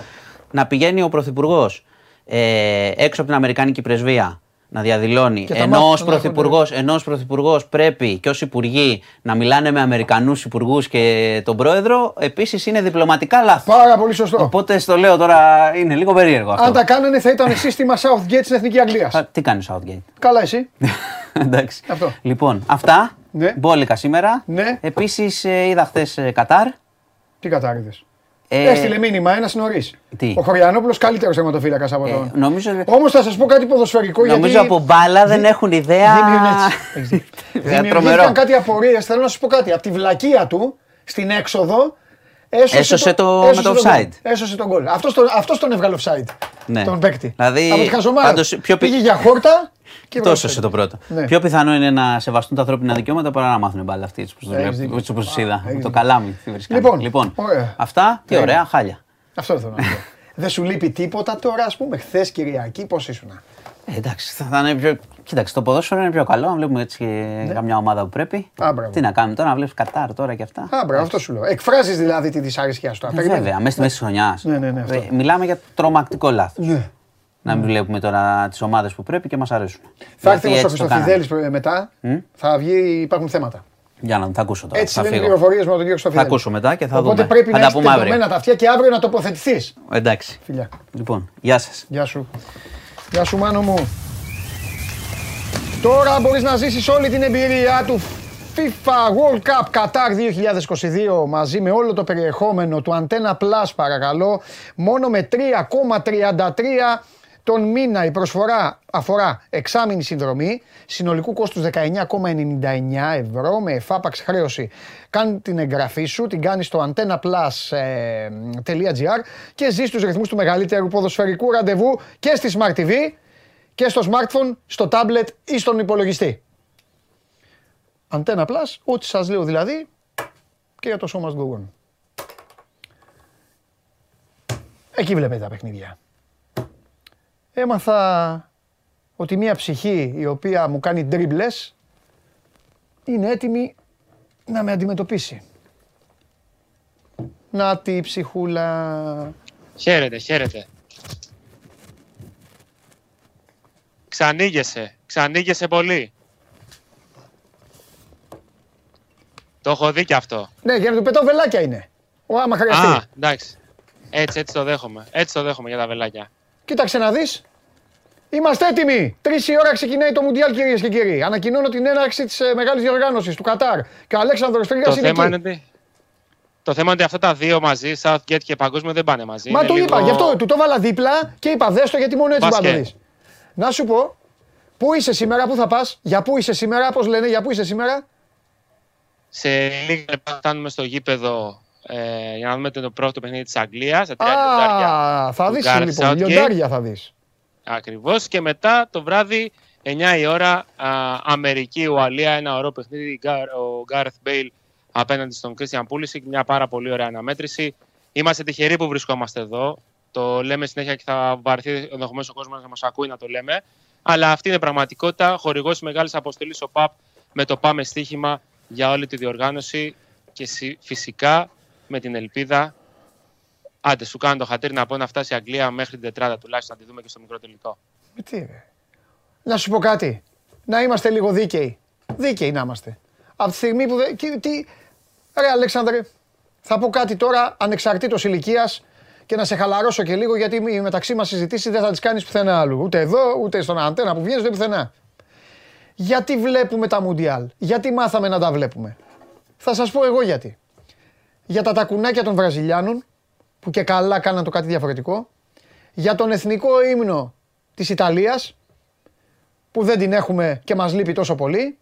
να πηγαίνει ο πρωθυπουργός ε, έξω από την Αμερικάνικη πρεσβεία να διαδηλώνει, Και τα ενώ μάτια ως να πρωθυπουργός, ενώ ως πρωθυπουργός πρέπει και ως υπουργοί να μιλάνε με Αμερικανούς υπουργούς και τον πρόεδρο, επίσης είναι διπλωματικά λάθος. Πάρα πολύ σωστό. Οπότε στο λέω τώρα είναι λίγο περίεργο αυτό. Αν τα κάνανε θα ήταν σύστημα Southgate στην Εθνική Αγγλίας. Α, Τι κάνεις ο Southgate; Καλά, εσύ. Εντάξει. Αυτό. Λοιπόν, αυτά. Ναι. Μπόλικα σήμερα. Ναι. Επίσης είδα χθες Κατάρ. Τι κατάρριδε. Ε, Έστειλε μήνυμα ένας νωρίς. Τι; Ο Χωριανόπουλος καλύτερος θεματοφύλακα από ε, τον. νομίζω Όμως θα σας πω κάτι ποδοσφαιρικό νομίζω γιατί. από μπάλα δεν έχουν ιδέα. Δημιουργούν έτσι. Έχεις δίκιο. τρομερό. Δημιουργήθηκαν κάτι απορίες. Θέλω να σας πω κάτι. Από τη βλακεία του στην έξοδο. Έσωσε, Έσωσε το- με το τον offside. γκολ. Έσωσε τον γκολ. Αυτός τον, αυτός τον έβγαλε offside. Ναι. Τον παίκτη. Δηλαδή, από τη χαζομάρα. πάντως, του. πιο πι- Πήγε για χόρτα και έβγαλε Τόσο offside. σε το πρώτο. Ναι. Πιο πιθανό είναι να σεβαστούν τα ανθρώπινα δικαιώματα παρά να μάθουν μπάλα αυτή έτσι Έχεις δίκιο. όπως του είδα. έχεις Το δίκιο. καλάμι. τι βρίσκανε. Λοιπόν, λοιπόν ωραία. αυτά τι Ναι. ωραία, χάλια. Αυτό θέλω να πω. Δεν σου λείπει τίποτα τώρα, ας πούμε, χθες Κυριακή, πώς ήσουν. Ε, εντάξει, θα, θα είναι πιο. Κοίταξε, το ποδόσφαιρο είναι πιο καλό. Αν βλέπουμε έτσι Ναι. καμιά ομάδα που πρέπει. Α, μπράβο. Τι να κάνουμε τώρα, να βλέπεις Κατάρ τώρα και αυτά. Α, μπράβο, αυτό σου λέω. Εκφράζεις δηλαδή τη δυσαρέσκεια σου. τώρα. Ε, Περιμένω. βέβαια, μέσα στη μέση τη χρονιάς. Ναι, ναι, ναι, αυτό. μιλάμε για τρομακτικό λάθος. Ναι. Να μην βλέπουμε τώρα τις ομάδες που πρέπει και μας αρέσουν. Θα έρθει Γιατί όμω ο έτσι το κάναμε. Χριστοφιδέλη μετά. Θα βγει, υπάρχουν θέματα. Για να θα ακούσω τώρα. Έτσι θα λένε οι φύγω. πληροφορίες με τον κύριο Θα Χριστοφιδέλη. ακούσω μετά και θα Οπότε δούμε. πρέπει θα να τα έχεις πούμε αύριο. τεντωμένα τα αυτιά και αύριο να τοποθετηθείς. Εντάξει. Φιλιά. Λοιπόν, γεια σας. Γεια σου. Γεια σου Μάνο μου. Τώρα μπορείς να ζήσεις όλη την εμπειρία του FIFA World Cup Qatar 2022 μαζί με όλο το περιεχόμενο του Antenna Plus παρακαλώ μόνο με 3,33 τον μήνα η προσφορά αφορά εξάμηνη συνδρομή συνολικού κόστους 19,99 ευρώ με εφάπαξ χρέωση. Κάνει την εγγραφή σου, την κάνεις στο antennaplus.gr και ζεις τους ρυθμούς του μεγαλύτερου ποδοσφαιρικού ραντεβού και στη Smart TV και στο smartphone, στο tablet ή στον υπολογιστή. Antenna Plus, ό,τι σας λέω δηλαδή και για το show must go on. Εκεί βλέπετε τα παιχνίδια. Έμαθα ότι μια ψυχή η οποία μου κάνει ντρίμπλες είναι έτοιμη να με αντιμετωπίσει. Να τη ψυχούλα. Χαίρετε, χαίρετε. Ξανήγεσαι, ξανήγεσαι πολύ. Το έχω δει και αυτό. Ναι, για να του πετάω βελάκια είναι. Ο άμα χρειαστεί. Α, εντάξει. Έτσι, έτσι το δέχομαι. Έτσι το δέχομαι για τα βελάκια. Κοίταξε να δεις. Είμαστε έτοιμοι. Τρεις η ώρα ξεκινάει το Μουντιάλ, κυρίες και κύριοι. Ανακοινώνω την έναρξη της μεγάλης διοργάνωσης του Κατάρ. Και ο Αλέξανδρος Τρίγας Το είναι θέμα εκεί. είναι τι. Το θέμα είναι ότι αυτά τα δύο μαζί, Southgate και Παγκόσμιο, δεν πάνε μαζί. Μα Είναι το λίγο- είπα, γι' αυτό του το βάλα δίπλα και είπα δες το γιατί μόνο έτσι Μπάσκετ. μπορεί να το δεις. Να σου πω, πού είσαι σήμερα, πού θα πας, για πού είσαι σήμερα, πώς λένε, για πού είσαι σήμερα; Σε λίγα λεπτά φτάνουμε στο γήπεδο ε, για να δούμε το πρώτο παιχνίδι της Αγγλίας. Σε τρία Α, λεπτάρια θα του δεις Gareth λοιπόν, Southgate. λιοντάρια θα δεις. Ακριβώς. Και μετά το βράδυ, 9 η ώρα, α, Αμερική, Ουαλία, ένα ωραίο παιχνίδι. Γκάρ- Ο Γκάρεθ Μπέιλ απέναντι στον Christian Pulisic, μια πάρα πολύ ωραία αναμέτρηση. Είμαστε τυχεροί που βρισκόμαστε εδώ. Το λέμε συνέχεια και θα βαρθεί ενδεχομένως ο κόσμος να μας ακούει να το λέμε. Αλλά αυτή είναι η πραγματικότητα. Χορηγός μεγάλης αποστολής ο ΠΑΠ με το Πάμε Στοίχημα για όλη τη διοργάνωση και συ- φυσικά με την ελπίδα. Άντε, σου κάνω το χατήρι να πω να φτάσει η Αγγλία μέχρι την τετράδα τουλάχιστον να τη δούμε και στο μικρό τελικό. Ε, Τι ρε. Να σου πω κάτι. Να είμαστε λίγο δίκαιοι. Δίκαιοι να είμαστε. Από τη στιγμή που. δεν- τι, τι... Ρε Αλέξανδρε, θα πω κάτι τώρα ανεξαρτήτως ηλικίας και να σε χαλαρώσω και λίγο γιατί οι μεταξύ μας συζητήσεις δεν θα τις κάνεις πουθενά άλλου. Ούτε εδώ, ούτε στον αντένα που βγαίνεις, ούτε πουθενά. Γιατί βλέπουμε τα Μουντιάλ; Γιατί μάθαμε να τα βλέπουμε; Θα σας πω εγώ γιατί. Για τα τακουνάκια των Βραζιλιάνων, που και καλά κάναν το κάτι διαφορετικό. Για τον εθνικό ύμνο της Ιταλίας, που δεν την έχουμε και μας λείπει τόσο πολύ.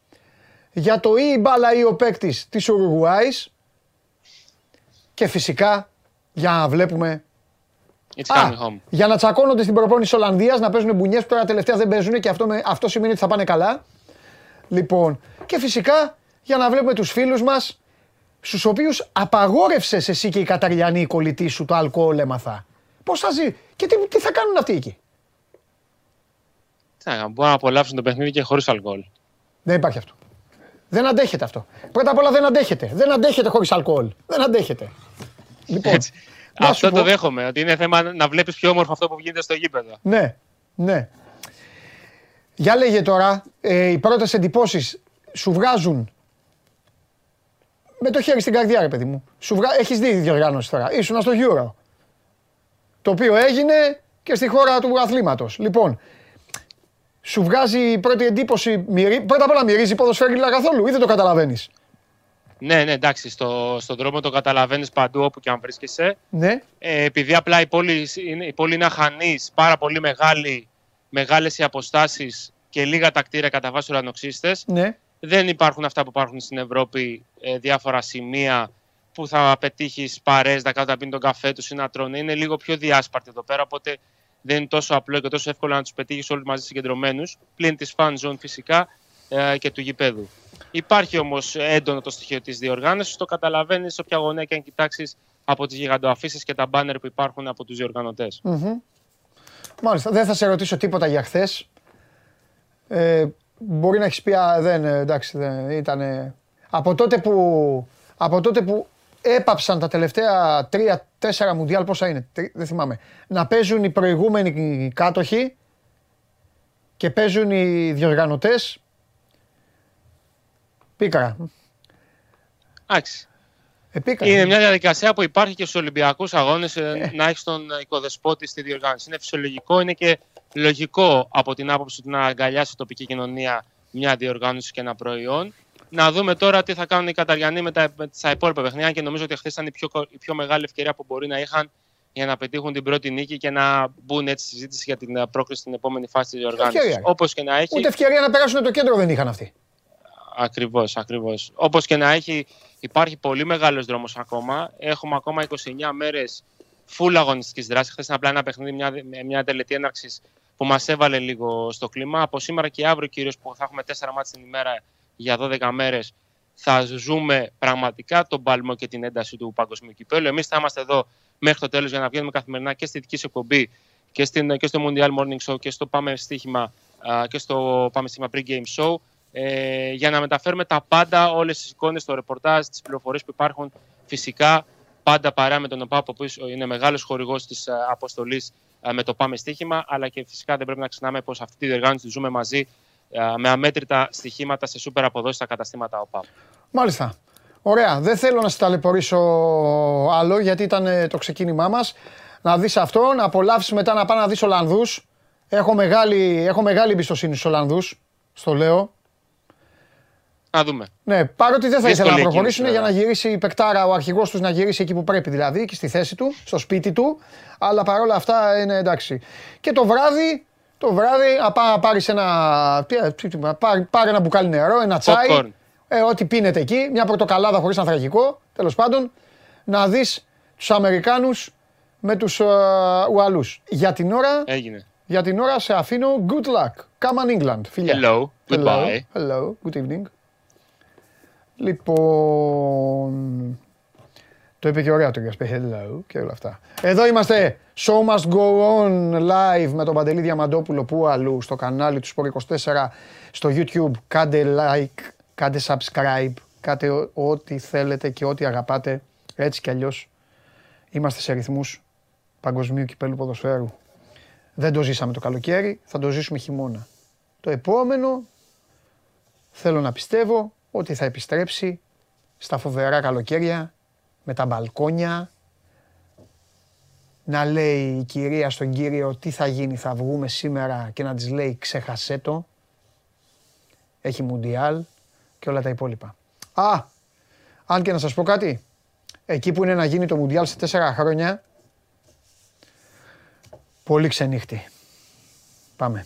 Για το ή η μπάλα ή ο παίκτης της Ουρουγουάης. Και φυσικά για να βλέπουμε It's Α, coming home. για να τσακώνονται στην προπόνηση Ολλανδίας, να παίζουν μπουνιές που τώρα τελευταία δεν παίζουν και αυτό, με, αυτό σημαίνει ότι θα πάνε καλά. Λοιπόν, και φυσικά για να βλέπουμε τους φίλους μας, στους οποίους απαγόρευσες εσύ και η Καταριανή η κολλητή σου το αλκοόλ έμαθα. Πώς θα ζει και τι, τι θα κάνουν αυτοί εκεί; Τι να κάνουν, μπορούν να απολαύσουν το παιχνίδι και χωρίς αλκοόλ. Δεν υπάρχει αυτό. Δεν αντέχετε αυτό. Πρώτα απ' όλα δεν αντέχετε. Δεν αντέχετε χωρίς αλκοόλ. Δεν αντέχετε. Λοιπόν, Έτσι. Να σου Αυτό πω- το δέχομαι. Ότι είναι θέμα να βλέπεις πιο όμορφο αυτό που γίνεται στο γήπεδο. Ναι, ναι. Για λέγε τώρα, ε, οι πρώτες εντυπώσεις σου βγάζουν; Με το χέρι στην καρδιά ρε παιδί μου. Σου βγα... Έχεις δει τη διοργάνωση τώρα. Ήσουνα στο Euro. Το οποίο έγινε και στη χώρα του αθλήματος. Λοιπόν, σου βγάζει η πρώτη εντύπωση, μυρί... πρώτα απ' όλα μυρίζει ποδοσφαίριλα καθόλου ή δεν το καταλαβαίνεις; Ναι, ναι, εντάξει. Στο, στον δρόμο το καταλαβαίνεις παντού όπου και αν βρίσκεσαι. Ναι, Ε, επειδή απλά η πόλη είναι, η πόλη είναι αχανής, πάρα πολύ μεγάλη, μεγάλες οι αποστάσεις και λίγα τα κτίρια κατά βάση ουρανοξύστες, ναι. δεν υπάρχουν αυτά που υπάρχουν στην Ευρώπη, ε, διάφορα σημεία που θα πετύχεις παρέ να κάνουν να πίνουν τον καφέ τους ή να τρώνε. Είναι λίγο πιο διάσπαρτη εδώ πέρα, οπότε δεν είναι τόσο απλό και τόσο εύκολο να τους πετύχεις όλου μαζί συγκεντρωμένους. Πλην της fan zone φυσικά ε, και του γηπέδου. Υπάρχει όμως έντονο το στοιχείο της διοργάνωσης. Το καταλαβαίνεις σε όποια γωνία και αν κοιτάξεις από τις γιγαντοαφήσει και τα μπάνερ που υπάρχουν από τους διοργανωτές. Μάλιστα, δεν θα σε ρωτήσω τίποτα για χθες. Ε, μπορεί να έχεις πει, α, δεν, ε, εντάξει, δεν ήταν. Από τότε που, από τότε που έπαψαν τα τελευταία τρία-τέσσερα μουντιάλ, πόσα είναι, τρι- δεν θυμάμαι, να παίζουν οι προηγούμενοι κάτοχοι και παίζουν οι διοργανωτές, πίκαρα. Εντάξει. Ε, πίκαρα. Είναι μια διαδικασία που υπάρχει και στους Ολυμπιακούς Αγώνες να έχεις τον οικοδεσπότη στη διοργάνωση. Είναι φυσιολογικό, είναι και λογικό από την άποψη του να αγκαλιάσει η τοπική κοινωνία μια διοργάνωση και ένα προϊόν. Να δούμε τώρα τι θα κάνουν οι Καταριανοί με τα, με τα υπόλοιπα παιχνίδια και νομίζω ότι χθες ήταν η πιο, η πιο μεγάλη ευκαιρία που μπορεί να είχαν για να πετύχουν την πρώτη νίκη και να μπουν έτσι στη συζήτηση για την ε, πρόκληση στην επόμενη φάση της διοργάνωσης. Ευκαιρία. Όπως και να έχει. Ούτε ευκαιρία να περάσουν το κέντρο δεν είχαν αυτοί. Ακριβώς, ακριβώς. Όπως και να έχει, υπάρχει πολύ μεγάλος δρόμος ακόμα. Έχουμε ακόμα 29 μέρες full αγωνιστικής δράσης. Χθες ήταν απλά ένα παιχνίδι, μια, μια τελετή έναρξης που μας έβαλε λίγο στο κλίμα. Από σήμερα και αύριο, κυρίως που θα έχουμε 4 μάτια την ημέρα για 12 μέρες, θα ζούμε πραγματικά τον παλμό και την ένταση του παγκοσμίου κυπέλου. Εμείς θα είμαστε εδώ μέχρι το τέλος για να βγαίνουμε καθημερινά και στη δική σου εκπομπή και, στην, και στο Mondial Morning Show και στο Πάμε Στοίχημα α, και στο Πάμε Στοίχημα Pre-Game Show ε, για να μεταφέρουμε τα πάντα, όλες τις εικόνες, το ρεπορτάζ, τις πληροφορίες που υπάρχουν φυσικά πάντα παρά με τον ΟΠΑΠ, που είναι μεγάλος χορηγός της α, αποστολής α, με το Πάμε Στοίχημα, αλλά και φυσικά δεν πρέπει να ξεχνάμε πως αυτή τη διοργάνωση τη ζούμε μαζί α, με αμέτρητα στοιχήματα σε σούπερ αποδόσεις στα καταστήματα ΟΠΑΠ. Μάλιστα. Ωραία. Δεν θέλω να σε ταλαιπωρήσω άλλο γιατί ήταν ε, το ξεκίνημά μας. Να δεις αυτό, να απολαύσεις μετά να πάνε να δεις Ολλανδούς. Έχω μεγάλη, έχω μεγάλη εμπιστοσύνη στους Ολλανδούς, στο λέω. Να δούμε. Ναι, παρότι δεν θα Δύσκολη ήθελα να κίνηση, προχωρήσουν για να βέβαια. γυρίσει η Πεκτάρα, ο αρχηγός τους να γυρίσει εκεί που πρέπει, δηλαδή, εκεί στη θέση του, στο σπίτι του. Αλλά παρόλα αυτά είναι εντάξει. Και το βράδυ, το βράδυ, να πά- πάρεις ένα, τι- τι- τι- πάρ- πάρε ένα μπουκάλι νερό, ένα τσάι, Popcorn. ε, ό,τι πίνετε εκεί, μια πορτοκαλάδα χωρίς ανθρακικό, τέλος πάντων, να δεις τους Αμερικάνους με τους ε, Ουαλούς. Για την ώρα, Έγινε. για την ώρα σε αφήνω good luck. Come on England, φιλιά. Hello. Goodbye. Hello, hello, good evening. Λοιπόν, το είπε και ωραία το Γιάννη, hello και όλα αυτά. Εδώ είμαστε, show must go on live με τον Παντελή Διαμαντόπουλο που αλλού στο κανάλι του Sport 24 στο YouTube. Κάντε like, κάντε subscribe, κάντε ό- ό,τι θέλετε και ό,τι αγαπάτε. Έτσι κι αλλιώς είμαστε σε ρυθμούς παγκοσμίου κυπέλου ποδοσφαίρου. Δεν το ζήσαμε το καλοκαίρι, θα το ζήσουμε χειμώνα. Το επόμενο θέλω να πιστεύω ότι θα επιστρέψει στα φοβερά καλοκαίρια με τα μπαλκόνια να λέει η κυρία στον κύριο τι θα γίνει, θα βγούμε σήμερα και να της λέει ξέχασέ το. Έχει μουντιάλ και όλα τα υπόλοιπα. Α, αν και να σας πω κάτι, εκεί που είναι να γίνει το μουντιάλ σε τέσσερα χρόνια, πολύ ξενύχτη. Πάμε.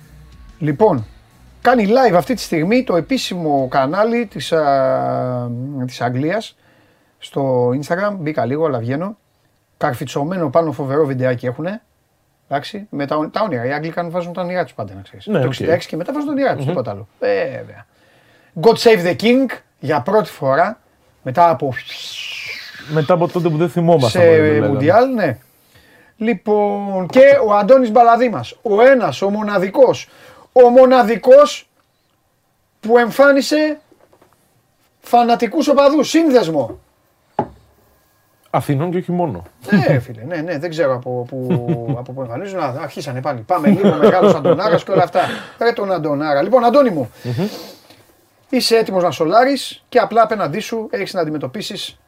Λοιπόν, κάνει live αυτή τη στιγμή το επίσημο κανάλι της, α, της Αγγλίας στο Instagram. Μπήκα λίγο, αλλά βγαίνω. Καρφιτσωμένο πάνω φοβερό βιντεάκι έχουνε. Εντάξει, με τα, τα όνειρα. Οι Άγγλοι κάνουν, βάζουν τα όνειρά τους πάντα, να ξέρεις. Ναι, το οκ. 66 και μετά βάζουν τα όνειρά τους, τίποτα άλλο. Βέβαια. God save the king για πρώτη φορά μετά από Μετά από τότε που δεν θυμόμασταν. σε πώς το λέγαμε. Μουντιάλ, ναι. Λοιπόν, και ο Αντώνης Μπαλαδήμας, ο ένας, ο μοναδικός, ο μοναδικός που εμφάνισε φανατικούς οπαδούς, σύνδεσμο. Αθηνών και όχι μόνο. ναι, φίλε, ναι, ναι, δεν ξέρω από πού από πού εμφανίζουν. Α, αρχίσανε πάλι. Πάμε λίγο μεγάλος Αντωνάρας και όλα αυτά. Ρε τον Αντωνάρα. Λοιπόν, Αντώνη μου, είσαι έτοιμος να σολάρεις και απλά απέναντί σου έχεις να αντιμετωπίσεις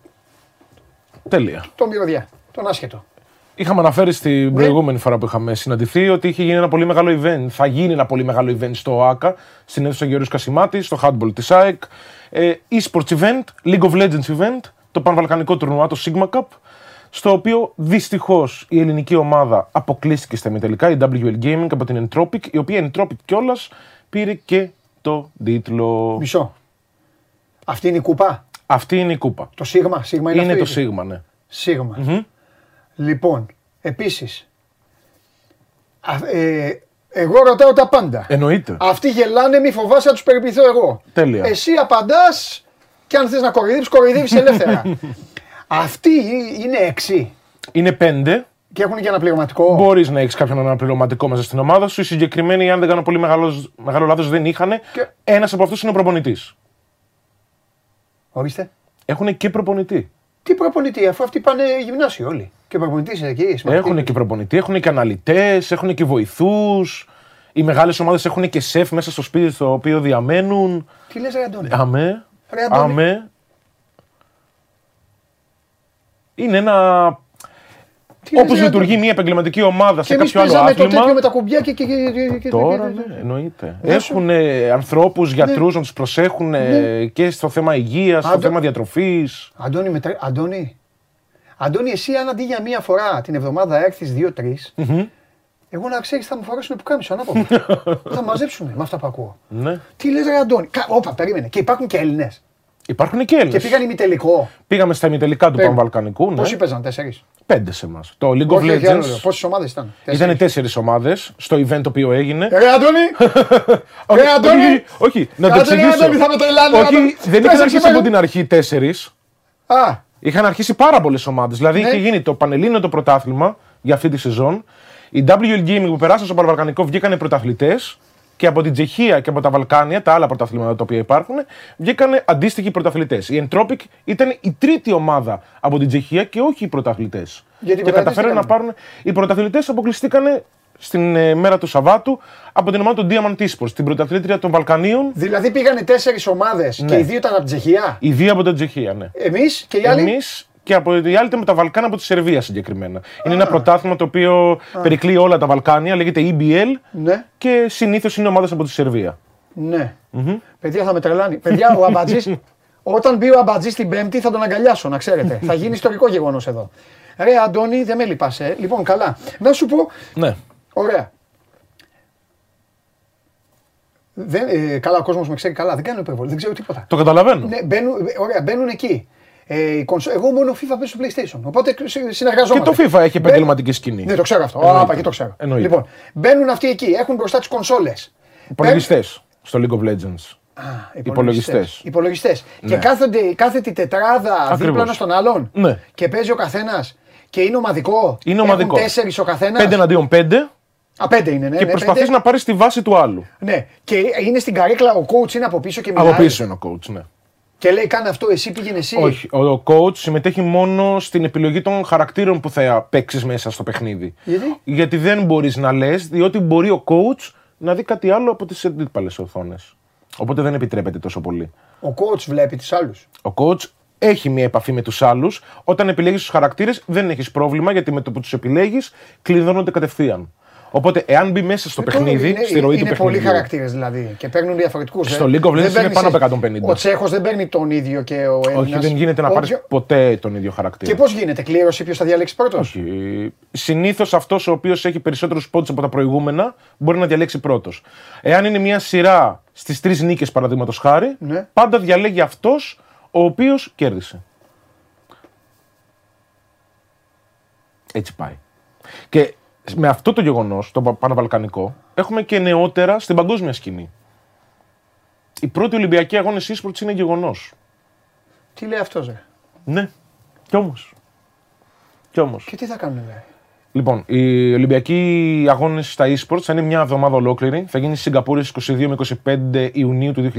Τέλεια. τον μυρωδιά, τον άσχετο. Είχαμε αναφέρει Ναι. στην προηγούμενη φορά που είχαμε συναντηθεί ότι είχε γίνει ένα πολύ μεγάλο event. Θα γίνει ένα πολύ μεγάλο event στο ΟΑΚΑ, στην αίθουσα Γεωργίου Κασιμάτη, στο handball της ΑΕΚ. Ε, e-sports event, League of Legends event, το πανβαλκανικό τουρνουά, το Sigma Cup, στο οποίο δυστυχώς η ελληνική ομάδα αποκλείστηκε στα ημιτελικά, η WL Gaming από την Entropic, η οποία Entropic κιόλας πήρε και το τίτλο. Μισό. Αυτή είναι η κούπα; Αυτή είναι η κούπα. Το σίγμα, σίγμα είναι, Είναι αυτό, το Sigma, ναι. Σίγμα. Λοιπόν, επίσης, α, ε, εγώ ρωτάω τα πάντα. Εννοείται. Αυτοί γελάνε, μη φοβάσαι να τους περιποιηθώ εγώ. Τέλεια. Εσύ απαντάς και αν θες να κοροϊδεύεις, κοροϊδεύεις ελεύθερα. Αυτοί είναι έξι Είναι πέντε. και έχουν και ένα πληρωματικό. Μπορείς να έχεις κάποιον αναπληρωματικό μέσα στην ομάδα σου. Οι συγκεκριμένοι, αν δεν κάνω πολύ μεγάλο, μεγάλο λάθος, δεν είχαν. Και- Ένας από αυτούς είναι ο προπονητής. Ορίστε. Έχουν και προπονητή. Τι προπονητή, αφού αυτοί πάνε γυμνάσιο όλοι. Και προπονητής είναι εκεί. συμμαθητή. Έχουν και προπονητή, έχουν και αναλυτές, έχουν και βοηθούς. Οι μεγάλες ομάδες έχουν και σεφ μέσα στο σπίτι στο οποίο διαμένουν. Τι λες ρε Αντώνη; Αμέ. Ρε, Αντώνη. Αμέ. Είναι ένα. Τι λες, Όπως ρε, λειτουργεί Αντώνη; μια επαγγελματική ομάδα Και σε εμείς κάποιο άλλο παίζαμε το άθλημα. τέτοιο με τα κουμπιά και... και, και, και, και Τώρα, και- ναι, εννοείται. Δεν σου- Έχουν ανθρώπους, γιατρούς να τους προσέχουν ε, και στο θέμα υγείας, στο Αντώ- θέμα διατροφής. Αντώνη, με τρε- Αντώνη, Αντώνη, εσύ αν αντί για μία φορά την εβδομάδα έρθεις δύο-τρει, εγώ να ξέρεις θα μου φορέσουν που κάμισο ανάποδο. θα μαζέψουν με αυτά που ακούω. Ναι. Τι λε, Ρε Αντώνη; Κα- Όπα, περίμενε. Και υπάρχουν και Έλληνες. Υπάρχουν και Έλληνες. Και πήγαν ημιτελικό. Πήγαμε στα ημιτελικά του Περίμενε. Πανβαλκανικού. Ναι. Πόσοι παίζαν, τέσσερις; Πέντε σε εμάς. Το League of Legends Πόσες ομάδες ήταν; ήταν τέσσερις ομάδες στο event το οποίο έγινε. Ρε Αντώνη! Ρε Αντώνη! όχι, όχι, να το Κάτσε, ρε, εξηγήσω. Αντώνη, θα με τρελάνε, Αντώνη. Όχι, δεν είχαν Τέσσερις αρχίσει ομάδες. από την αρχή τέσσερις. Α, Είχαν αρχίσει πάρα πολλές ομάδες. Δηλαδή Ναι. είχε γίνει το Πανελλήνιο το πρωτάθλημα για αυτή τη σεζόν. Η WL Gaming που περάσαν στο Πανβαλκανικό βγήκαν πρωταθλητές και από την Τσεχία και από τα Βαλκάνια, τα άλλα πρωταθλήματα τα οποία υπάρχουν, βγήκαν αντίστοιχοι πρωταθλητές. Η Entropic ήταν η τρίτη ομάδα από την Τσεχία και όχι οι πρωταθλητές. Γιατί οι Και πρωταθλητές καταφέραν τι να κάνανε; πάρουν. Οι πρωταθλητές αποκλειστήκαν στην ε, μέρα του Σαββάτου από την ομάδα του Diamond Esports, την πρωταθλήτρια των Βαλκανίων. Δηλαδή πήγανε τέσσερις ομάδες και Ναι. οι δύο ήταν από την Τσεχία; Οι δύο από την Τσεχία, ναι. Εμείς και οι άλλοι; Εμείς και από οι άλλοι ήταν με τα Βαλκάνια από τη Σερβία συγκεκριμένα. Είναι ένα πρωτάθλημα το οποίο περικλεί όλα τα Βαλκάνια, λέγεται EBL Ναι, και συνήθως είναι ομάδες από τη Σερβία. ναι. Παιδιά θα με τρελάνει. Παιδιά, ο Αμπατζή. Όταν μπει ο Αμπατζής την Πέμπτη θα τον αγκαλιάσω, να ξέρετε. θα γίνει ιστορικό γεγονός εδώ. Ρε Αντώνη, δεν με λυπάσαι. Λοιπόν, καλά. Να σου πω, Ναι. Ωραία. Δεν, ε, καλά, ο κόσμος με ξέρει καλά. Δεν κάνω υπερβολή, δεν ξέρω τίποτα. Το καταλαβαίνω. Ναι, μπαίνουν, ε, ωραία, μπαίνουν εκεί. Ε, η κονσο... Εγώ μόνο FIFA παίζω στο PlayStation. Οπότε συ- Και συνεργαζόμαστε. το FIFA έχει Μπαι- επαγγελματική σκηνή. Ναι, το ξέρω αυτό. Εννοείται. Άπα, και το ξέρω. Εννοείται. Λοιπόν, μπαίνουν αυτοί εκεί, έχουν μπροστά τι κονσόλες. Υπολογιστές στο League of Legends. Υπολογιστές. Υπολογιστές. Και Ναι. κάθονται, κάθεται η τετράδα Ακριβώς. δίπλα ένας στον άλλον. Ναι. Και παίζει ο καθένας. Και είναι ομαδικό. Είναι ομαδικό. Έχουν τέσσερις ο καθένας. 5 εναντίον 5 Α, πέντε είναι, ναι. και ναι, προσπαθείς πέντε. να πάρεις τη βάση του άλλου. Ναι. Και είναι στην καρέκλα, ο coach είναι από πίσω και μιλάει. Από πίσω είναι ο coach, ναι. Και λέει: Κάνε αυτό, εσύ πήγαινε εσύ. Όχι. Ο, ο coach συμμετέχει μόνο στην επιλογή των χαρακτήρων που θα παίξεις μέσα στο παιχνίδι. Γιατί; Γιατί δεν μπορείς να λες, διότι μπορεί ο coach να δει κάτι άλλο από τις αντίπαλες οθόνες. Οπότε δεν επιτρέπεται τόσο πολύ. Ο coach βλέπει τους άλλους. Ο coach έχει μια επαφή με τους άλλους. Όταν επιλέγεις τους χαρακτήρες, δεν έχεις πρόβλημα γιατί με το που τους επιλέγεις, κλειδώνονται κατευθείαν. Οπότε, εάν μπει μέσα στο παιχνίδι, είναι, στη ροή είναι του πολλοί παιχνιδιού. χαρακτήρες δηλαδή και παίρνουν διαφορετικούς. Στο League of Legends είναι πάνω από 150. Ο Τσέχος δεν παίρνει τον ίδιο και ο Έλληνας. Όχι, δεν γίνεται να πάρεις ποτέ τον ίδιο χαρακτήρα. Και πώς γίνεται, κλήρωση ποιος θα διαλέξει πρώτος; Συνήθως αυτός ο οποίος έχει περισσότερους πόντους από τα προηγούμενα μπορεί να διαλέξει πρώτος. Εάν είναι μια σειρά στις τρεις νίκες, παραδείγματος χάρη, Ναι. πάντα διαλέγει αυτός ο οποίος κέρδισε. Έτσι πάει. Και με αυτό το γεγονός, το πα- παναβαλκανικό, έχουμε και νεότερα στην παγκόσμια σκηνή. Οι πρώτοι Ολυμπιακοί αγώνες eSports είναι γεγονός. Τι λέει αυτός, ρε; Ναι. Κι όμως. Κι όμως. Και τι θα κάνουν, ρε; Λοιπόν, οι Ολυμπιακοί αγώνες στα eSports θα είναι μια εβδομάδα ολόκληρη. Θα γίνει στη Σιγκαπούρη στις 22 με 25 Ιουνίου του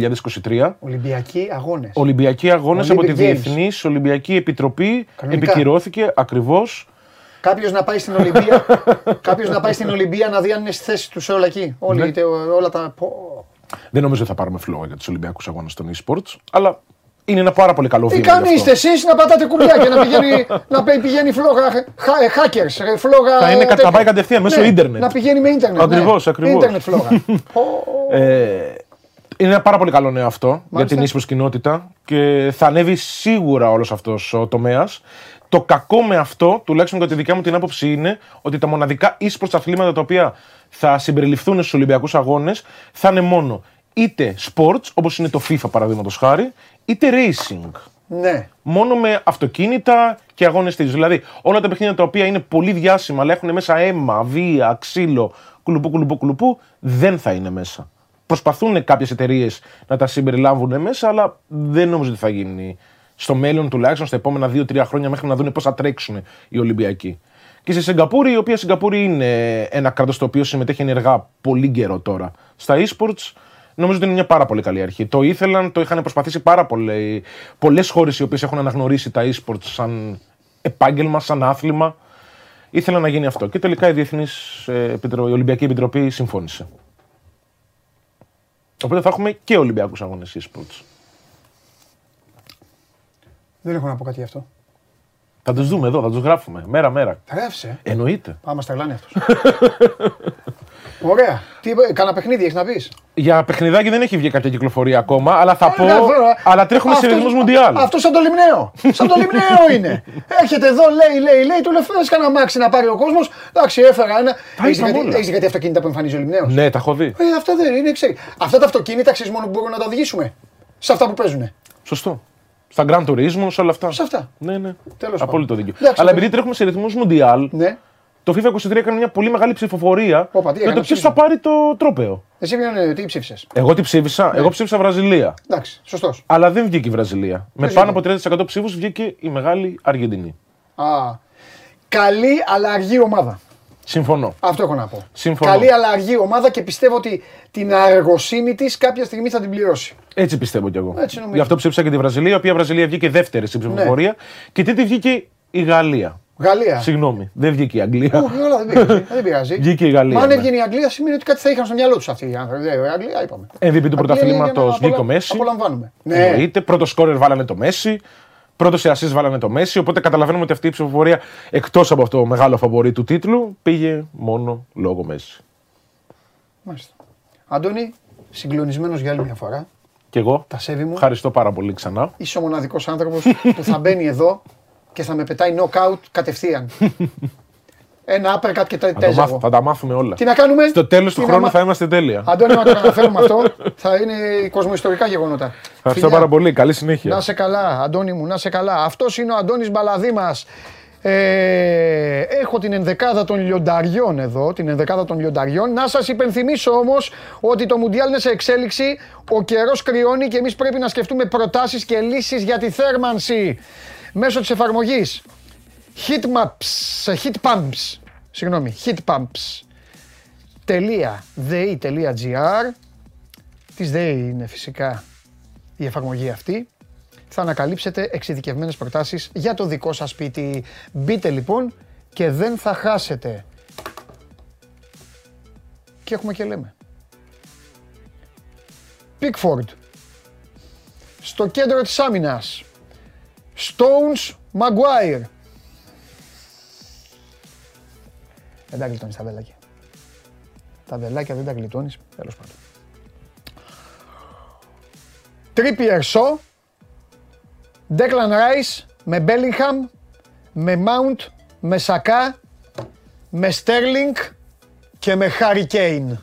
2023. Ολυμπιακοί αγώνες. Ολυμπιακοί αγώνες από τη Olympic Games. Διεθνής Ολυμπιακή Επιτροπή. Κανονικά. Επικυρώθηκε ακριβώς. Κάποιος να πάει στην Ολυμπία. Κάποιος να πάει στην Ολυμπία να δει αν είναι στη θέση του όλα εκεί. Όλοι, Ναι. τε- όλα τα. πω. Δεν νομίζω ότι θα πάρουμε φλόγα για τους Ολυμπιακούς αγώνες των eSports, αλλά είναι ένα πάρα πολύ καλό Τι βήμα. γι' κάνεις αυτό. είστε εσεί να πατάτε κουμπιά και να πηγαίνει, να παι- πηγαίνει φλόγα χα- ε, hackers, ρε, φλόγα. Θα είναι κα- τέτοια. θα πάει κατευθείαν μέσω Ναι, ίντερνετ. Να πηγαίνει με ίντερνετ. Ακριβώς, ναι. ακριβώς. Ίντερνετ φλόγα. Πω. Ε, είναι ένα πάρα πολύ καλό νέο αυτό Μάλιστα. για την eSports κοινότητα και θα ανέβει σίγουρα όλος αυτός ο τομέας. Το κακό με αυτό, τουλάχιστον κατά τη δικιά μου την άποψη, είναι ότι τα μοναδικά eSports αθλήματα τα οποία θα συμπεριληφθούν στους Ολυμπιακούς Αγώνες θα είναι μόνο είτε sports, όπως είναι το FIFA παραδείγματος χάρη, είτε racing. Ναι. Μόνο με αυτοκίνητα και αγώνες τέτοιου. Δηλαδή, όλα τα παιχνίδια τα οποία είναι πολύ διάσημα, αλλά έχουν μέσα αίμα, βία, ξύλο, κουλουπού, κουλουπού, κουλουπού, δεν θα είναι μέσα. Προσπαθούν κάποιες εταιρείες να τα συμπεριλάβουν μέσα, αλλά δεν νομίζω ότι θα γίνει στο μέλλον τουλάχιστον στα επόμενα 2-3 χρόνια μέχρι να δουν πώς θα τρέξουν οι Ολυμπιακοί. Και στη Σιγκαπούρη, η οποία Σιγκαπούρη είναι ένα κράτος το οποίο συμμετέχει ενεργά πολύ καιρό τώρα στα e-sports, νομίζω ότι είναι μια πάρα πολύ καλή αρχή. Το ήθελαν, το είχαν προσπαθήσει πάρα πολλές χώρες οι οποίες έχουν αναγνωρίσει τα e-sports σαν επάγγελμα, σαν άθλημα. Ήθελαν να γίνει αυτό. Και τελικά η, Διεθνής, ε, Επιτρο- η Ολυμπιακή Επιτροπή συμφώνησε. Οπότε θα έχουμε και Ολυμπιακούς αγώνες e-sports. Δεν έχω να πω κάτι γι' αυτό. Θα τους δούμε εδώ, θα τους γράφουμε. Μέρα-μέρα. Τα γράφησε. Εννοείται. Πάμε στα γλάνια αυτός. Ωραία. Τι, είπε, κάνα παιχνίδι έχεις να πεις; Για παιχνιδάκι δεν έχει βγει κάποια κυκλοφορία ακόμα, αλλά θα πω. Ε, αλλά τρέχουμε σε ρυθμού Μουντιάλ. Αυτός σαν το λιμνέο. σαν το λιμνέο είναι. Έρχεται εδώ, λέει, λέει, λέει, του λέει φέρε κανένα μάξι να πάρει ο κόσμος. Εντάξει, έφερα ένα. Έχεις είδαμε όλα. δει κάτι αυτοκίνητα που εμφανίζει ο λιμνέος; Ναι, τα έχω δει. Ε, αυτά δεν είναι, ξέρει. Αυτά τα αυτοκίνητα ξέρεις μόνο που μπορούμε να τα οδηγήσουμε. Σε αυτά που παίζουν. Σωστό. Στα Grand Turismo, σε όλα αυτά. Σε αυτά. Ναι, ναι. Τέλος Απόλυτο πάντων. δίκιο. Εντάξει, Αλλά το- επειδή τρέχουμε σε ρυθμούς Μουντιάλ, Ναι. το FIFA 23 έκανε μια πολύ μεγάλη ψηφοφορία Όπα, τι για έκανε, το ποιος ψήφισμα. θα πάρει το τρόπεο. Εσύ ποιον τι ψήφισες; Εγώ τι ψήφισα, Ναι. εγώ ψήφισα Βραζιλία. Εντάξει, σωστός. Αλλά δεν βγήκε η Βραζιλία. Με Ποιος πάνω από βγήκε; 30% ψήφους βγήκε η μεγάλη Αργεντινή. Α, καλή αλλά αργή ομάδα. Συμφωνώ. Αυτό έχω να πω. Συμφωνώ. Καλή αλλά αργή ομάδα και πιστεύω ότι την αργοσύνη της κάποια στιγμή θα την πληρώσει. Έτσι πιστεύω κι εγώ. Έτσι νομίζω. Γι' αυτό ψήφισα και τη Βραζιλία, η οποία Βραζιλία βγήκε δεύτερη στην ψηφοφορία. Και τι βγήκε; Η Γαλλία. Γαλλία. Συγγνώμη, δεν βγήκε η Αγγλία. Όχι, όλα δεν πειράζει. δεν πειράζει. Βγήκε η Γαλλία, Μα αν ναι. έβγαινε η Αγγλία σημαίνει ότι κάτι θα είχαν στο μυαλό τους αυτοί οι άνθρωποι. Ε, Η Αγγλία είπαμε. MVP του Αγγλία είναι πρωταθλήματος για να βγήκε ο απολα- Μέση. Απολαμβάνουμε. Ναι. Εννοείται. Πρώτο σκόρερ βάλανε το Μέση. Πρώτος σε assist βάλανε το Μέση. Οπότε καταλαβαίνουμε ότι αυτή η ψηφοφορία εκτός από αυτό το μεγάλο φαβορή του τίτλου πήγε μόνο λόγω Μέση. Μάλιστα. Αντώνη, συγκλονισμένος για άλλη μια φορά. Και εγώ Τα σέβη μου. ευχαριστώ πάρα πολύ ξανά. Είσαι ο μοναδικός άνθρωπος που θα μπαίνει εδώ και θα με πετάει knockout κατευθείαν. Ένα uppercut και τα Θα, το τέζαγο. μάθ- θα τα μάθουμε όλα. Τι να κάνουμε; Στο τέλος του Τι να χρόνου μα- θα είμαστε τέλεια. Αντώνη, να το αναφέρουμε αυτό. Θα είναι κοσμοϊστορικά γεγονότα. Ευχαριστώ Φιλιά. πάρα πολύ. Καλή Να συνέχεια. σε καλά, Αντώνη μου, να σε καλά. Αυτός είναι ο Αντώνης Μπαλαδί μας. Ε, έχω την ενδεκάδα των λιονταριών εδώ, την ενδεκάδα των λιονταριών. Να σας υπενθυμίσω όμως ότι το Μουντιάλ είναι σε εξέλιξη, ο καιρός κρυώνει και εμείς πρέπει να σκεφτούμε προτάσεις και λύσεις για τη θέρμανση μέσω της εφαρμογής Heatmaps, Heat Pumps, συγγνώμη, Heat Pumps. .de.gr Της ΔΕΗ είναι φυσικά η εφαρμογή αυτή. Θα ανακαλύψετε εξειδικευμένες προτάσεις για το δικό σας σπίτι. Μπείτε λοιπόν και δεν θα χάσετε. Και έχουμε και λέμε. Pickford. Στο κέντρο της άμυνας. Stones Maguire. Δεν τα γλιτώνεις τα βελάκια. Τα βελάκια δεν τα γλιτώνεις. Τέλος πάντων. Τρίπιερ Σο, Declan Rice με Bellingham, με Mount, με Σακά, με Sterling και με Harry Kane.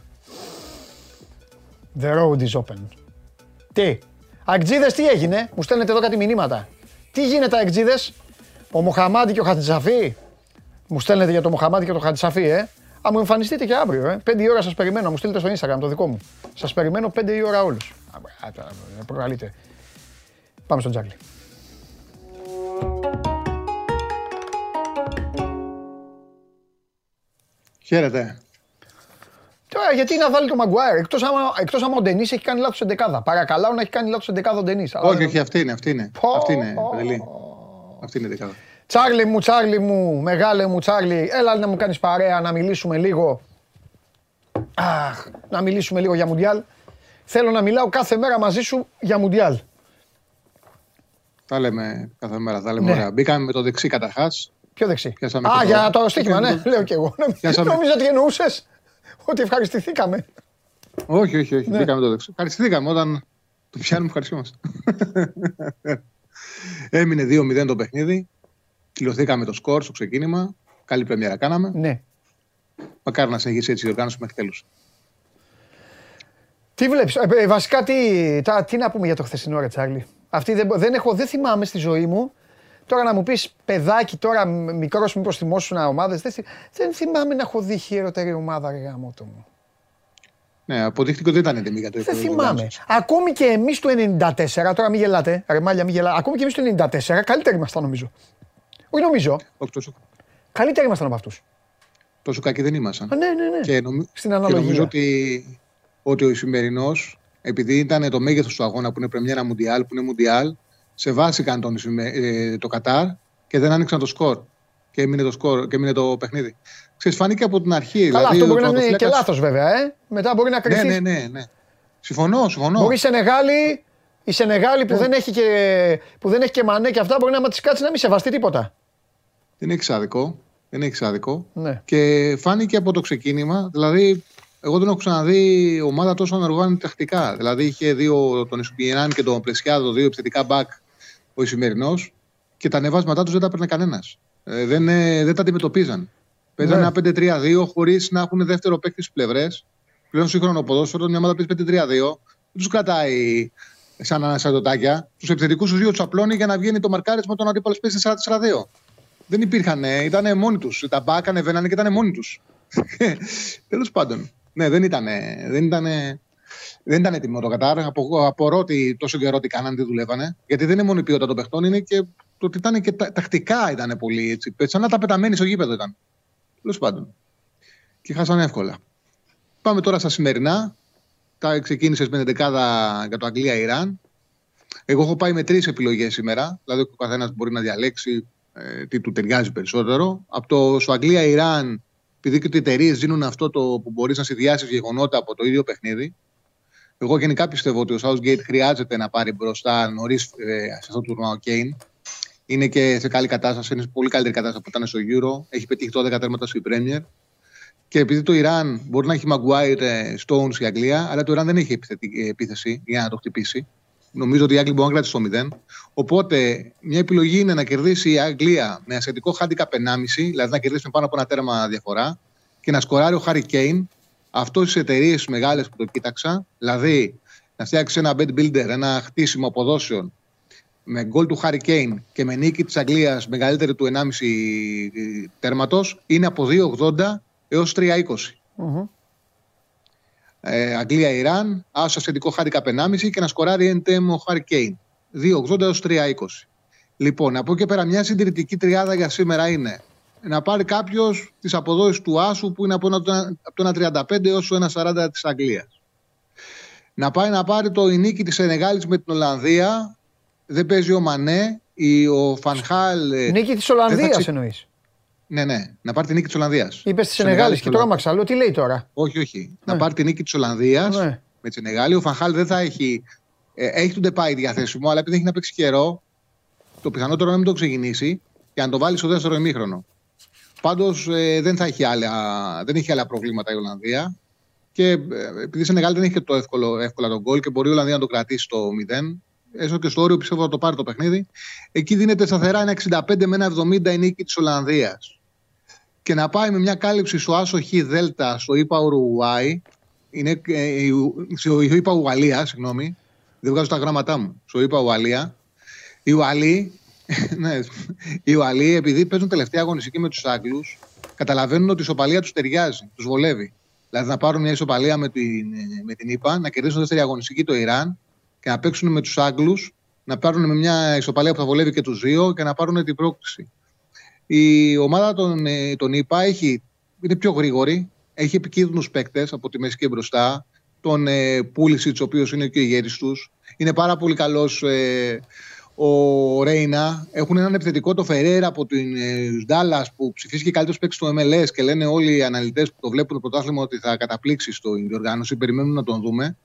The road is open. Τι, Αγτζίδες τι έγινε, μου στέλνετε εδώ κάτι μηνύματα. Τι γίνεται Αγτζίδες, ο Μοχαμάντη και ο Χατζησαφή; Μου στέλνετε για το Μοχαμάντη και το Χατζησαφή, ε. Α, μου εμφανιστείτε και αύριο, ε. Πέντε η ώρα σας περιμένω, μου στείλετε στο Instagram το δικό μου. Σας περιμένω πέντε η ώρα όλους. Α, α, τώρα, ε, προκαλείτε. Πάμε στον Τζάκλι. Χαίρετε. Τώρα γιατί να βάλει το Μαγκουάιρ, εκτός άμα, εκτός άμα ο Ντενής έχει κάνει λάθος εντεκάδα. Παρακαλάω να έχει κάνει λάθος εντεκάδα ο Ντενής. αλλά Όχι, δεν- όχι, αυτή είναι, αυτή είναι. Πω, Αυτή είναι, πω. Παντελή. Αυτή είναι η δεκάδα. Τσάρλι μου, Τσάρλι μου, μεγάλε μου Τσάρλι, έλα να μου κάνεις παρέα να μιλήσουμε λίγο. Αχ, να μιλήσουμε λίγο για Μουντιάλ. Θέλω να μιλάω κάθε μέρα μαζί σου για Μουντιάλ. Τα λέμε κάθε μέρα, τα λέμε Ναι. ωραία. Μπήκαμε με το δεξί καταρχάς. Πιο δεξί; Πιάσαμε Α, και το- για το στοίχημα, ναι, Πιάσαμε το- λέω κι εγώ. Πιάσαμε- Νόμιζα ότι εννοούσες ότι ευχαριστηθήκαμε. Όχι, όχι, Ναι. όχι. Μπήκαμε το δεξί. Ευχαριστηθήκαμε όταν το πιάνουμε, ευχαριστούμαστε. Έμεινε 2-0 το παιχνίδι. Κληρωθήκαμε το σκορ στο ξεκίνημα. Καλή πρεμιέρα κάναμε. Ναι. Μακάρι να συνεχίσει έτσι η οργάνωση μέχρι τέλους. Τι βλέπεις, ε, ε, βασικά τι, τα, τι να πούμε για το χθεσινό ρε Τσάρλι; Αυτή δεν, μπο- δεν, έχω, δεν θυμάμαι στη ζωή μου. Τώρα να μου πεις παιδάκι, τώρα μ- μικρός μήπως θυμόσουν ομάδες. Δεν, θυ- δεν θυμάμαι να έχω δει χειρότερη ομάδα ρε γαμότο μου. Ναι, αποδείχτηκε ότι δεν ήταν έτοιμη για το Δεν επίπεδο θυμάμαι. οργάνωσης. Ακόμη και εμείς το 94, τώρα μην γελάτε, ρε μάλια μην γελάτε. Ακόμη και εμείς το 94, καλύτεροι ήμασταν νομίζω. Όχι νομίζω, Όχι, τόσο, καλύτεροι ήμασταν από αυτούς. τόσο κακοί δεν ήμασταν. Α, ναι, ναι, ναι. Και, νομι... Στην και αναλογία. νομίζω ότι, ότι ο σημερινός, επειδή ήταν το μέγεθος του αγώνα που είναι πρεμιέρα Μουντιάλ, που είναι Μουντιάλ, σεβάστηκαν τον, Ισημε- ε, το Κατάρ και δεν άνοιξαν το σκορ. Και έμεινε το, σκορ, και έμεινε το παιχνίδι. Ξέρεις, φάνηκε από την αρχή. Καλά, δηλαδή, αυτό ο μπορεί να είναι και τερματοφύλακας- λάθος βέβαια, ε. Μετά μπορεί να Ναι, κρυφτεί. ναι, ναι, ναι. Συμφωνώ, συμφωνώ. Μπορεί η Σενεγάλη, η Σενεγάλη που, δεν έχει και, που δεν έχει και μανέ και αυτά μπορεί να τη κάτσει να μην σεβαστεί τίποτα. Δεν έχει άδικο. Δεν έχει άδικο. Ναι. Και φάνηκε από το ξεκίνημα, δηλαδή, εγώ δεν έχω ξαναδεί ομάδα τόσο ανεργάνη τακτικά. Δηλαδή, είχε δύο, τον Ισουπιενάν και τον Πρεσιάδο, δύο επιθετικά μπακ ο Ισημερινός και τα ανεβάσματά τους δεν τα έπαιρνε κανένας. Ε, δεν, ε, δεν τα αντιμετωπίζαν. Παίζανε Ναι. ένα 5-3-2 χωρίς να έχουν δεύτερο παίκτη στις πλευρές. Πλέον σύγχρονο ποδόσφαιρο, μια ομάδα παίζει 5-3-2, δεν τους κρατάει σαν ανασαντοτάκια. Τους επιθετικούς τους δύο τους απλώνει για να βγαίνει το μαρκάρισμα των αντίπαλο παίζει 4-4-2. Δεν υπήρχαν, ήταν μόνοι τους. Τα μπακ ανεβαίνανε και ήταν μόνοι τους. Τέλος πάντων. Ναι, δεν ήταν. Δεν ήταν δεν ήταν έτοιμο το Κατάρ. Απο, απορώ ότι τόσο καιρό τι κάνανε, τι δουλεύανε. Γιατί δεν είναι μόνο η ποιότητα των παιχτών, είναι και το ότι ήταν και τα, τακτικά ήταν πολύ έτσι. Σαν να τα πεταμένοι στο γήπεδο ήταν. Τέλος πάντων. και χάσαν εύκολα. Πάμε τώρα στα σημερινά. Τα ξεκίνησες με την δεκάδα για το Αγγλία-Ιράν. Εγώ έχω πάει με τρεις επιλογές σήμερα. Δηλαδή, ο καθένας μπορεί να διαλέξει ε, τι του ταιριάζει περισσότερο. Από το στο Αγγλία-Ιράν, επειδή και οι εταιρείες δίνουν αυτό το που μπορείς να συνδυάσεις γεγονότα από το ίδιο παιχνίδι. Εγώ γενικά πιστεύω ότι ο Southgate χρειάζεται να πάρει μπροστά νωρίς ε, σε αυτό το τουρνουά ο Κέιν. Είναι και σε καλή κατάσταση, είναι σε πολύ καλύτερη κατάσταση που ήταν στο Euro. Έχει πετύχει 12 τέρματα στο Premier. Και επειδή το Ιράν μπορεί να έχει Maguire, ε, Stones η Αγγλία, αλλά το Ιράν δεν έχει επιθετη- επίθεση για να το χτυπήσει. Νομίζω ότι η Αγγλία μπορεί να κρατήσει το 0. Οπότε μια επιλογή είναι να κερδίσει η Αγγλία με ασιατικό handicap 1,5, δηλαδή να κερδίσει με πάνω από ένα τέρμα διαφορά και να σκοράρει ο Χάρη Κέιν. Αυτός στι εταιρείες μεγάλες που το κοίταξα, δηλαδή να φτιάξει ένα bed builder, ένα χτίσιμο αποδόσεων με γκολ του Χάρη Κέιν και με νίκη της Αγγλίας μεγαλύτερη του 1,5 τέρματος, είναι από 2,80 έως 3,20. Μμμ. Ε, Αγγλία-Ιράν, άσο ασιατικό χάρη 1,5 και να σκοράρει NTM ο Χάρη Κέιν. 2,80 έως 3,20. Λοιπόν, από εκεί και πέρα, μια συντηρητική τριάδα για σήμερα είναι να πάρει κάποιος τις αποδόσεις του Άσου που είναι από, ένα, από το 1,35 έως το 1,40 της Αγγλίας. Να πάει να πάρει το η νίκη της Σενεγάλης με την Ολλανδία. Δεν παίζει ο Μανέ. Η, ο Φανχάλ. ε, Νίκη της δεν θα Ολλανδία ξε- εννοείς. Ναι, ναι. Να πάρει τη νίκη της Ολλανδίας. Είπες της Σενεγάλη και τώρα μαξα. Λέω τι λέει τώρα; Όχι, όχι. Να Ναι. πάρει τη νίκη της Ολλανδίας Ναι. με τη Σενεγάλη. Ο Φανχάλ δεν θα έχει. Ε, έχει τον Ντεπάη διαθέσιμο, αλλά επειδή έχει να παίξει καιρό, το πιθανότερο είναι να μην το ξεκινήσει και να το βάλει στο δεύτερο ημίχρονο. Πάντως ε, δεν θα έχει άλλα, δεν έχει άλλα προβλήματα η Ολλανδία. Και ε, επειδή η Σενεγάλη δεν έχει και το εύκολο, εύκολα τον γκολ και μπορεί η Ολλανδία να το κρατήσει το 0, έστω και στο όριο πιστεύω θα το πάρει το παιχνίδι. Εκεί δίνεται σταθερά ένα 65 με ένα 70 η νίκη της Ολλανδίας. Και να πάει με μια κάλυψη στο Άσο Χ Δέλτα στο ΙΠΑ Ουρουάη, είναι, ε, η- στο ΙΠΑ Ουαλία, συγγνώμη, δεν βγάζω τα γράμματά μου, στο ΙΠΑ Ουαλία. Οι Ουαλοί, ναι, οι Ουαλοί, επειδή παίζουν τελευταία αγωνιστική με τους Άγγλους, καταλαβαίνουν ότι η ισοπαλία τους ταιριάζει, τους βολεύει. Δηλαδή να πάρουν μια ισοπαλία με την, με την ΙΠΑ, να κερδίσουν δεύτερη αγωνιστική το Ιράν και να παίξουν με τους Άγγλους, να πάρουν με μια ισοπαλία που θα βολεύει και τους δύο και να πάρουν την πρόκληση. Η ομάδα των, ε, των ΙΠΑ έχει, είναι πιο γρήγορη, έχει επικίνδυνους παίκτες από τη μέση και μπροστά. Τον ε, Πούλησιτς, ο οποίος είναι και ο ηγέτης τους. Είναι πάρα πολύ καλός ε, ο Ρέινα. Έχουν έναν επιθετικό το Φεραίρα από την ε, Ντάλλα που ψηφίστηκε καλύτερος παίκτης του MLS και λένε όλοι οι αναλυτές που το βλέπουν το πρωτάθλημα ότι θα καταπλήξει στην διοργάνωση. Περιμένουν να τον δούμε.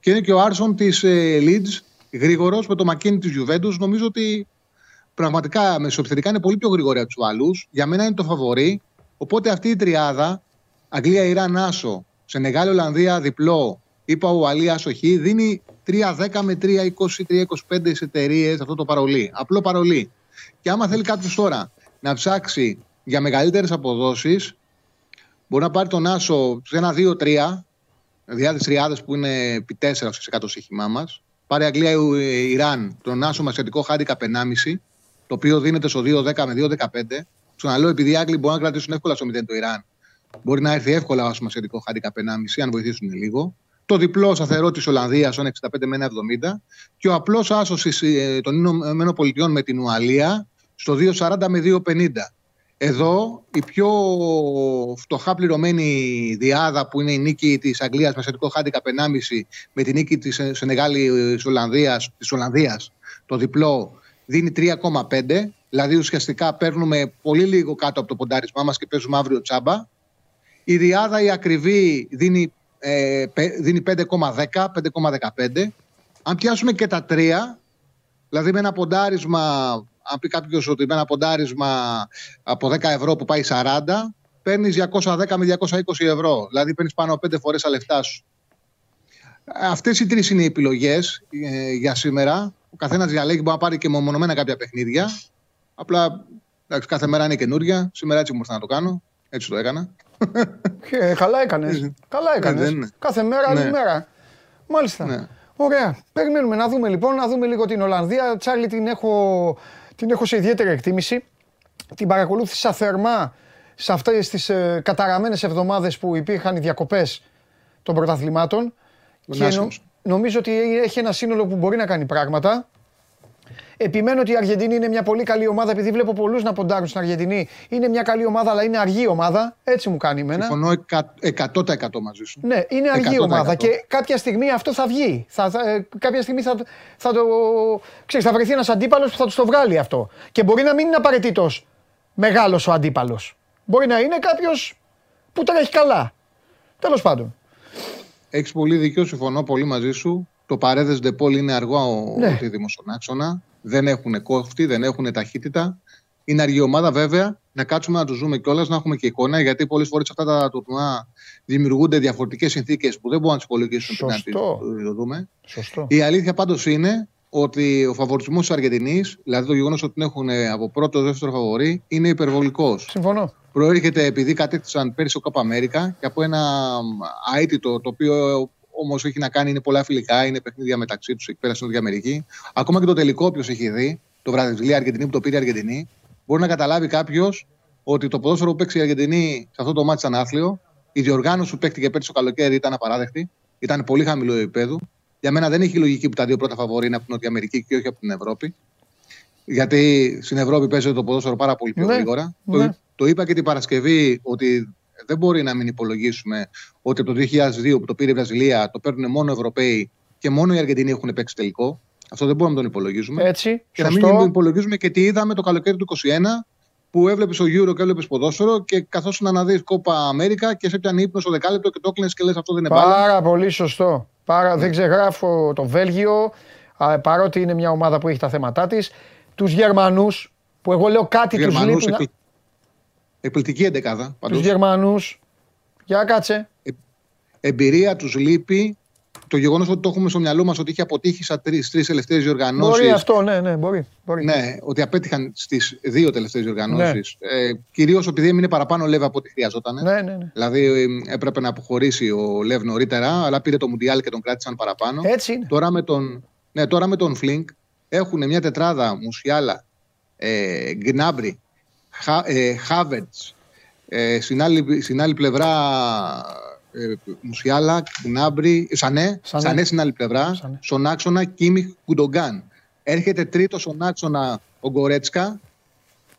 Και είναι και ο Άρσον της ε, Leeds, γρήγορος με το Μακίνη της Juventus. Νομίζω ότι πραγματικά μεσοεπιθετικά είναι πολύ πιο γρήγορη από τους άλλους. Για μένα είναι το φαβορή. Οπότε αυτή η τριάδα, Αγγλία, Ιράν, Άσο, Σενεγάλη, Ολλανδία, διπλό, είπα ο Αλή, Άσο, Χ, δίνει 3-10 με 3-20, 3-25 σε εταιρείες αυτό το παρολί. Απλό παρολί. Και άμα θέλει κάποιος τώρα να ψάξει για μεγαλύτερες αποδόσεις, μπορεί να πάρει τον Άσο σε ένα 2-3, δηλαδή τις τριάδες που είναι επί 4 σε 100 σύγχυμά μας. Πάρει Αγγλία, ε, Ιράν, τον Άσο με ασιατικό handicap 1,5, το οποίο δίνεται στο 2-10 με 2-15. Ξαναλέω, επειδή οι Άγγλοι μπορούν να κρατήσουν εύκολα στο 0 το Ιράν, μπορεί να έρθει εύκολα άσο ασιατικό handicap 1,5, αν βοηθήσουν λίγο. Το διπλό σταθερό της Ολλανδίας, ο 65 με 1,70. Και ο απλός άσο των ΗΠΑ με την Ουαλία στο 2,40 με 2,50. Εδώ η πιο φτωχά πληρωμένη διάδα που είναι η νίκη της Αγγλίας με ασιατικό handicap 1,5 με τη νίκη της Σενεγάλη της Ολλανδίας, το διπλό δίνει 3,5. Δηλαδή ουσιαστικά παίρνουμε πολύ λίγο κάτω από το ποντάρισμά μας και παίζουμε αύριο τσάμπα. Η διάδα η ακριβή δίνει, ε, πε- δίνει 5,10, 5,15. Αν πιάσουμε και τα τρία, δηλαδή με ένα ποντάρισμα, αν πει κάποιος ότι με ένα ποντάρισμα από 10 ευρώ που πάει 40, παίρνεις 210 με 220 ευρώ. Δηλαδή παίρνεις πάνω από 5 φορές τα λεφτά σου. Αυτές οι τρεις είναι οι επιλογές για σήμερα. Ο καθένας διαλέγει, μπορεί να πάρει και μονομένα κάποια παιχνίδια. Απλά εντάξει, κάθε μέρα είναι καινούρια. Σήμερα έτσι μου ήρθε να το κάνω. Έτσι το έκανα. Ε, καλά έκανες. καλά έκανες. δεν είναι. Κάθε μέρα άλλη Ναι. μέρα. Μάλιστα. Ναι. Ωραία. Περιμένουμε να δούμε λοιπόν, να δούμε λίγο την Ολλανδία. Τσάρλι την έχω, την έχω σε ιδιαίτερη εκτίμηση. Την παρακολούθησα θερμά σε αυτές τις ε, καταραμένες εβδομάδες που υπήρχαν οι διακοπές των πρωταθλημάτων. Και νο- άσχημος. Νομίζω ότι έχει ένα σύνολο που μπορεί να κάνει πράγματα. Επιμένω ότι η Αργεντινή είναι μια πολύ καλή ομάδα, επειδή βλέπω πολλούς να ποντάρουν στην Αργεντινή. Είναι μια καλή ομάδα, αλλά είναι αργή ομάδα. Έτσι μου κάνει εμένα. Συμφωνώ εκα- 100% μαζί σου. Ναι, είναι αργή 100%. ομάδα και κάποια στιγμή αυτό θα βγει. Θα, θα- ε, κάποια στιγμή θα, θα, το, ξέρεις, θα βρεθεί ένας αντίπαλος που θα τους το βγάλει αυτό. Και μπορεί να μην είναι απαραίτητος μεγάλος ο αντίπαλος. Μπορεί να είναι κάποιος που τρέχει καλά. Τέλος πάντων. Έχεις πολύ δίκιο, συμφωνώ πολύ μαζί σου. Το παρέδε Ντεπόλ είναι αργό ο Ναι. ναι. στον άξονα. Δεν έχουν κόφτη, δεν έχουν ταχύτητα. Είναι αργή ομάδα, βέβαια. Να κάτσουμε να το ζούμε κιόλας, να έχουμε και εικόνα. Γιατί πολλές φορές αυτά τα τουρνουά δημιουργούνται διαφορετικές συνθήκες που δεν μπορούμε να τις υπολογίσουμε πριν να τις Σωστό. το δούμε. Σωστό. Η αλήθεια πάντως είναι ότι ο φαβορισμός της Αργεντινής, δηλαδή το γεγονός ότι την έχουν από πρώτο δεύτερο φαβορή, είναι υπερβολικός. Συμφωνώ. Προέρχεται επειδή κατέκτησαν πέρυσι ο Κάπα Αμέρικα και από ένα αίτητο το οποίο όμως έχει να κάνει, είναι πολλά φιλικά, είναι παιχνίδια μεταξύ τους εκεί πέρα στην Νότια Αμερική. Ακόμα και το τελικό, όποιος έχει δει, το Βραζιλία-Αργεντινή που το πήρε η Αργεντινή, μπορεί να καταλάβει κάποιος ότι το ποδόσφαιρο που παίξει η Αργεντινή σε αυτό το μάτι ήταν άθλιο. Η διοργάνωση που παίχτηκε πέρυσι το καλοκαίρι ήταν απαράδεκτη. Ήταν πολύ χαμηλό επίπεδο. Για μένα δεν έχει λογική που τα δύο πρώτα φαβορή είναι από την Νότια Αμερική και όχι από την Ευρώπη. Γιατί στην Ευρώπη παίζεται το ποδόσφαιρο πάρα πολύ πιο Ναι, γρήγορα. ναι. Το, το είπα και την Παρασκευή ότι δεν μπορεί να μην υπολογίσουμε ότι από το 2002 που το πήρε η Βραζιλία το παίρνουν μόνο Ευρωπαίοι και μόνο οι Αργεντινοί έχουν παίξει τελικό. Αυτό δεν μπορούμε να τον υπολογίζουμε. Έτσι. και να μην Σωστό. υπολογίζουμε και τι είδαμε το καλοκαίρι του 2021 που έβλεπες ο Euro και έβλεπες ποδόσφαιρο και καθώς να δει κόπα Αμέρικα και σε πιάνει ύπνο στο δεκάλεπτο και το έκλεινε και λες αυτό δεν είναι μπάλα. Πάρα πολύ σωστό. Πάρα, Δεν ξεγράφω το Βέλγιο, α, παρότι είναι μια ομάδα που έχει τα θέματα της. Τους Γερμανούς, που εγώ λέω κάτι τους Γερμανούς λείπει. να- εκπληκτική εντεκάδα. Τους Πάντως. Γερμανούς. Για κάτσε. Εμπειρία τους λείπει. Το γεγονός ότι το έχουμε στο μυαλό μας ότι είχε αποτύχει στα τρεις τελευταίες διοργανώσεις. Μπορεί αυτό, ναι, ναι, μπορεί. μπορεί. Ναι, ότι απέτυχαν στις δύο τελευταίες διοργανώσεις. Ε, Κυρίως επειδή έμεινε παραπάνω Λεύ από ό,τι χρειαζόταν. Ναι, ναι, ναι. Δηλαδή ε, έπρεπε να αποχωρήσει ο Λεύ νωρίτερα, αλλά πήρε το Μουντιάλ και τον κράτησαν παραπάνω. Έτσι είναι. Τώρα με τον, ναι, τώρα με τον Φλινκ έχουν μια τετράδα Μουσιάλα, ε, Γκνάμπρι, Χα, ε, Χάβερτς, ε, στην, άλλη, στην άλλη πλευρά ε, Μουσιάλα, Γκνάμπρι, Σανέ, Σανέ. Σανέ. στην άλλη πλευρά, Σανέ. στον άξονα Κίμιχ Κουντογκάν. Έρχεται τρίτο στον άξονα ο Γκορέτσκα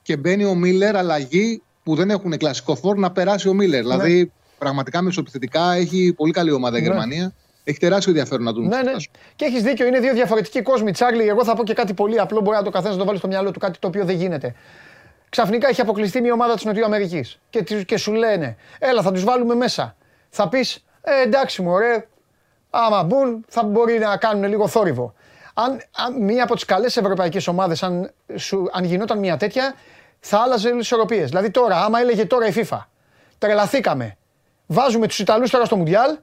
και μπαίνει ο Μίλλερ αλλαγή που δεν έχουν κλασικό φόρ να περάσει ο Μίλλερ. Δηλαδή πραγματικά μεσοπιθετικά έχει πολύ καλή ομάδα η Ναι. Γερμανία. Έχει τεράστιο ενδιαφέρον να δουν. Ναι, ναι. Και έχεις δίκιο, είναι δύο διαφορετικοί κόσμοι. Τσάρλι, εγώ θα πω και κάτι πολύ απλό. Μπορεί να το καθένας να το βάλει στο μυαλό του, κάτι το οποίο δεν γίνεται. Ξαφνικά έχει αποκλειστεί μια ομάδα της Νοτιοαμερικής και, τις- και σου λένε, Έλα, θα τους βάλουμε μέσα. Θα πεις, ε, εντάξει, μωρέ, άμα μπουν, θα μπορεί να κάνουν λίγο θόρυβο. Αν, αν μία από τις καλές ευρωπαϊκές ομάδες, αν, σου- αν γινόταν μια τέτοια, θα άλλαζε όλες τις ισορροπίες. Δηλαδή τώρα, άμα έλεγε τώρα η FIFA, τρελαθήκαμε. Βάζουμε τους Ιταλούς τώρα στο Μουντιάλ,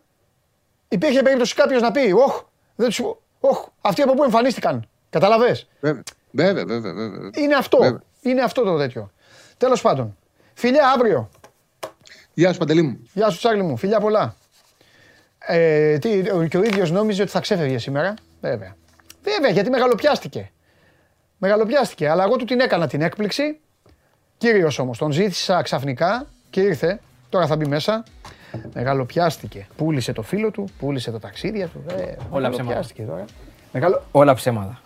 υπήρχε περίπτωση κάποιος να πει: Όχ, δεν τους... Όχ, αυτοί από πού εμφανίστηκαν. Καταλαβέ. Βέβαια, βέβαια, βέβαια. βέβαια. Είναι αυτό. Βέβαια. Είναι αυτό το τέτοιο. Τέλος πάντων. Φιλιά αύριο. Γεια σου, Παντελή μου. Γεια σου, Τσάρλι μου. Φιλιά πολλά. Ε, τι, ο- και ο ίδιος νόμιζε ότι θα ξέφευγε σήμερα. Βέβαια. Βέβαια, γιατί μεγαλοπιάστηκε. Μεγαλοπιάστηκε. Αλλά εγώ του την έκανα την έκπληξη. Κύριος όμως. Τον ζήτησα ξαφνικά και ήρθε. Τώρα θα μπει μέσα. Μεγαλοπιάστηκε. Πούλησε το φίλο του, πούλησε τα ταξίδια του. Ε, μεγαλοπιάστηκε τώρα. Μεγαλο... Όλα ψέματα.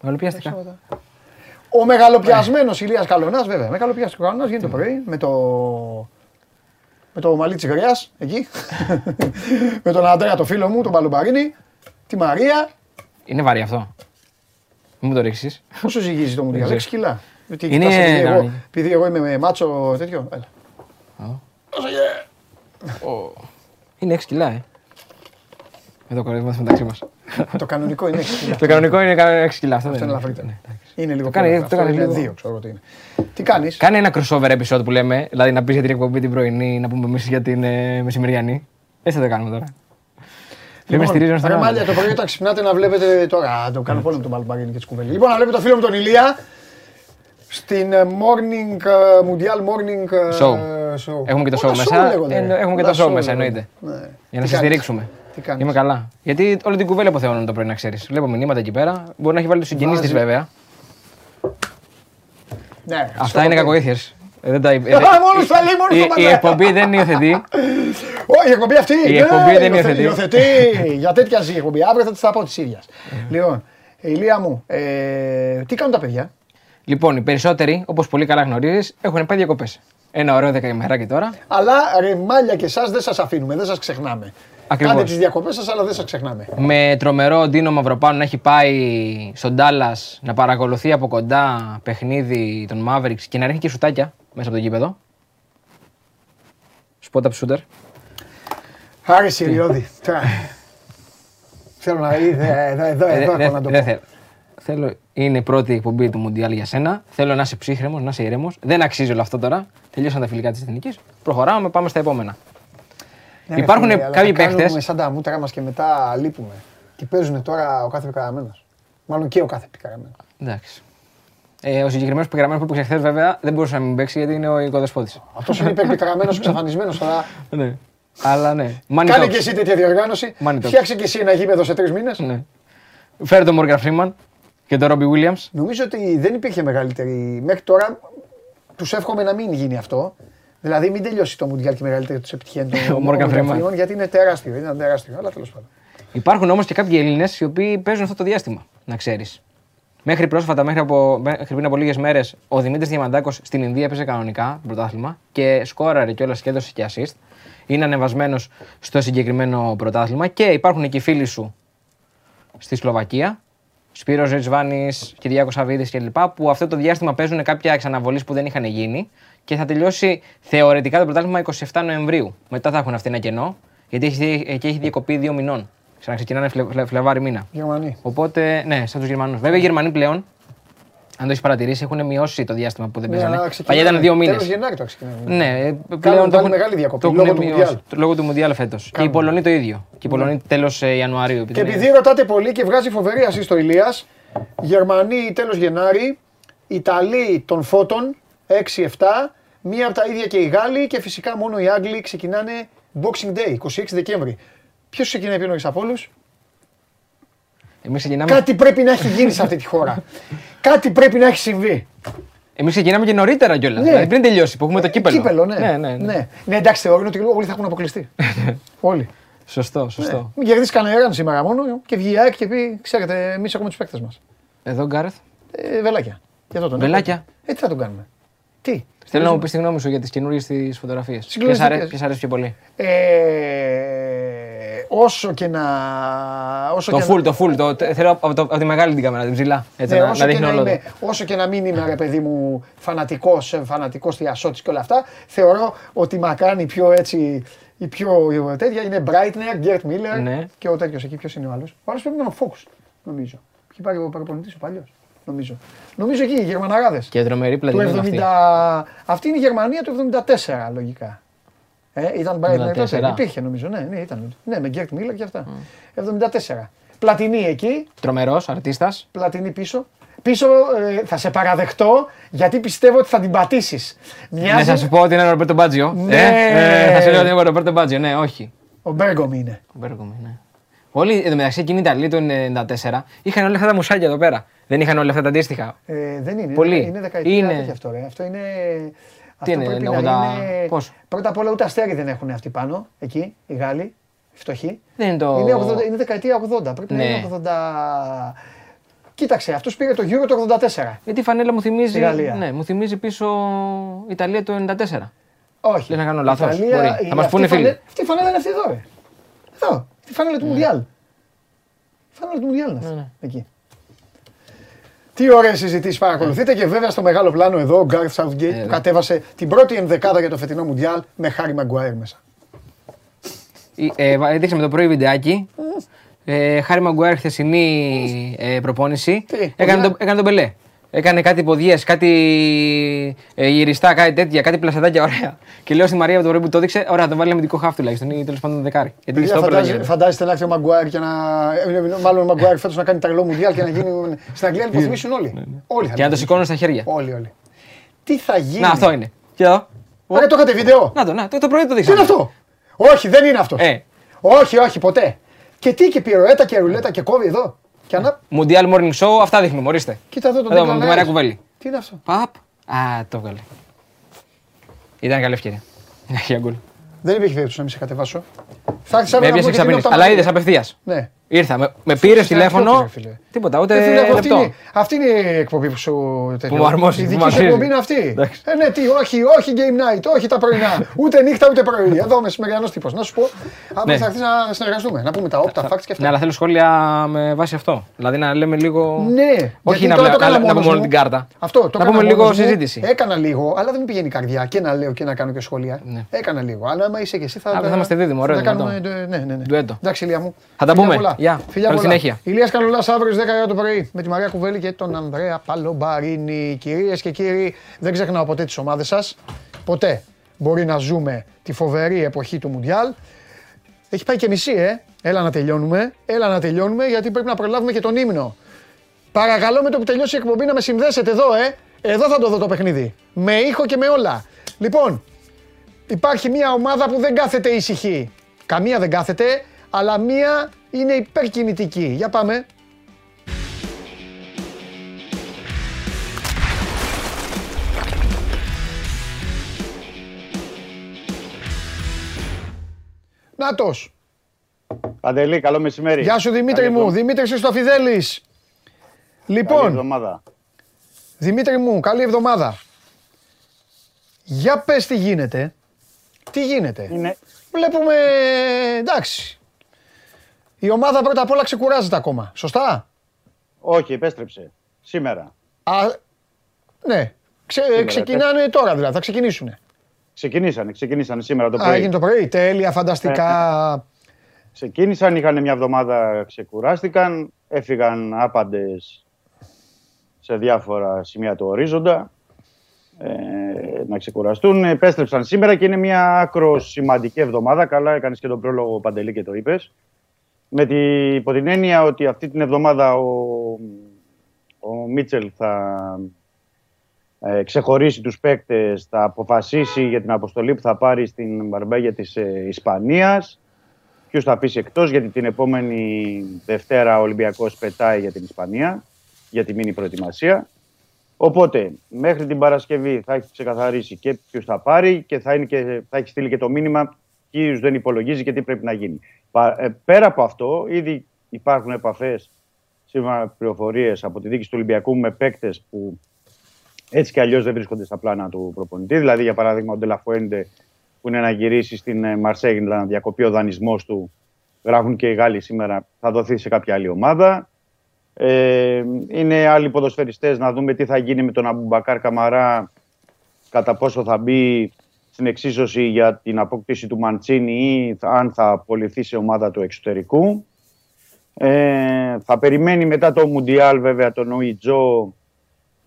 Μεγαλοπιάστηκα. Ο μεγαλοπιασμένος Ηλίας Καλονάς, βέβαια. Μεγαλοπιάστηκε ο Καλονάς γίνεται το πρωί με το. Με το μαλλί τη γριά εκεί. με τον Αντρέα το φίλο μου, τον Παλουμπαρίνη. Τη Μαρία. Είναι βαρύ αυτό. Μην μου το ρίξεις. Πόσο ζυγίζει το Μουντιάλ, 6 κιλά. Τι Είναι κοιτάς, επειδή, εγώ, κανονικό. επειδή εγώ είμαι με μάτσο τέτοιο. Έλα. Είναι 6 κιλά, ε. Με το κορεύμα μεταξύ μας. το κανονικό είναι 6 κιλά. το κανονικό είναι 6 κιλά. Αυτό, Αυτό δεν είναι είναι. Ελαφρύτερο. Είναι λίγο Το κάνει- πιο το Αυτό κάνει είναι λίγο. δύο, ξέρω εγώ τι είναι. Τι κάνεις; Κάνε ένα crossover episode που λέμε, δηλαδή να πεις για την εκπομπή την πρωινή, να πούμε εμείς για την ε, μεσημεριανή. Έτσι θα το κάνουμε τώρα. Λέμε στηρίζουμε στον Λοιπόν, Ρε άλλον. μάλια, το πρωί όταν ξυπνάτε να βλέπετε τώρα. α, Το κάνω πόλεμο τον Παλουμπαρίνη και τι κουβέλε. Λοιπόν, να βλέπετε το φίλο μου τον Ηλία στην ε, morning, ε, Mundial morning ε, Show. show. Έχουμε και το show Όλα μέσα. λέγονται, Ε, ρε. έχουμε και Όλα το show show μέσα, λέγονται. εννοείται. Ναι. Για να Τι σε κάνεις; στηρίξουμε. Τι κάνεις; Είμαι καλά. Γιατί όλη την κουβέλα υποθεώνουν το πρωί να ξέρεις. Βλέπω μηνύματα εκεί πέρα. Μπορεί να έχει βάλει τους συγγενείς της Βάζει. βέβαια. Ναι, Αυτά στο είναι κοπέ. κακοήθειες. Δεν τα... ε, Α, μόνος τα λέει, μόνος η, τα η πατέρα. εκπομπή δεν υιοθετεί. Όχι, η εκπομπή αυτή. Η ναι, εκπομπή δεν υιοθε- υιοθετεί. υιοθετεί. Για τέτοια ζει η εκπομπή. Αύριο θα της τα πω της ίδιας. Λοιπόν, Ε, Ηλία μου, ε, τι κάνουν τα παιδιά; Λοιπόν, οι περισσότεροι, όπως πολύ καλά γνωρίζεις, έχουν πάει διακοπές. Ένα ωραίο δεκαημεράκι τώρα. Αλλά ρε μάλια και εσάς δεν σας αφήνουμε, δεν σας ξεχνάμε. Ακριβώς. Κάντε τις διακοπές σας, αλλά δεν σας ξεχνάμε. Με τρομερό Ντίνο Μαυροπάνο να έχει πάει στον Ντάλλα να παρακολουθεί από κοντά παιχνίδι των Mavericks και να ρίχνει και σουτάκια μέσα από το γήπεδο. Spot up shooter. Άρη Σιριώδη. Τώρα. Θέλω να δει, εδώ, εδώ, Ε, εδώ δε- έχω να το δεν πω. θέλω. Θέλω, είναι η πρώτη εκπομπή του Μουντιάλ για σένα. Θέλω να είσαι ψύχρεμος, να είσαι ηρέμος. Δεν αξίζει όλο αυτό τώρα. Τελείωσαν τα φιλικά της Εθνικής. Προχωράμε, πάμε στα επόμενα. Ναι, ρε Υπάρχουν φίλε, αλλά κάποιοι τα κάνουμε παίχτες- σαν τα μούτρα μας και μετά λείπουμε. Και παίζουν τώρα ο κάθε πικραμένο. Μάλλον και ο κάθε πικραμένο. Εντάξει. Ε, ο συγκεκριμένος πικραμένο που έπαιξε χθες, βέβαια, δεν μπορούσε να μην παίξει γιατί είναι ο οικοδεσπότης. Αυτός είναι υπερπικραμένο, εξαφανισμένος. Αλλά ναι. Αλλά ναι. Money κάνε talks. και εσύ τέτοια διοργάνωση. Money talks. Φτιάξε και εσύ ένα γήπεδο σε τρεις μήνες. Ναι. Φέρε τον Μόργαν Φρήμαν και τον Ρόμπι Williams. Νομίζω ότι δεν υπήρχε μεγαλύτερη. Μέχρι τώρα τους εύχομαι να μην γίνει αυτό. Δηλαδή, μην τελειώσει το Μουντιάλ και η μεγαλύτερη τους επιτυχία είναι το Ο Morgan Freeman. Freeman, γιατί είναι τεράστιο. Ήταν τεράστιο. Αλλά τέλος πάντων. Υπάρχουν όμως και κάποιοι Έλληνες οι οποίοι παίζουν αυτό το διάστημα, να ξέρεις. Μέχρι πρόσφατα, μέχρι, από, μέχρι πριν από λίγες μέρες, ο Δημήτρης Διαμαντάκος στην Ινδία έπαιζε κανονικά το πρωτάθλημα και σκόραρε κιόλας και έδωσε και assist. Είναι ανεβασμένος στο συγκεκριμένο πρωτάθλημα και υπάρχουν και οι φίλοι σου στη Σλοβακία. Σπύρος Ριτσβάνη, Κυριάκος Σαββίδης κλπ. που αυτό το διάστημα παίζουν κάποια εξαναβολής που δεν είχαν γίνει και θα τελειώσει θεωρητικά το πρωτάθλημα 27 Νοεμβρίου. Μετά θα έχουν αυτή ένα κενό, γιατί έχει, εκεί έχει διακοπή δύο μηνών. Ξαναξεκινάνε Φλε, Φλε- Φλεβάρι μήνα. Γερμανοί. Οπότε, ναι, σαν τους Γερμανούς. Βέβαια, οι Γερμανοί πλέον, αν το έχεις παρατηρήσει, έχουν μειώσει το διάστημα που δεν Ναι, παίζανε. αλλά Παλιά ξεκινάνε. ήταν δύο μήνες. Τέλος Γενάρη το ξεκινάνε. Ναι, ε, πάλι πλέον το έχουν, μεγάλη διακοπή, το έχουν λόγω του μειώσει. Μουντιάλ. Λόγω του Μουντιάλ φέτος. Και οι Πολωνοί το ίδιο. Και οι Πολωνοί τέλος Ιανουαρίου. Και επειδή ρωτάτε πολύ και βγάζει φοβερή ασύ στο Ηλίας, Γερμανοί τέλος Γενάρη, Ιταλοί των Φώτων 6-7, μία από τα ίδια και οι Γάλλοι και φυσικά μόνο οι Άγγλοι ξεκινάνε Boxing Day, 26 Δεκέμβρη. Ποιος ξεκινάει πιο νωρίς από όλους; Εμείς ξεκινάμε, Κάτι πρέπει να έχει γίνει σε αυτή τη χώρα. Κάτι πρέπει να έχει συμβεί. εμείς ξεκινάμε και νωρίτερα κιόλας. Ναι. Δηλαδή πριν τελειώσει που έχουμε το κύπελο. Κύπελο, ναι. ναι, ναι, ναι. ναι. Ναι, εντάξει, θεωρούν ότι όλοι θα έχουν αποκλειστεί. όλοι. Σωστό, σωστό. Μην κερδίσεις κανέναν σήμερα μόνο και βγει η ΑΕΚ και πει: Ξέρετε, εμείς έχουμε τους παίκτες μας. Εδώ Γκάρεθ. Ε, βελάκια. Και εδώ τον Βελάκια. έχω. Ε, τι θα τον κάνουμε. Τι; Θέλω να μου πεις τη γνώμη σου για τις καινούριες τις φωτογραφίες. Ποιες Συγκλονιστικές. αρέσει πιο πολύ; Ε, όσο και να. Όσο Το και full, να, το full. Το, τε- θέλω από, το, από τη μεγάλη την κάμερα, την ψηλά. Έτσι, ναι, να, όσο, να και δείχνει να όλο. το. είμαι, όσο και να μην είμαι ρε παιδί μου φανατικός, ε, φανατικός θειασότης και όλα αυτά, θεωρώ ότι μακράν η πιο έτσι, η πιο η τέτοια είναι Μπράιτνερ, Γκέρτ Μίλλερ Ναι. και ο τέτοιος εκεί, ποιος είναι ο άλλος. Ο άλλος πρέπει να είναι ο Φόξ, νομίζω. Έχει πάρει ο παραπονητής ο παλιός, νομίζω. Νομίζω εκεί οι Γερμαναράδες. Και τρομερή Του πλατινή είναι 70... αυτή. Αυτή είναι η Γερμανία του 74 λογικά. Ε, ήταν Μπράιτνερ 74. τότε. Υπήρχε νομίζω. Ναι, ναι, ήταν. Ναι, με Γκέρτ Μίλλερ και αυτά. 74. Πλατινί εκεί, Τρομερός, αρτίστας. Πλατινί πίσω. Πίσω ε, θα σε παραδεχτώ γιατί πιστεύω ότι θα την πατήσεις. Ναι, Μοιάζει... θα σου πω ότι είναι ο Ρομπέρτο Μπάτζιο. Ναι. Ε, ε, θα σου λέω ότι είναι ο Ρομπέρτο Μπάτζιο. Ναι, όχι. Ο Μπέργκομι είναι. Ο Μπέργκομι, ναι. Όλοι εδώ μεταξύ εκείνη η Ιταλία το 94 είχαν όλα αυτά τα μουσάκια εδώ πέρα. Δεν είχαν όλα αυτά τα αντίστοιχα. Ε, δεν είναι. Πολύ. Είναι, είναι δεκαετία Είναι. τέτοια αυτό. Ρε. Αυτό είναι... Τι αυτό είναι, πρέπει 80 να είναι... πώς; Πρώτα απ' όλα ούτε αστέρι δεν έχουν αυτοί πάνω, εκεί, οι Γάλλοι, φτωχοί. Δεν είναι το. Είναι, 80, είναι δεκαετία 80. Πρέπει Ναι. να είναι 80. Κοίταξε, αυτός πήρε το Euro το 84. Γιατί η φανέλα μου θυμίζει. Στη Γαλλία. Ναι, μου θυμίζει πίσω Ιταλία το 94. Όχι. Δεν να κάνω λάθος. Ιταλία, Μπορεί. η- Θα μας αυτή πούνε η φανέ- φίλοι. Αυτή η φανέλα είναι αυτή εδώ. Ρε. Εδώ. Τη φανέλα του Μουντιάλ. Η φανέλα του Μουντιάλ είναι αυτή. Ναι, ναι. Εκεί. Τι ωραίες συζητήσεις παρακολουθείτε και βέβαια στο μεγάλο πλάνο εδώ ο Γκάρθ Southgate Ε, που ναι. κατέβασε την πρώτη ενδεκάδα για το φετινό Μουντιάλ με Χάρη Μαγκουάιρ μέσα. Ε, ε, δείξαμε το πρωί βιντεάκι. Ε, Χάρη Μαγκουάρ, χθεσινή ε, προπόνηση. Τι, έκανε, ποδιά; τον, έκανε τον πελέ. Έκανε κάτι ποδιές, κάτι ε, γυριστά, κάτι τέτοια, κάτι πλασαδάκια ωραία. Και λέω στη Μαρία από το πρωί που το έδειξε, ωραία, θα το βάλει αμυντικό χάφ τουλάχιστον ή τέλος πάντων δεκάρι. Γιατί Παιδιά, στο όπερ δεν φαντάζε- γίνεται. Φαντάζεστε να έρθει ο Μαγκουάιρ και να. ε, Μάλλον ο Μαγκουάιρ φέτος να κάνει τρελό Μουντιάλ και να γίνει. Στην Αγγλία να υποθυμίσουν όλοι. Όλοι θα Και να το το σηκώνουν στα χέρια. Όλοι, όλοι. Τι θα γίνει; Να, αυτό είναι. Και εδώ. Ωραία, το είχατε βίντεο. Να το, να, το, το πρωί το Τι δείξαμε. είναι αυτό; Όχι, δεν είναι αυτός. Ε, Όχι, όχι, ποτέ. Και τι και πυροέτα και ρουλέτα και κόβει εδώ. Και ανά. Mundial Morning Show, αυτά δείχνουμε, ορίστε. Κοίτα εδώ τον Εδώ, Declan με τη Rice. Μαρία Κουβέλη. Τι είναι αυτό; Παπ. Α, το βγάλε. Ήταν καλή ευκαιρία. Για γκολ. Δεν υπήρχε περίπτωση να μην σε κατεβάσω. Θα έρθει αύριο Με να έπιασε πω και τι είναι εξαπίνηση. από τα Αλλά μάτια. είδες απευθείας. Ναι. Ήρθα, με, με πήρες Είσαι τηλέφωνο. Αυτό, ρε φίλε. Τίποτα, ούτε Ε, φίλε, αυτή, λεπτό. είναι, αυτή είναι η εκπομπή που σου τέτοιο. μου αρμόζει, Η που δική μου σου αξίζει. εκπομπή είναι αυτή. Εντάξει. Ε, ναι, τι, όχι, όχι game night, όχι τα πρωινά. ούτε νύχτα ούτε πρωί. Εδώ μεσημεριανό τύπος. Να σου πω, αύριο Ναι. θα έρθεις να συνεργαστούμε. Να πούμε τα όπτα, facts και αυτά. Ναι, αλλά θέλω σχόλια με βάση αυτό. Δηλαδή να λέμε λίγο. Ναι, Όχι γιατί να, τώρα βλέ- το έκανα να, να μόνος πούμε μόνο μου. την κάρτα. Αυτό το να έκανα πούμε λίγο μόνος μου. συζήτηση. Έκανα λίγο, αλλά δεν μου πηγαίνει η καρδιά και να λέω και να κάνω και σχόλια. Ναι. Έκανα λίγο. Αλλά άμα είσαι και εσύ θα. Α, θα είμαστε δίδυμο, ωραίο, Θα κάνουμε. δυνατό. ε, Ναι, ναι, ναι. Ντουέτο. Εντάξει, Ηλία μου. Θα τα Φιλιά πούμε. πολλά. Γεια. Φιλιά Καλή πολλά. συνέχεια. Ηλίας Κανολάς αύριο στις 10 η ώρα το πρωί με τη Μαρία Κουβέλη και τον Ανδρέα Παλομπαρίνη. Κυρίες και κύριοι, δεν ξεχνάω ποτέ τις ομάδες σας. Ποτέ μπορεί να ζούμε τη φοβερή εποχή του Μουντιάλ. Έχει πάει και μισή, ε. Έλα να τελειώνουμε. Έλα να τελειώνουμε γιατί πρέπει να προλάβουμε και τον ύμνο. Παρακαλώ με το που τελειώσει η εκπομπή να με συνδέσετε εδώ, ε. Εδώ θα το δω το παιχνίδι. Με ήχο και με όλα. Λοιπόν, υπάρχει μια ομάδα που δεν κάθεται ήσυχη. Καμία δεν κάθεται, αλλά μία είναι υπερκινητική. Για πάμε. Νάτος. Παντελή, καλό μεσημέρι. Γεια σου Δημήτρη Καλή μου. εβδο- Δημήτρης Χριστοφιδέλης. Καλή Λοιπόν, εβδομάδα. Δημήτρη μου, καλή εβδομάδα. Για πες τι γίνεται. Τι γίνεται. Είναι... Βλέπουμε, εντάξει. Η ομάδα πρώτα απ' όλα ξεκουράζεται ακόμα. Σωστά; Όχι, επέστρεψε. Σήμερα. Α, ναι. Ξε, ξεκινάνε τώρα δηλαδή, θα ξεκινήσουν. Ξεκινήσανε, ξεκινήσανε σήμερα το Α, πρωί. έγινε το πρωί. Τέλεια, φανταστικά. Ξεκίνησαν, είχαν μια εβδομάδα, ξεκουράστηκαν, έφυγαν άπαντες σε διάφορα σημεία του ορίζοντα ε, να ξεκουραστούν. Επέστρεψαν σήμερα και είναι μια άκρο σημαντική εβδομάδα. Καλά έκανες και τον πρόλογο Παντελή και το είπες. Με τη, υπό την έννοια ότι αυτή την εβδομάδα ο, ο Μίτσελ θα ε, ξεχωρίσει τους παίκτες, θα αποφασίσει για την αποστολή που θα πάρει στην Μπαρμπέγια της ε, Ισπανίας ποιους θα αφήσει εκτός γιατί την επόμενη Δευτέρα ο Ολυμπιακός πετάει για την Ισπανία για τη μήνυ προετοιμασία. Οπότε μέχρι την Παρασκευή θα έχει ξεκαθαρίσει και ποιους θα πάρει και θα, είναι και, θα έχει στείλει και το μήνυμα ποιους δεν υπολογίζει και τι πρέπει να γίνει. Πα- ε, πέρα από αυτό, ήδη υπάρχουν επαφές σύμφωνα με πληροφορίες από τη δίκη του Ολυμπιακού με παίκτες που έτσι κι αλλιώς δεν βρίσκονται στα πλάνα του προπονητή. Δηλαδή, για παράδειγμα, ο Ντελαφουέντε που είναι να γυρίσει στην ε, Μαρσέγγι να διακοπεί ο δανεισμός του. Γράφουν και οι Γάλλοι σήμερα, θα δοθεί σε κάποια άλλη ομάδα. Ε, είναι άλλοι ποδοσφαιριστές να δούμε τι θα γίνει με τον Αμπουμπακάρ Καμαρά, κατά πόσο θα μπει στην εξίσωση για την απόκτηση του Μαντσίνη ή θα- αν θα απολυθεί σε ομάδα του εξωτερικού. Ε, θα περιμένει μετά το Μουντιάλ βέβαια τον Ουιτζό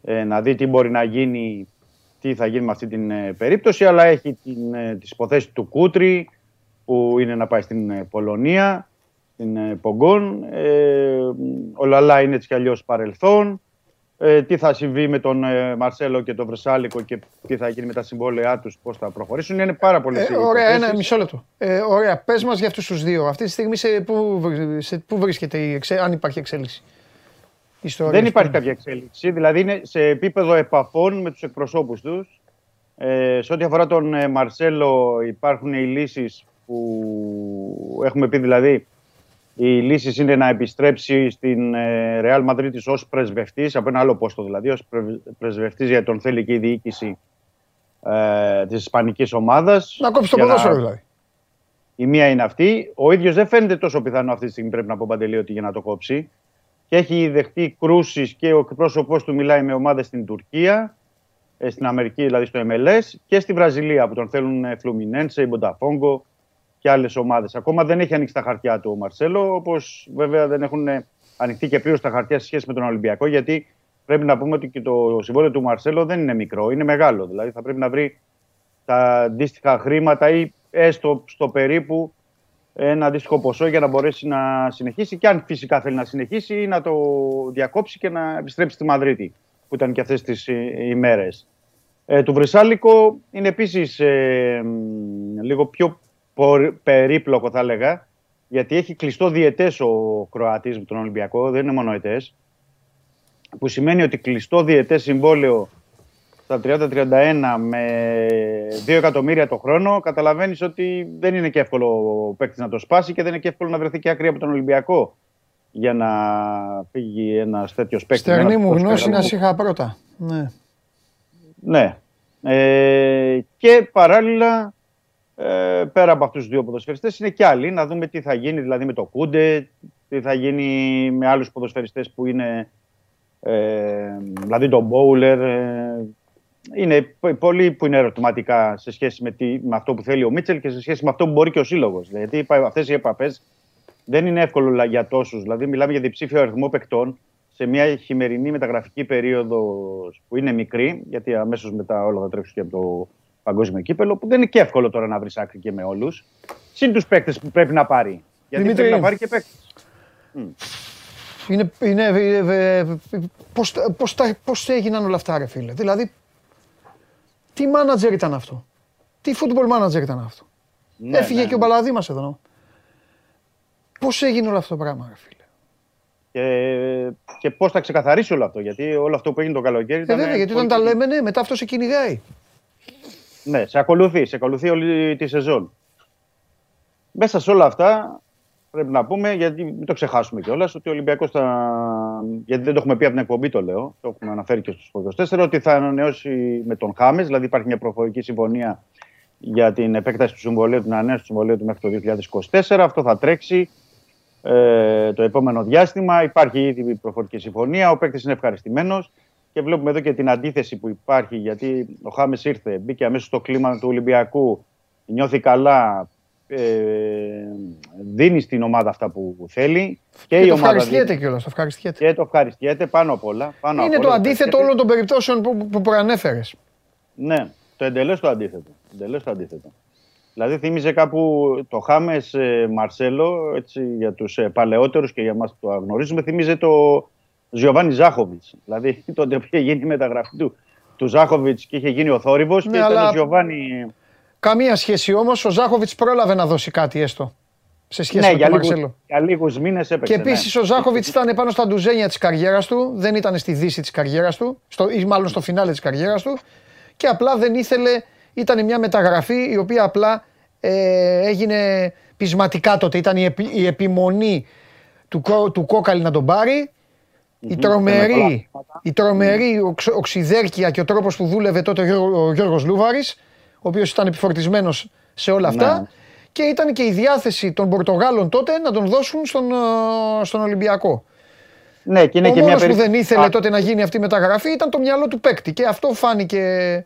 ε, να δει τι μπορεί να γίνει, τι θα γίνει με αυτή την ε, περίπτωση, αλλά έχει την, ε, τις υποθέσεις του Κούτρι που είναι να πάει στην ε, Πολωνία, στην ε, Πογκόν. Ε, ο Λαλά είναι έτσι κι αλλιώς παρελθόν. Ε, τι θα συμβεί με τον ε, Μαρσέλο και τον Βρεσάλικο και τι θα γίνει με τα συμβόλαιά τους, πώς θα προχωρήσουν. Είναι πάρα πολλές Ε, οι ωραία, υποθέσεις. ένα μισό λεπτό. Ε, ωραία, πες μας για αυτούς τους δύο. Αυτή τη στιγμή σε πού, βρ- σε πού βρίσκεται η εξε... αν υπάρχει εξέλιξη; Η Ιστορία Δεν αυτή. υπάρχει κάποια εξέλιξη. Δηλαδή είναι σε επίπεδο επαφών με τους εκπροσώπους τους. Ε, σε ό,τι αφορά τον ε, Μαρσέλο υπάρχουν οι λύσεις που έχουμε πει δηλαδή οι λύσεις είναι να επιστρέψει στην ε, Real Madrid ως πρεσβευτής, από ένα άλλο πόστο δηλαδή, ως πρε- πρεσβευτής γιατί τον θέλει και η διοίκηση ε, της ισπανικής ομάδας. Να κόψει το Για ποδόσφαιρο δηλαδή. η μία είναι αυτή. Ο ίδιος δεν φαίνεται τόσο πιθανό αυτή τη στιγμή, πρέπει να πω παντελή, ότι για να το κόψει. Και έχει δεχτεί κρούσεις και ο εκπρόσωπός του μιλάει με ομάδες στην Τουρκία, ε, στην Αμερική, δηλαδή στο MLS, και στη Βραζιλία που τον θέλουν ε, Φλουμινένσε, η Μπονταφόγκο και άλλες ομάδες. Ακόμα δεν έχει ανοίξει τα χαρτιά του ο Μαρσέλο, όπως βέβαια δεν έχουν ε, ανοιχτεί και πλήρως τα χαρτιά σε σχέση με τον Ολυμπιακό, γιατί πρέπει να πούμε ότι και το συμβόλαιο του Μαρσέλο δεν είναι μικρό, είναι μεγάλο. Δηλαδή θα πρέπει να βρει τα αντίστοιχα χρήματα ή έστω στο περίπου ένα αντίστοιχο ποσό για να μπορέσει να συνεχίσει και αν φυσικά θέλει να συνεχίσει ή να το διακόψει και να επιστρέψει στη Μαδρίτη που ήταν και αυτές τις ε, ημέρες. Ε, του Βρυσάλικο είναι επίσης ε, μ, λίγο πιο πορ- περίπλοκο θα έλεγα γιατί έχει κλειστό διετές ο Κροατής με τον Ολυμπιακό, δεν είναι μόνο ετές που σημαίνει ότι κλειστό διετές συμβόλαιο στα 30-31 με 2 εκατομμύρια το χρόνο, καταλαβαίνεις ότι δεν είναι και εύκολο ο παίκτης να το σπάσει και δεν είναι και εύκολο να βρεθεί και άκρη από τον Ολυμπιακό για να φύγει ένας τέτοιος παίκτης. Στερνή μου γνώση να σε είχα πρώτα. Ναι. Ναι. Ε, και παράλληλα, ε, πέρα από αυτούς τους δύο ποδοσφαιριστές, είναι και άλλοι. Να δούμε τι θα γίνει δηλαδή με το Κούντε, τι θα γίνει με άλλους ποδοσφαιριστές που είναι, ε, δηλαδή τον Μπόουλερ. Ε, είναι π- πολλοί που είναι ερωτηματικά σε σχέση με, τι, με αυτό που θέλει ο Μίτσελ και σε σχέση με αυτό που μπορεί και ο σύλλογος. Γιατί αυτές οι επαφές δεν είναι εύκολο λα- για τόσους. Δηλαδή, μιλάμε για διψήφιο αριθμό παικτών σε μια χειμερινή μεταγραφική περίοδο που είναι μικρή, γιατί αμέσως μετά όλα θα τρέξουν και από το παγκόσμιο κύπελο, που δεν είναι και εύκολο τώρα να βρεις άκρη και με όλους. Συν τους παίκτες που πρέπει να πάρει. Γιατί Δημήτρη, πρέπει να πάρει και παίκτες. Είναι, είναι, ε, ε, πώς, πώς, τα- πώς έγιναν όλα αυτά ρε φίλε; Δηλαδή, τι manager ήταν αυτό; Τι football manager ήταν αυτό; Ναι, Έφυγε ναι, και ο ναι. Μπαλαδί μας εδώ. Πώς έγινε όλο αυτό το πράγμα ρε φίλε; Και, και πώς θα ξεκαθαρίσει όλο αυτό; Γιατί όλο αυτό που έγινε το καλοκαίρι Ε, ήταν. βέβαια, γιατί όταν τα πολύ- λέμε, ναι, μετά αυτό σε κυνηγάει. Ναι, σε ακολουθεί, σε ακολουθεί όλη τη σεζόν. Μέσα σε όλα αυτά πρέπει να πούμε, γιατί μην το ξεχάσουμε κιόλας, ότι ο Ολυμπιακός θα. Γιατί δεν το έχουμε πει από την εκπομπή, το λέω, το έχουμε αναφέρει και στους 24, ότι θα ανανεώσει με τον Χάμες, δηλαδή υπάρχει μια προφορική συμφωνία για την επέκταση του συμβολέου, την ανανέωση του συμβολέου του μέχρι το 2024. Αυτό θα τρέξει ε, το επόμενο διάστημα. Υπάρχει ήδη η προφορική συμφωνία. Ο παίκτης είναι ευχαριστημένος. Και βλέπουμε εδώ και την αντίθεση που υπάρχει, γιατί ο Χάμες ήρθε, μπήκε αμέσως στο κλίμα του Ολυμπιακού, νιώθει καλά, ε, δίνει στην ομάδα αυτά που θέλει. Και, Και η το ομάδα ευχαριστιέται δίνει. κιόλας, το ευχαριστιέται. Και το ευχαριστιέται πάνω απ' όλα. Πάνω απ' Είναι όλα το το αντίθετο ευχαριστιέται. όλων των περιπτώσεων που, που προανέφερες. Ναι, το εντελώς το αντίθετο. Εντελώς το αντίθετο. Δηλαδή θύμιζε κάπου το Χάμες Μαρσέλο, έτσι, για τους ε, παλαιότερους και για εμά που το γνωρίζουμε, θύμιζε το Ζιωβάνι Ζάχοβιτς. Δηλαδή τότε που είχε γίνει η μεταγραφή του, του Ζάχοβιτς και είχε γίνει ο θόρυβος και Ναι, ήταν αλλά- ο Ζιωβάνι. Καμία σχέση όμως, ο Ζάχοβιτς πρόλαβε να δώσει κάτι έστω. Σε σχέση Ναι, με για τον λίγους, Μαρσέλο. για λίγους μήνες έπαιξε. Και επίσης ναι. ο Ζάχοβιτς ήταν πάνω στα ντουζένια της καριέρας του, δεν ήταν στη δύση της καριέρας του, στο, ή μάλλον στο φινάλε της καριέρας του. Και απλά δεν ήθελε, ήταν μια μεταγραφή η οποία απλά ε, έγινε πεισματικά τότε. Ήταν η, επι- η επιμονή του, Κο- του Κόκαλη να τον πάρει. Η τρομερή, η τρομερή οξ- οξυδέρκεια και ο τρόπος που δούλευε τότε ο, Γιώργο- ο Γιώργος Λούβαρης, ο οποίος ήταν επιφορτισμένος σε όλα αυτά. Ναι. Και ήταν και η διάθεση των Πορτογάλων τότε να τον δώσουν στον, ε, στον Ολυμπιακό. Ναι, και είναι ο και μια μόνος που περίπτωση- δεν ήθελε Α, τότε να γίνει αυτή η μεταγραφή ήταν το μυαλό του παίκτη. Και αυτό φάνηκε.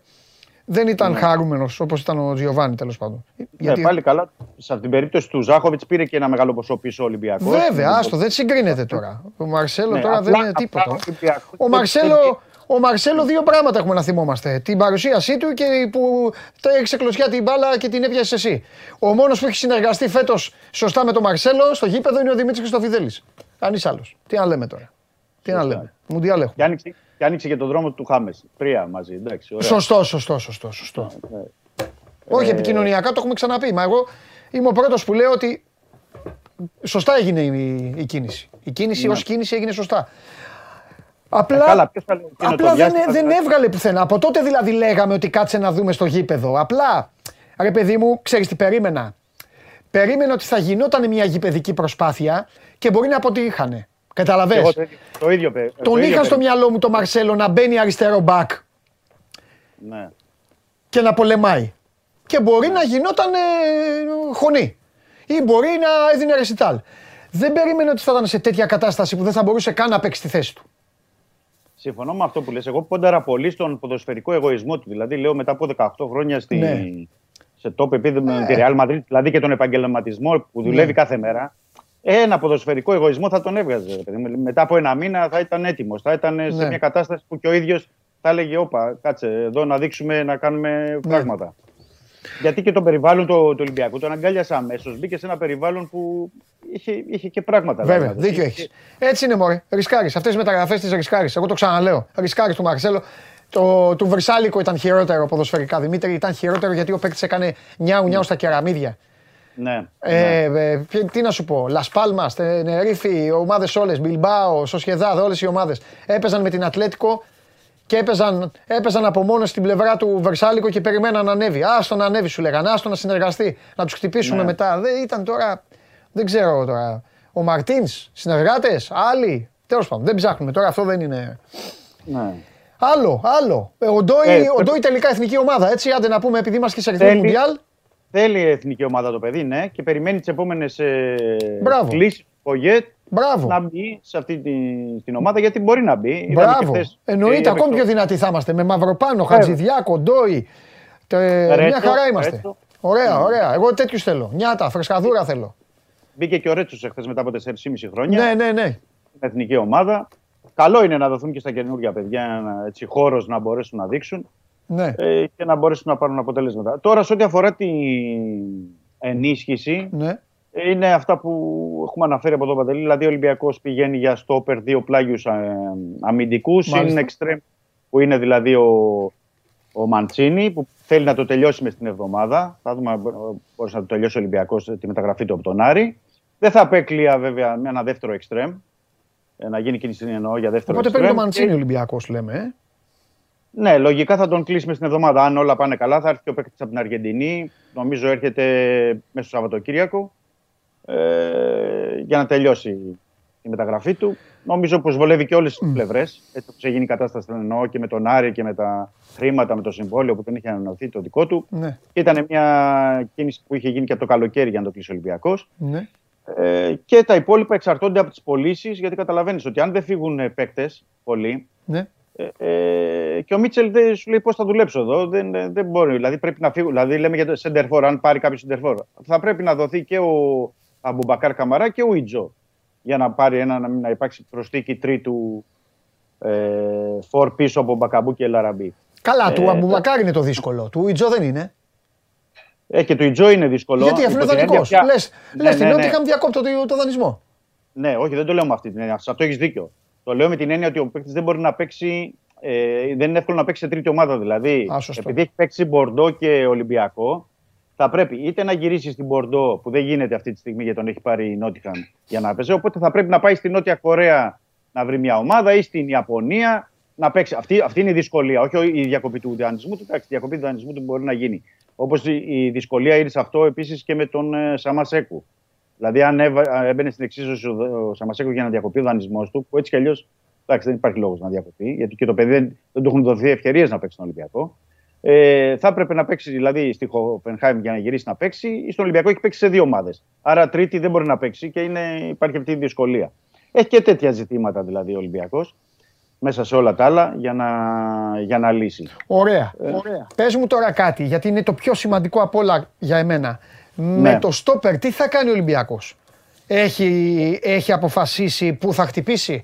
Δεν ήταν Ναι. χαρούμενος όπως ήταν ο Τζιοβάνι τέλος πάντων. Ναι, πάλι καλά. Σε αυτήν την περίπτωση του Ζάχοβιτς πήρε και ένα μεγάλο ποσό πίσω ο Ολυμπιακός. Βέβαια, άστο, δεν συγκρίνεται τώρα. Ο Μαρσέλο Ναι, τώρα απλά- δεν είναι απλά τίποτα. ο Ολυμπιακός Ο δεν- Μαρσέλο, ο Μαρσέλο δύο πράγματα έχουμε να θυμόμαστε. Την παρουσίασή του και που τα έχεις κλωσιά την μπάλα και την έπιασες εσύ. Ο μόνος που έχει συνεργαστεί φέτος σωστά με τον Μαρσέλο στο γήπεδο είναι ο Δημήτρης Χρυστοφιδέλη. Κανεί άλλος. Τι να λέμε τώρα. Τι να λέμε. Μουντιάλ έχουμε. Και άνοιξε, και άνοιξε και τον δρόμο του Χάμε. Τρία μαζί. Εντάξει, ωραία. Σωστό, σωστό, σωστό. σωστό. Ναι. Όχι, Ε, επικοινωνιακά το έχουμε ξαναπεί. Μα εγώ είμαι ο πρώτος που λέω ότι σωστά έγινε η, η κίνηση. Η κίνηση Ναι. ως κίνηση έγινε σωστά. Απλά, Ε, καλά, ποιος θα λέει εκείνο το απλά δεν, διάστημα, δεν δηλαδή. έβγαλε πουθενά. Από τότε δηλαδή λέγαμε ότι κάτσε να δούμε στο γήπεδο. Απλά, ρε παιδί μου, ξέρεις τι περίμενα; Περίμενα ότι θα γινόταν μια γηπεδική προσπάθεια και μπορεί να αποτύχανε. Και Καταλαβες. εγώ το ίδιο- το ίδιο πε- το Τον ίδιο είχα στο περίμενα. μυαλό μου το Μαρσέλο να μπαίνει αριστερό μπακ Ναι. και να πολεμάει. Και μπορεί να γινόταν ε, χωνή. Ή μπορεί να έδινε ρεσιτάλ. Δεν περίμενε ότι θα ήταν σε τέτοια κατάσταση που δεν θα μπορούσε καν να παίξει τη θέση του. Συμφωνώ με αυτό που λες. Εγώ πόνταρα πολύ στον ποδοσφαιρικό εγωισμό του. Δηλαδή, λέω μετά από 18 χρόνια στη... Ναι. σε τόπο επίπεδο με τη Real Madrid, δηλαδή και τον επαγγελματισμό που δουλεύει Ναι. κάθε μέρα, ένα ποδοσφαιρικό εγωισμό θα τον έβγαζε. ρε παιδί μου. Μετά από ένα μήνα θα ήταν έτοιμος. Θα ήταν σε Ναι. μια κατάσταση που και ο ίδιος θα έλεγε: Όπα, κάτσε εδώ να δείξουμε να κάνουμε Ναι. πράγματα. Γιατί και το περιβάλλον του, του Ολυμπιακού τον αγκάλιασε αμέσως. Μπήκε σε ένα περιβάλλον που είχε, είχε και πράγματα. Βέβαια, δηλαδή. δίκιο έχεις. Έτσι είναι, Μωρέ. Ρισκάρεις. Αυτές τι μεταγραφές τη ρισκάρεις. Εγώ το ξαναλέω. Ρισκάρεις του Μαρσέλο. Το, του Βρυσάλικο ήταν χειρότερο ποδοσφαιρικά. Δημήτρη ήταν χειρότερο γιατί ο παίκτης έκανε νιάου νιάου στα κεραμίδια. Ναι. ναι. Ε, ε, ποιο- τι να σου πω, Λασπάλμα, Τενερίφη, οι ομάδες όλες, Μπιλμπάο, Σοσιεδάδ, όλες οι ομάδες έπαιζαν με την Ατλέτικο και έπαιζαν, έπαιζαν από μόνος στην πλευρά του Βερσάλικο και περιμέναν να ανέβει. Άστο να ανέβει, σου λέγανε, άστο να συνεργαστεί, να τους χτυπήσουμε Ναι. μετά. Δεν ήταν τώρα, δεν ξέρω τώρα. ο Μαρτίνς, συνεργάτες, άλλοι. Τέλος πάντων, δεν ψάχνουμε τώρα, αυτό δεν είναι. Ναι. Άλλο, άλλο. Ε, Ο Ντόι, Ε, ο πρέπει- Ντόι τελικά εθνική ομάδα, έτσι. Άντε να πούμε, επειδή είμαστε και σε αριθμό Θέλει- Μουντιάλ. Θέλει η εθνική ομάδα το παιδί, ναι, και περιμένει τις επόμενες Μπράβο. κλήσεις του Πογέτ Μπράβο. να μπει σε αυτή την, την ομάδα γιατί μπορεί να μπει. Είδαμε και Μπράβο. χθες, Εννοείται, ε, ακόμη έπαιξε πιο δυνατοί θα είμαστε. Με Μαυροπάνο, Χατζηδιάκο, Ντόι. Τε- Ρέτσο, Μια χαρά είμαστε. Ρέτσο. Ωραία, ωραία. Εγώ τέτοιους θέλω. Νιάτα, φρεσκαδούρα θέλω. Μπήκε και ο Ρέτσος εχθές μετά από 4,5 χρόνια Ναι, ναι, ναι. στην εθνική ομάδα. Καλό είναι να δοθούν και στα καινούργια παιδιά ένα έτσι, χώρος να μπορέσουν να δείξουν ναι. ε, και να μπορέσουν να πάρουν αποτελέσματα. Τώρα, σε ό,τι αφορά την ενίσχυση, ναι. Είναι αυτά που έχουμε αναφέρει από τον Παντελή. Δηλαδή, ο Ολυμπιακός πηγαίνει για στόπερ δύο πλάγιους αμυντικούς. Μάλιστα. Είναι εξτρέμ που είναι δηλαδή ο, ο Μαντσίνη που θέλει να το τελειώσει μες στην εβδομάδα. Θα δούμε αν μπορείς να το τελειώσει ο Ολυμπιακός τη μεταγραφή του από τον Άρη. Δεν θα απέκλεια βέβαια με ένα δεύτερο εξτρέμ. Ε, Να γίνει κίνηση εννοώ για δεύτερο Οπότε παίρνει εξτρέμ. το Μαντσίνη Και- ο Ολυμπιακός, λέμε. ε. ναι, λογικά θα τον κλείσουμε στην εβδομάδα. Αν όλα πάνε καλά, θα έρθει και ο παίκτης από την Αργεντινή. Νομίζω έρχεται μέσα στο Σαββατοκύριακο ε, για να τελειώσει η μεταγραφή του. Νομίζω πως βολεύει και όλες τις πλευρές. Έτσι όπως έγινε η κατάσταση, τον εννοώ και με τον Άρη και με τα χρήματα, με το συμβόλαιο που δεν είχε ανανεωθεί το δικό του. Ναι, Και ήταν μια κίνηση που είχε γίνει και από το καλοκαίρι για να το κλείσει ο Ολυμπιακός. ναι. Ε, και τα υπόλοιπα εξαρτώνται από τις πωλήσεις, γιατί καταλαβαίνεις ότι αν δεν φύγουν παίκτες πολλοί, ναι. ε, ε, και ο Μίτσελ δεν σου λέει πώς θα δουλέψω εδώ. Δεν, ε, δεν μπορεί. Δηλαδή πρέπει να φύγουν. Δηλαδή λέμε για το σέντερ φορ, αν πάρει κάποιος σέντερ φορ. Θα πρέπει να δοθεί και ο Αμπουμπακάρ Καμαρά και ο Ιτζο. Για να πάρει ένα, να, μην- να υπάρξει προσθήκη τρίτου ε, φορ πίσω από Μπακαμπού και Ελ Αραμπί. Καλά, του Ε, Αμπουμπακάρ είναι το δύσκολο. Του Ιτζο δεν είναι. Ε, και του Ιτζο είναι δύσκολο. Γιατί αφού είναι υπό την δανεικός. έννοια πια- Λες Ναι, την ναι, ναι. ότι είχαμε διακόπτω το, το δανεισμό. Ναι, όχι, δεν το λέω με αυτή την έννοια. Σε αυτό έχεις δίκιο. Το λέω με την έννοια ότι ο παίκτης δεν μπορεί να παίξει. Ε, δεν είναι εύκολο να παίξει σε τρίτη ομάδα. Δηλαδή, Α, σωστό. επειδή έχει παίξει Μπορντό και Ολυμπιακό, θα πρέπει είτε να γυρίσεις στην Μπορντό, που δεν γίνεται αυτή τη στιγμή γιατί τον έχει πάρει η Νότιχαμ για να παίζει. Οπότε θα πρέπει να πάει στη Νότια Κορέα να βρει μια ομάδα ή στην Ιαπωνία να παίξει. Αυτή, αυτή είναι η δυσκολία. Όχι η διακοπή του δανεισμού του. Εντάξει, η διακοπή του δανεισμού του μπορεί να γίνει. Όπως η, η δυσκολία είναι σε αυτό επίσης και με τον ε, Σαμασέκου. Δηλαδή, αν έβα- έμπαινε στην εξίσωση ο, ο Σαμασέκο για να διακοπεί ο δανεισμός του, που έτσι κι αλλιώς δεν υπάρχει λόγος να διακοπεί, γιατί και το παιδί δεν, δεν του έχουν δοθεί ευκαιρίες να παίξει στον Ολυμπιακό. Ε, θα έπρεπε να παίξει δηλαδή στη Χοπενχάιμ για να γυρίσει να παίξει, ή στον Ολυμπιακό έχει παίξει σε δύο ομάδες. Άρα τρίτη δεν μπορεί να παίξει και είναι, υπάρχει αυτή η δυσκολία. Έχει και τέτοια ζητήματα δηλαδή ο Ολυμπιακός μέσα σε όλα τα άλλα για να, για να λύσει. Ωραία. Ε. Ωραία. Πες μου τώρα κάτι, γιατί είναι το πιο σημαντικό από όλα για εμένα. Με Ναι. το στόπερ, τι θα κάνει ο Ολυμπιακός; Έχει, έχει αποφασίσει πού θα χτυπήσει;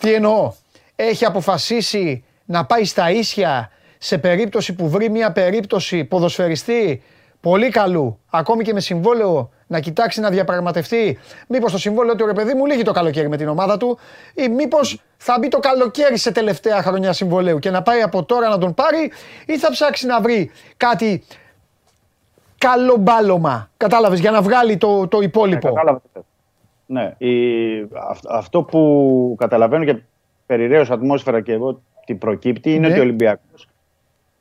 Τι εννοώ; Έχει αποφασίσει να πάει στα ίσια; Σε περίπτωση που βρει μια περίπτωση ποδοσφαιριστή πολύ καλού, ακόμη και με συμβόλαιο, να κοιτάξει να διαπραγματευτεί. Μήπως το συμβόλαιο του ρε παιδί μου λύγει το καλοκαίρι με την ομάδα του, ή μήπως θα μπει το καλοκαίρι σε τελευταία χρονιά συμβολέου και να πάει από τώρα να τον πάρει, ή θα ψάξει να βρει κάτι καλό μπάλωμα. Κατάλαβες, για να βγάλει το, το υπόλοιπο. Ναι, κατάλαβα τι θες. Ναι, η- αυ- αυτό που καταλαβαίνω και περιραίως ατμόσφαιρα και εγώ τι προκύπτει είναι Ναι. ότι ο Ολυμπιακός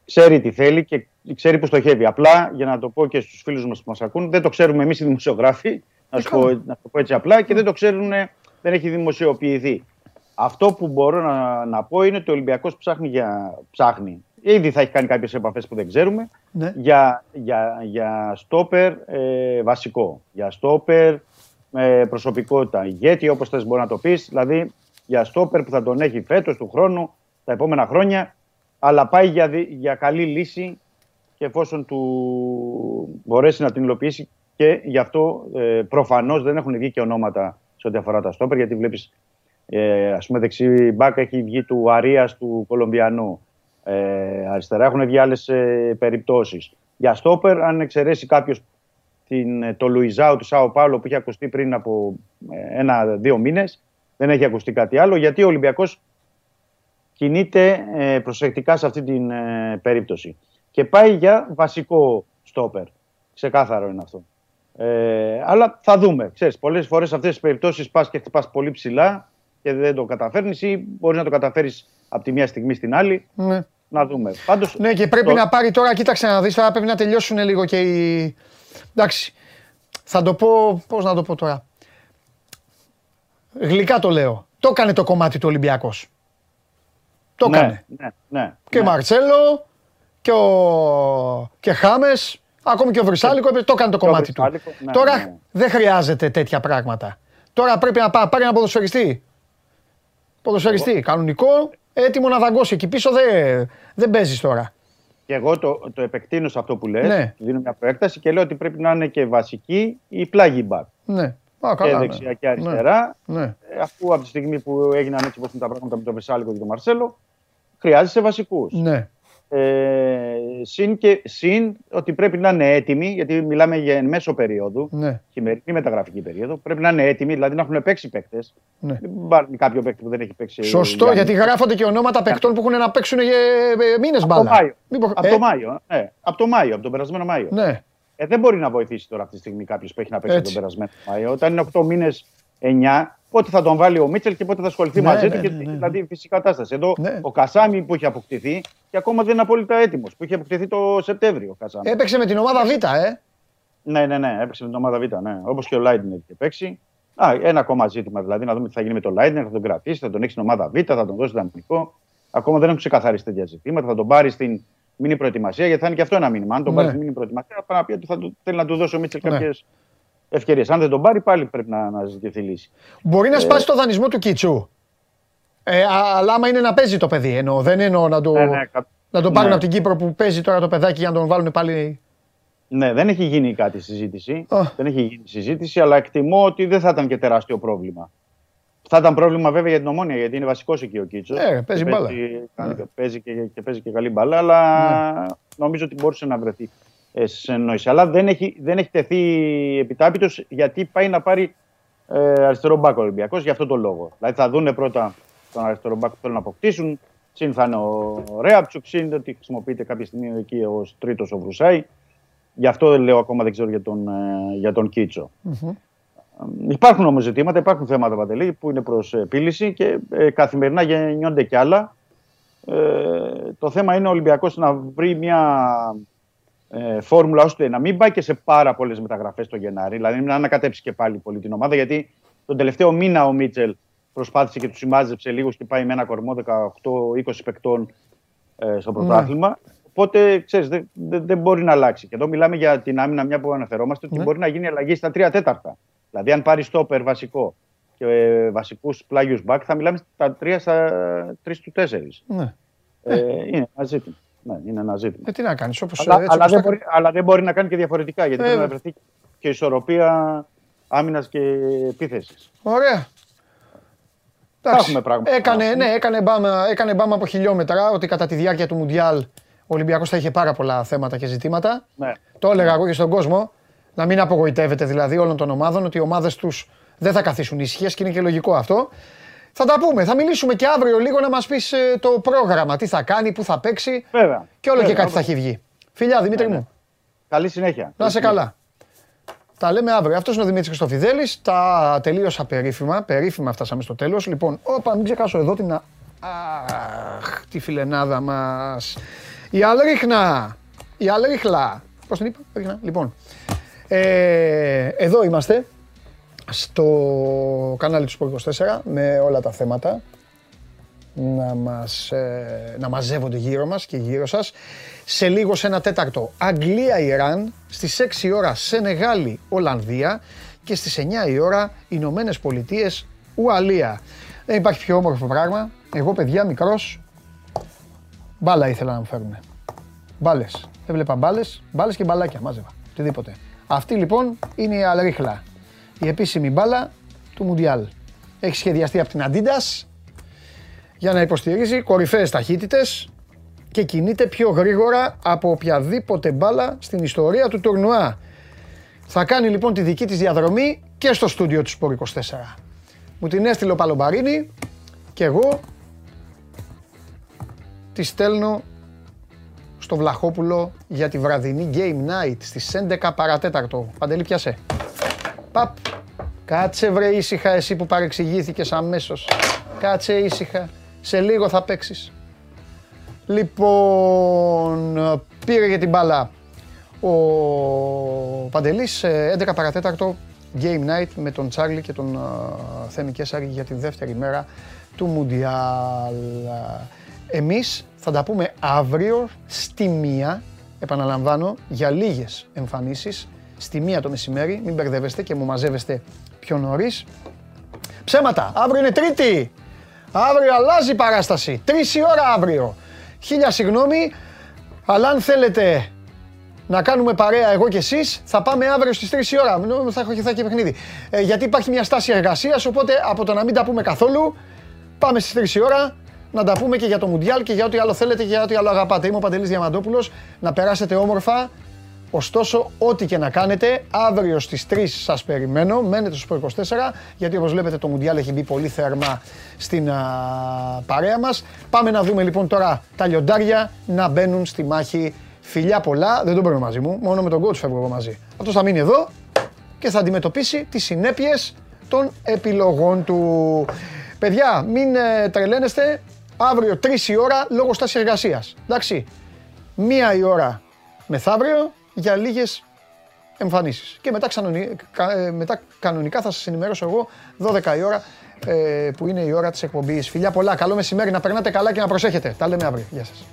ξέρει τι θέλει και ξέρει που στοχεύει. Απλά, για να το πω και στους φίλους μας που μας ακούν, δεν το ξέρουμε εμείς οι δημοσιογράφοι, να, σου πω, να το πω έτσι απλά, και δεν το ξέρουν, δεν έχει δημοσιοποιηθεί. Αυτό που μπορώ να, να πω είναι ότι ο Ολυμπιακός ψάχνει για... Ψάχνει. Ήδη θα έχει κάνει κάποιες επαφές που δεν ξέρουμε Ναι. για, για, για στόπερ ε, βασικό. Για στόπερ με προσωπικότητα. Ηγέτη, όπως θες μπορεί να το πεις. Δηλαδή για στόπερ που θα τον έχει φέτος του χρόνου, τα επόμενα χρόνια, αλλά πάει για, δι- για καλή λύση και εφόσον του μπορέσει να την υλοποιήσει και γι' αυτό ε, προφανώς δεν έχουν βγει και ονόματα σε ό,τι αφορά τα στόπερ, γιατί βλέπεις ε, ας πούμε δεξί μπάκα έχει βγει του Αρίας του Κολομβιανού. Ε, αριστερά έχουν βγει άλλες ε, περιπτώσεις. Για στόπερ, αν εξαιρέσει κάποιος το Λουιζάου του Σάο Πάολο που είχε ακουστεί πριν από ε, ένα-δύο μήνες, δεν έχει ακουστεί κάτι άλλο, γιατί ο Ολυμπιακός κινείται ε, προσεκτικά σε αυτή την ε, περίπτωση. Και πάει για βασικό στόπερ. Ξεκάθαρο είναι αυτό. Ε, αλλά θα δούμε. Ξέρεις, πολλές φορές σε αυτές τις περιπτώσεις πας και χτυπάς πολύ ψηλά και δεν το καταφέρνεις ή μπορείς να το καταφέρεις από τη μία στιγμή στην άλλη. Ναι. Να δούμε. Πάντως, Ναι, και πρέπει το- να πάρει τώρα, κοίταξε να δεις, τώρα πρέπει να τελειώσουν λίγο και οι... Εντάξει, θα το πω, πώς να το πω τώρα. Γλυκά το λέω. Το έκανε το κομμάτι του Ολυμπιακός. Το ναι, έκανε. ναι, ναι, Και ναι. Μαρτσέλο και, ο... και Χάμες, ακόμη και ο Βρυσάλικο, έπαιζε- το έκανε το Και ο κομμάτι του. Βρυσάλικο, ναι, Τώρα ναι. δεν χρειάζεται τέτοια πράγματα. Τώρα πρέπει να πά- πάρει ένα ποδοσφαιριστή. Ποδοσφαιριστή, κανονικό, έτοιμο να δαγκώσει. Εκεί πίσω δεν, δεν παίζεις τώρα. Και εγώ το, το επεκτείνω σε αυτό που λες, Ναι. δίνω μια προέκταση και λέω ότι πρέπει να είναι και βασική ή πλάγι μπακ. Ναι. Α, Και καλά, ναι. δεξιά και αριστερά. Ναι. Ε, Αφού από τη στιγμή που έγιναν έτσι όπως είναι τα πράγματα με τον Βεσάλικο και τον Μαρσέλο, χρειάζεσαι βασικούς. ναι. Ε, συν, και, συν ότι πρέπει να είναι έτοιμοι, γιατί μιλάμε για εν μέσο περίοδο, ναι. χειμερινή μεταγραφική περίοδο, πρέπει να είναι έτοιμοι, δηλαδή να έχουν παίξει παίκτες. Ναι. Μην πάρουν κάποιο παίκτη που δεν έχει παίξει. Σωστό, Γιάννη. γιατί γράφονται και ονόματα παικτών που έχουν να παίξουν για μήνες Από μπάλα. το Μάιο. Μήπως- Από ε, το Μάιο. Ναι, από το Μάιο, από τον περασμένο Μάιο. Ναι. Ε, δεν μπορεί να βοηθήσει τώρα αυτή τη στιγμή κάποιος που έχει να παίξει Έτσι. τον περασμένο Μάιο. Όταν είναι 8 μήνες, 9, πότε θα τον βάλει ο Μίτσελ και πότε θα ασχοληθεί Ναι, μαζί ναι, του. και- ναι, ναι. Δηλαδή φυσική κατάσταση. Εδώ Ναι. ο Κασάμι που έχει αποκτηθεί και ακόμα δεν είναι απόλυτα έτοιμος. Που είχε αποκτηθεί το Σεπτέμβριο ο Κασάμι. Έπαιξε με την ομάδα Β, ε. Ναι, ναι, ναι, έπαιξε με την ομάδα Β. Ναι. Όπως και ο Λάιντνερ είχε παίξει. Α, ένα ακόμα ζήτημα δηλαδή να δούμε τι θα γίνει με τον Λάιντνερ. Θα τον κρατήσει, θα τον έχει στην ομάδα Β, θα τον δώσει δανεικό. Ακόμα δεν έχουν ξεκαθαρίσει τέτοια ζητήματα. Θα τον πάρει στην μήνυ προετοιμασία, γιατί θα είναι και αυτό ένα μήνυμα. Αν τον Ναι. πάρει στην μήνυ προετοιμασία, θα να πει ότι θα του- θέλει να του δώσει ο Μίτσελ Ναι. κάποιες ευκαιρίες. Αν δεν τον πάρει, πάλι πρέπει να, να ζητηθεί λύση. Μπορεί να σπάσει το δανεισμό του Κίτσου. Ε, α- αλλά άμα είναι να παίζει το παιδί, εννοώ. Δεν εννοώ να το, Ναι, ναι, κα- να το πάρουν ναι. από την Κύπρο που παίζει τώρα το παιδάκι για να τον βάλουν πάλι. Ναι, δεν έχει γίνει κάτι συζήτηση. Α. Δεν έχει γίνει συζήτηση, αλλά εκτιμώ ότι δεν θα ήταν και τεράστιο πρόβλημα. Θα ήταν πρόβλημα βέβαια για την ομόνια, γιατί είναι βασικός εκεί ο Κίτσος. Ε, παίζει μπάλα. Παίζει, παίζει και, και παίζει και καλή μπάλα, αλλά νομίζω ότι μπορούσε να βρεθεί ε, σε εννόηση. Αλλά δεν έχει, δεν έχει τεθεί επιτάπητος γιατί πάει να πάρει ε, αριστερό μπακ ο Ολυμπιακός για αυτό το λόγο. Δηλαδή θα δούνε πρώτα τον αριστερό μπακ που θέλουν να αποκτήσουν. Συν θα είναι ο Ρέαπτσουκ, συν ότι χρησιμοποιείται κάποια στιγμή εκεί ως τρίτος ο Βρουσάη. Γι' αυτό λέω ακόμα δεν ξέρω για τον, ε, για τον Κίτσο. Υπάρχουν όμως ζητήματα, υπάρχουν θέματα παντελή που είναι προς επίλυση και ε, καθημερινά γεννιόνται κι άλλα. Ε, το θέμα είναι ο Ολυμπιακός να βρει μια ε, φόρμουλα ώστε να μην πάει και σε πάρα πολλές μεταγραφές το Γενάρη. Δηλαδή να ανακατέψει και πάλι πολύ την ομάδα. Γιατί τον τελευταίο μήνα ο Μίτσελ προσπάθησε και του συμμάζεψε λίγος και πάει με ένα κορμό 18-20 παικτών ε, στο πρωτάθλημα. Οπότε ξέρεις, δεν δεν- δεν μπορεί να αλλάξει. Και εδώ μιλάμε για την άμυνα, μια που αναφερόμαστε, ότι Ναι. μπορεί να γίνει αλλαγή στα 3 τέταρτα. Δηλαδή, αν πάρεις στόπερ βασικό και ε, βασικούς πλάγιους μπακ, θα μιλάμε στα 3 στα 3 του 4. Ναι. Ε, είναι ένα ζήτημα. Ναι, είναι ένα ζήτημα. Ε, τι να κάνεις, όπως Αλλά, αλλά, δεν μπορεί, αλλά δεν μπορεί να κάνει και διαφορετικά γιατί πρέπει Ε, να βρεθεί και ισορροπία άμυνας και επίθεσης. Ωραία. έχουμε πράγματα. Έκανε, ναι, έκανε, μπάμα, έκανε μπάμα από χιλιόμετρα ότι κατά τη διάρκεια του Μουντιάλ ο Ολυμπιακός θα είχε πάρα πολλά θέματα και ζητήματα. Ναι. Το έλεγα εγώ και στον κόσμο. Να μην απογοητεύεται δηλαδή όλων των ομάδων ότι οι ομάδες τους δεν θα καθίσουν ήσυχε και είναι και λογικό αυτό. Θα τα πούμε. Θα μιλήσουμε και αύριο λίγο να μας πεις το πρόγραμμα. Τι θα κάνει, πού θα παίξει Βέβαια. και όλο και Βέβαια. κάτι θα έχει βγει. Φιλιά, Δημήτρη μου. Καλή συνέχεια. Να είσαι καλά. Τα λέμε αύριο. Αυτός είναι ο Δημήτρης Χρυστοφιδέλη. Τα τελείωσα περίφημα. Περίφημα φτάσαμε στο τέλος. Λοιπόν, όπα, μην ξεχάσω εδώ την. α- Αχ, τη φιλενάδα μας. Η Αλρίχνα. Η Αλρίχλα. Πώς την είπα, Αλρίχνα. Λοιπόν. Ε, εδώ είμαστε. Στο κανάλι του Sport 24 με όλα τα θέματα να, μας, ε, να μαζεύονται γύρω μας και γύρω σας. Σε λίγο σε ένα τέταρτο Αγγλία-Ιράν, στις 6 η ώρα Σενεγάλη-Ολλανδία και στις 9 η ώρα Ηνωμένες Πολιτείες Ουαλία. Δεν υπάρχει πιο όμορφο πράγμα. Εγώ παιδιά μικρός μπάλα ήθελα να μου φέρουν. Μπάλες. Έβλεπα μπάλες, μπάλες και μπαλάκια μάζευα. Οτιδήποτε. Αυτή λοιπόν είναι η Αλρίχλα. Η επίσημη μπάλα του Μουντιάλ. Έχει σχεδιαστεί από την Adidas για να υποστηρίζει κορυφαίες ταχύτητες και κινείται πιο γρήγορα από οποιαδήποτε μπάλα στην ιστορία του τουρνουά. Θα κάνει λοιπόν τη δική της διαδρομή και στο στούντιο του Σπορ 24. Μου την έστειλε ο Παλομπαρίνη και εγώ τη στέλνω στο Βλαχόπουλο για τη βραδινή Game Night στις 11 παρατέταρτο. Παντελή πιάσε. Παπ. Κάτσε βρε ήσυχα εσύ που παρεξηγήθηκες αμέσως. Κάτσε ήσυχα. Σε λίγο θα παίξεις. Λοιπόν, πήρε για την μπάλα ο Παντελής, ε, 11 παρατέταρτο, Game Night με τον Τσάρλι και τον α, Θέμη Κέσσαρη για τη δεύτερη μέρα του Μουντιάλ. Εμείς θα τα πούμε αύριο στη μία, επαναλαμβάνω, για λίγες εμφανίσεις, στη μία το μεσημέρι, μην μπερδεύεστε και μου μαζεύεστε πιο νωρίς. Ψέματα, αύριο είναι Τρίτη. Αύριο αλλάζει η παράσταση. Τρεις η ώρα αύριο. Χίλια συγγνώμη, αλλά αν θέλετε να κάνουμε παρέα εγώ και εσείς, θα πάμε αύριο στις 3 η ώρα. Νο- Θα έχω, θα έχει παιχνίδι. Ε, γιατί υπάρχει μια στάση εργασίας, οπότε από το να μην τα πούμε καθόλου, πάμε στις 3 η ώρα να τα πούμε και για το Μουντιάλ και για ό,τι άλλο θέλετε και για ό,τι άλλο αγαπάτε. Είμαι ο Παντελής Διαμαντόπουλος. Να περάσετε όμορφα. Ωστόσο, ό,τι και να κάνετε, αύριο στις 3 σας περιμένω. Μένετε στο Sport 24, γιατί όπως βλέπετε το Μουντιάλ έχει μπει πολύ θερμά στην α, παρέα μας. Πάμε να δούμε λοιπόν τώρα τα λιοντάρια να μπαίνουν στη μάχη. Φιλιά πολλά, δεν τον παίρνω μαζί μου, μόνο με τον coach φεύγω εγώ μαζί. Αυτός θα μείνει εδώ και θα αντιμετωπίσει τις συνέπειες των επιλογών του. Παιδιά, μην ε, τρελαίνεστε. Αύριο 3 η ώρα λόγω στάσης εργασίας. Εντάξει. Μία η ώρα μεθαύριο για λίγες εμφανίσεις. Και μετά, ξανονι- κα- ε, μετά κανονικά θα σας ενημερώσω εγώ 12 η ώρα ε, που είναι η ώρα της εκπομπής. Φιλιά πολλά, καλό μεσημέρι, να περνάτε καλά και να προσέχετε. Τα λέμε αύριο. Γεια σας.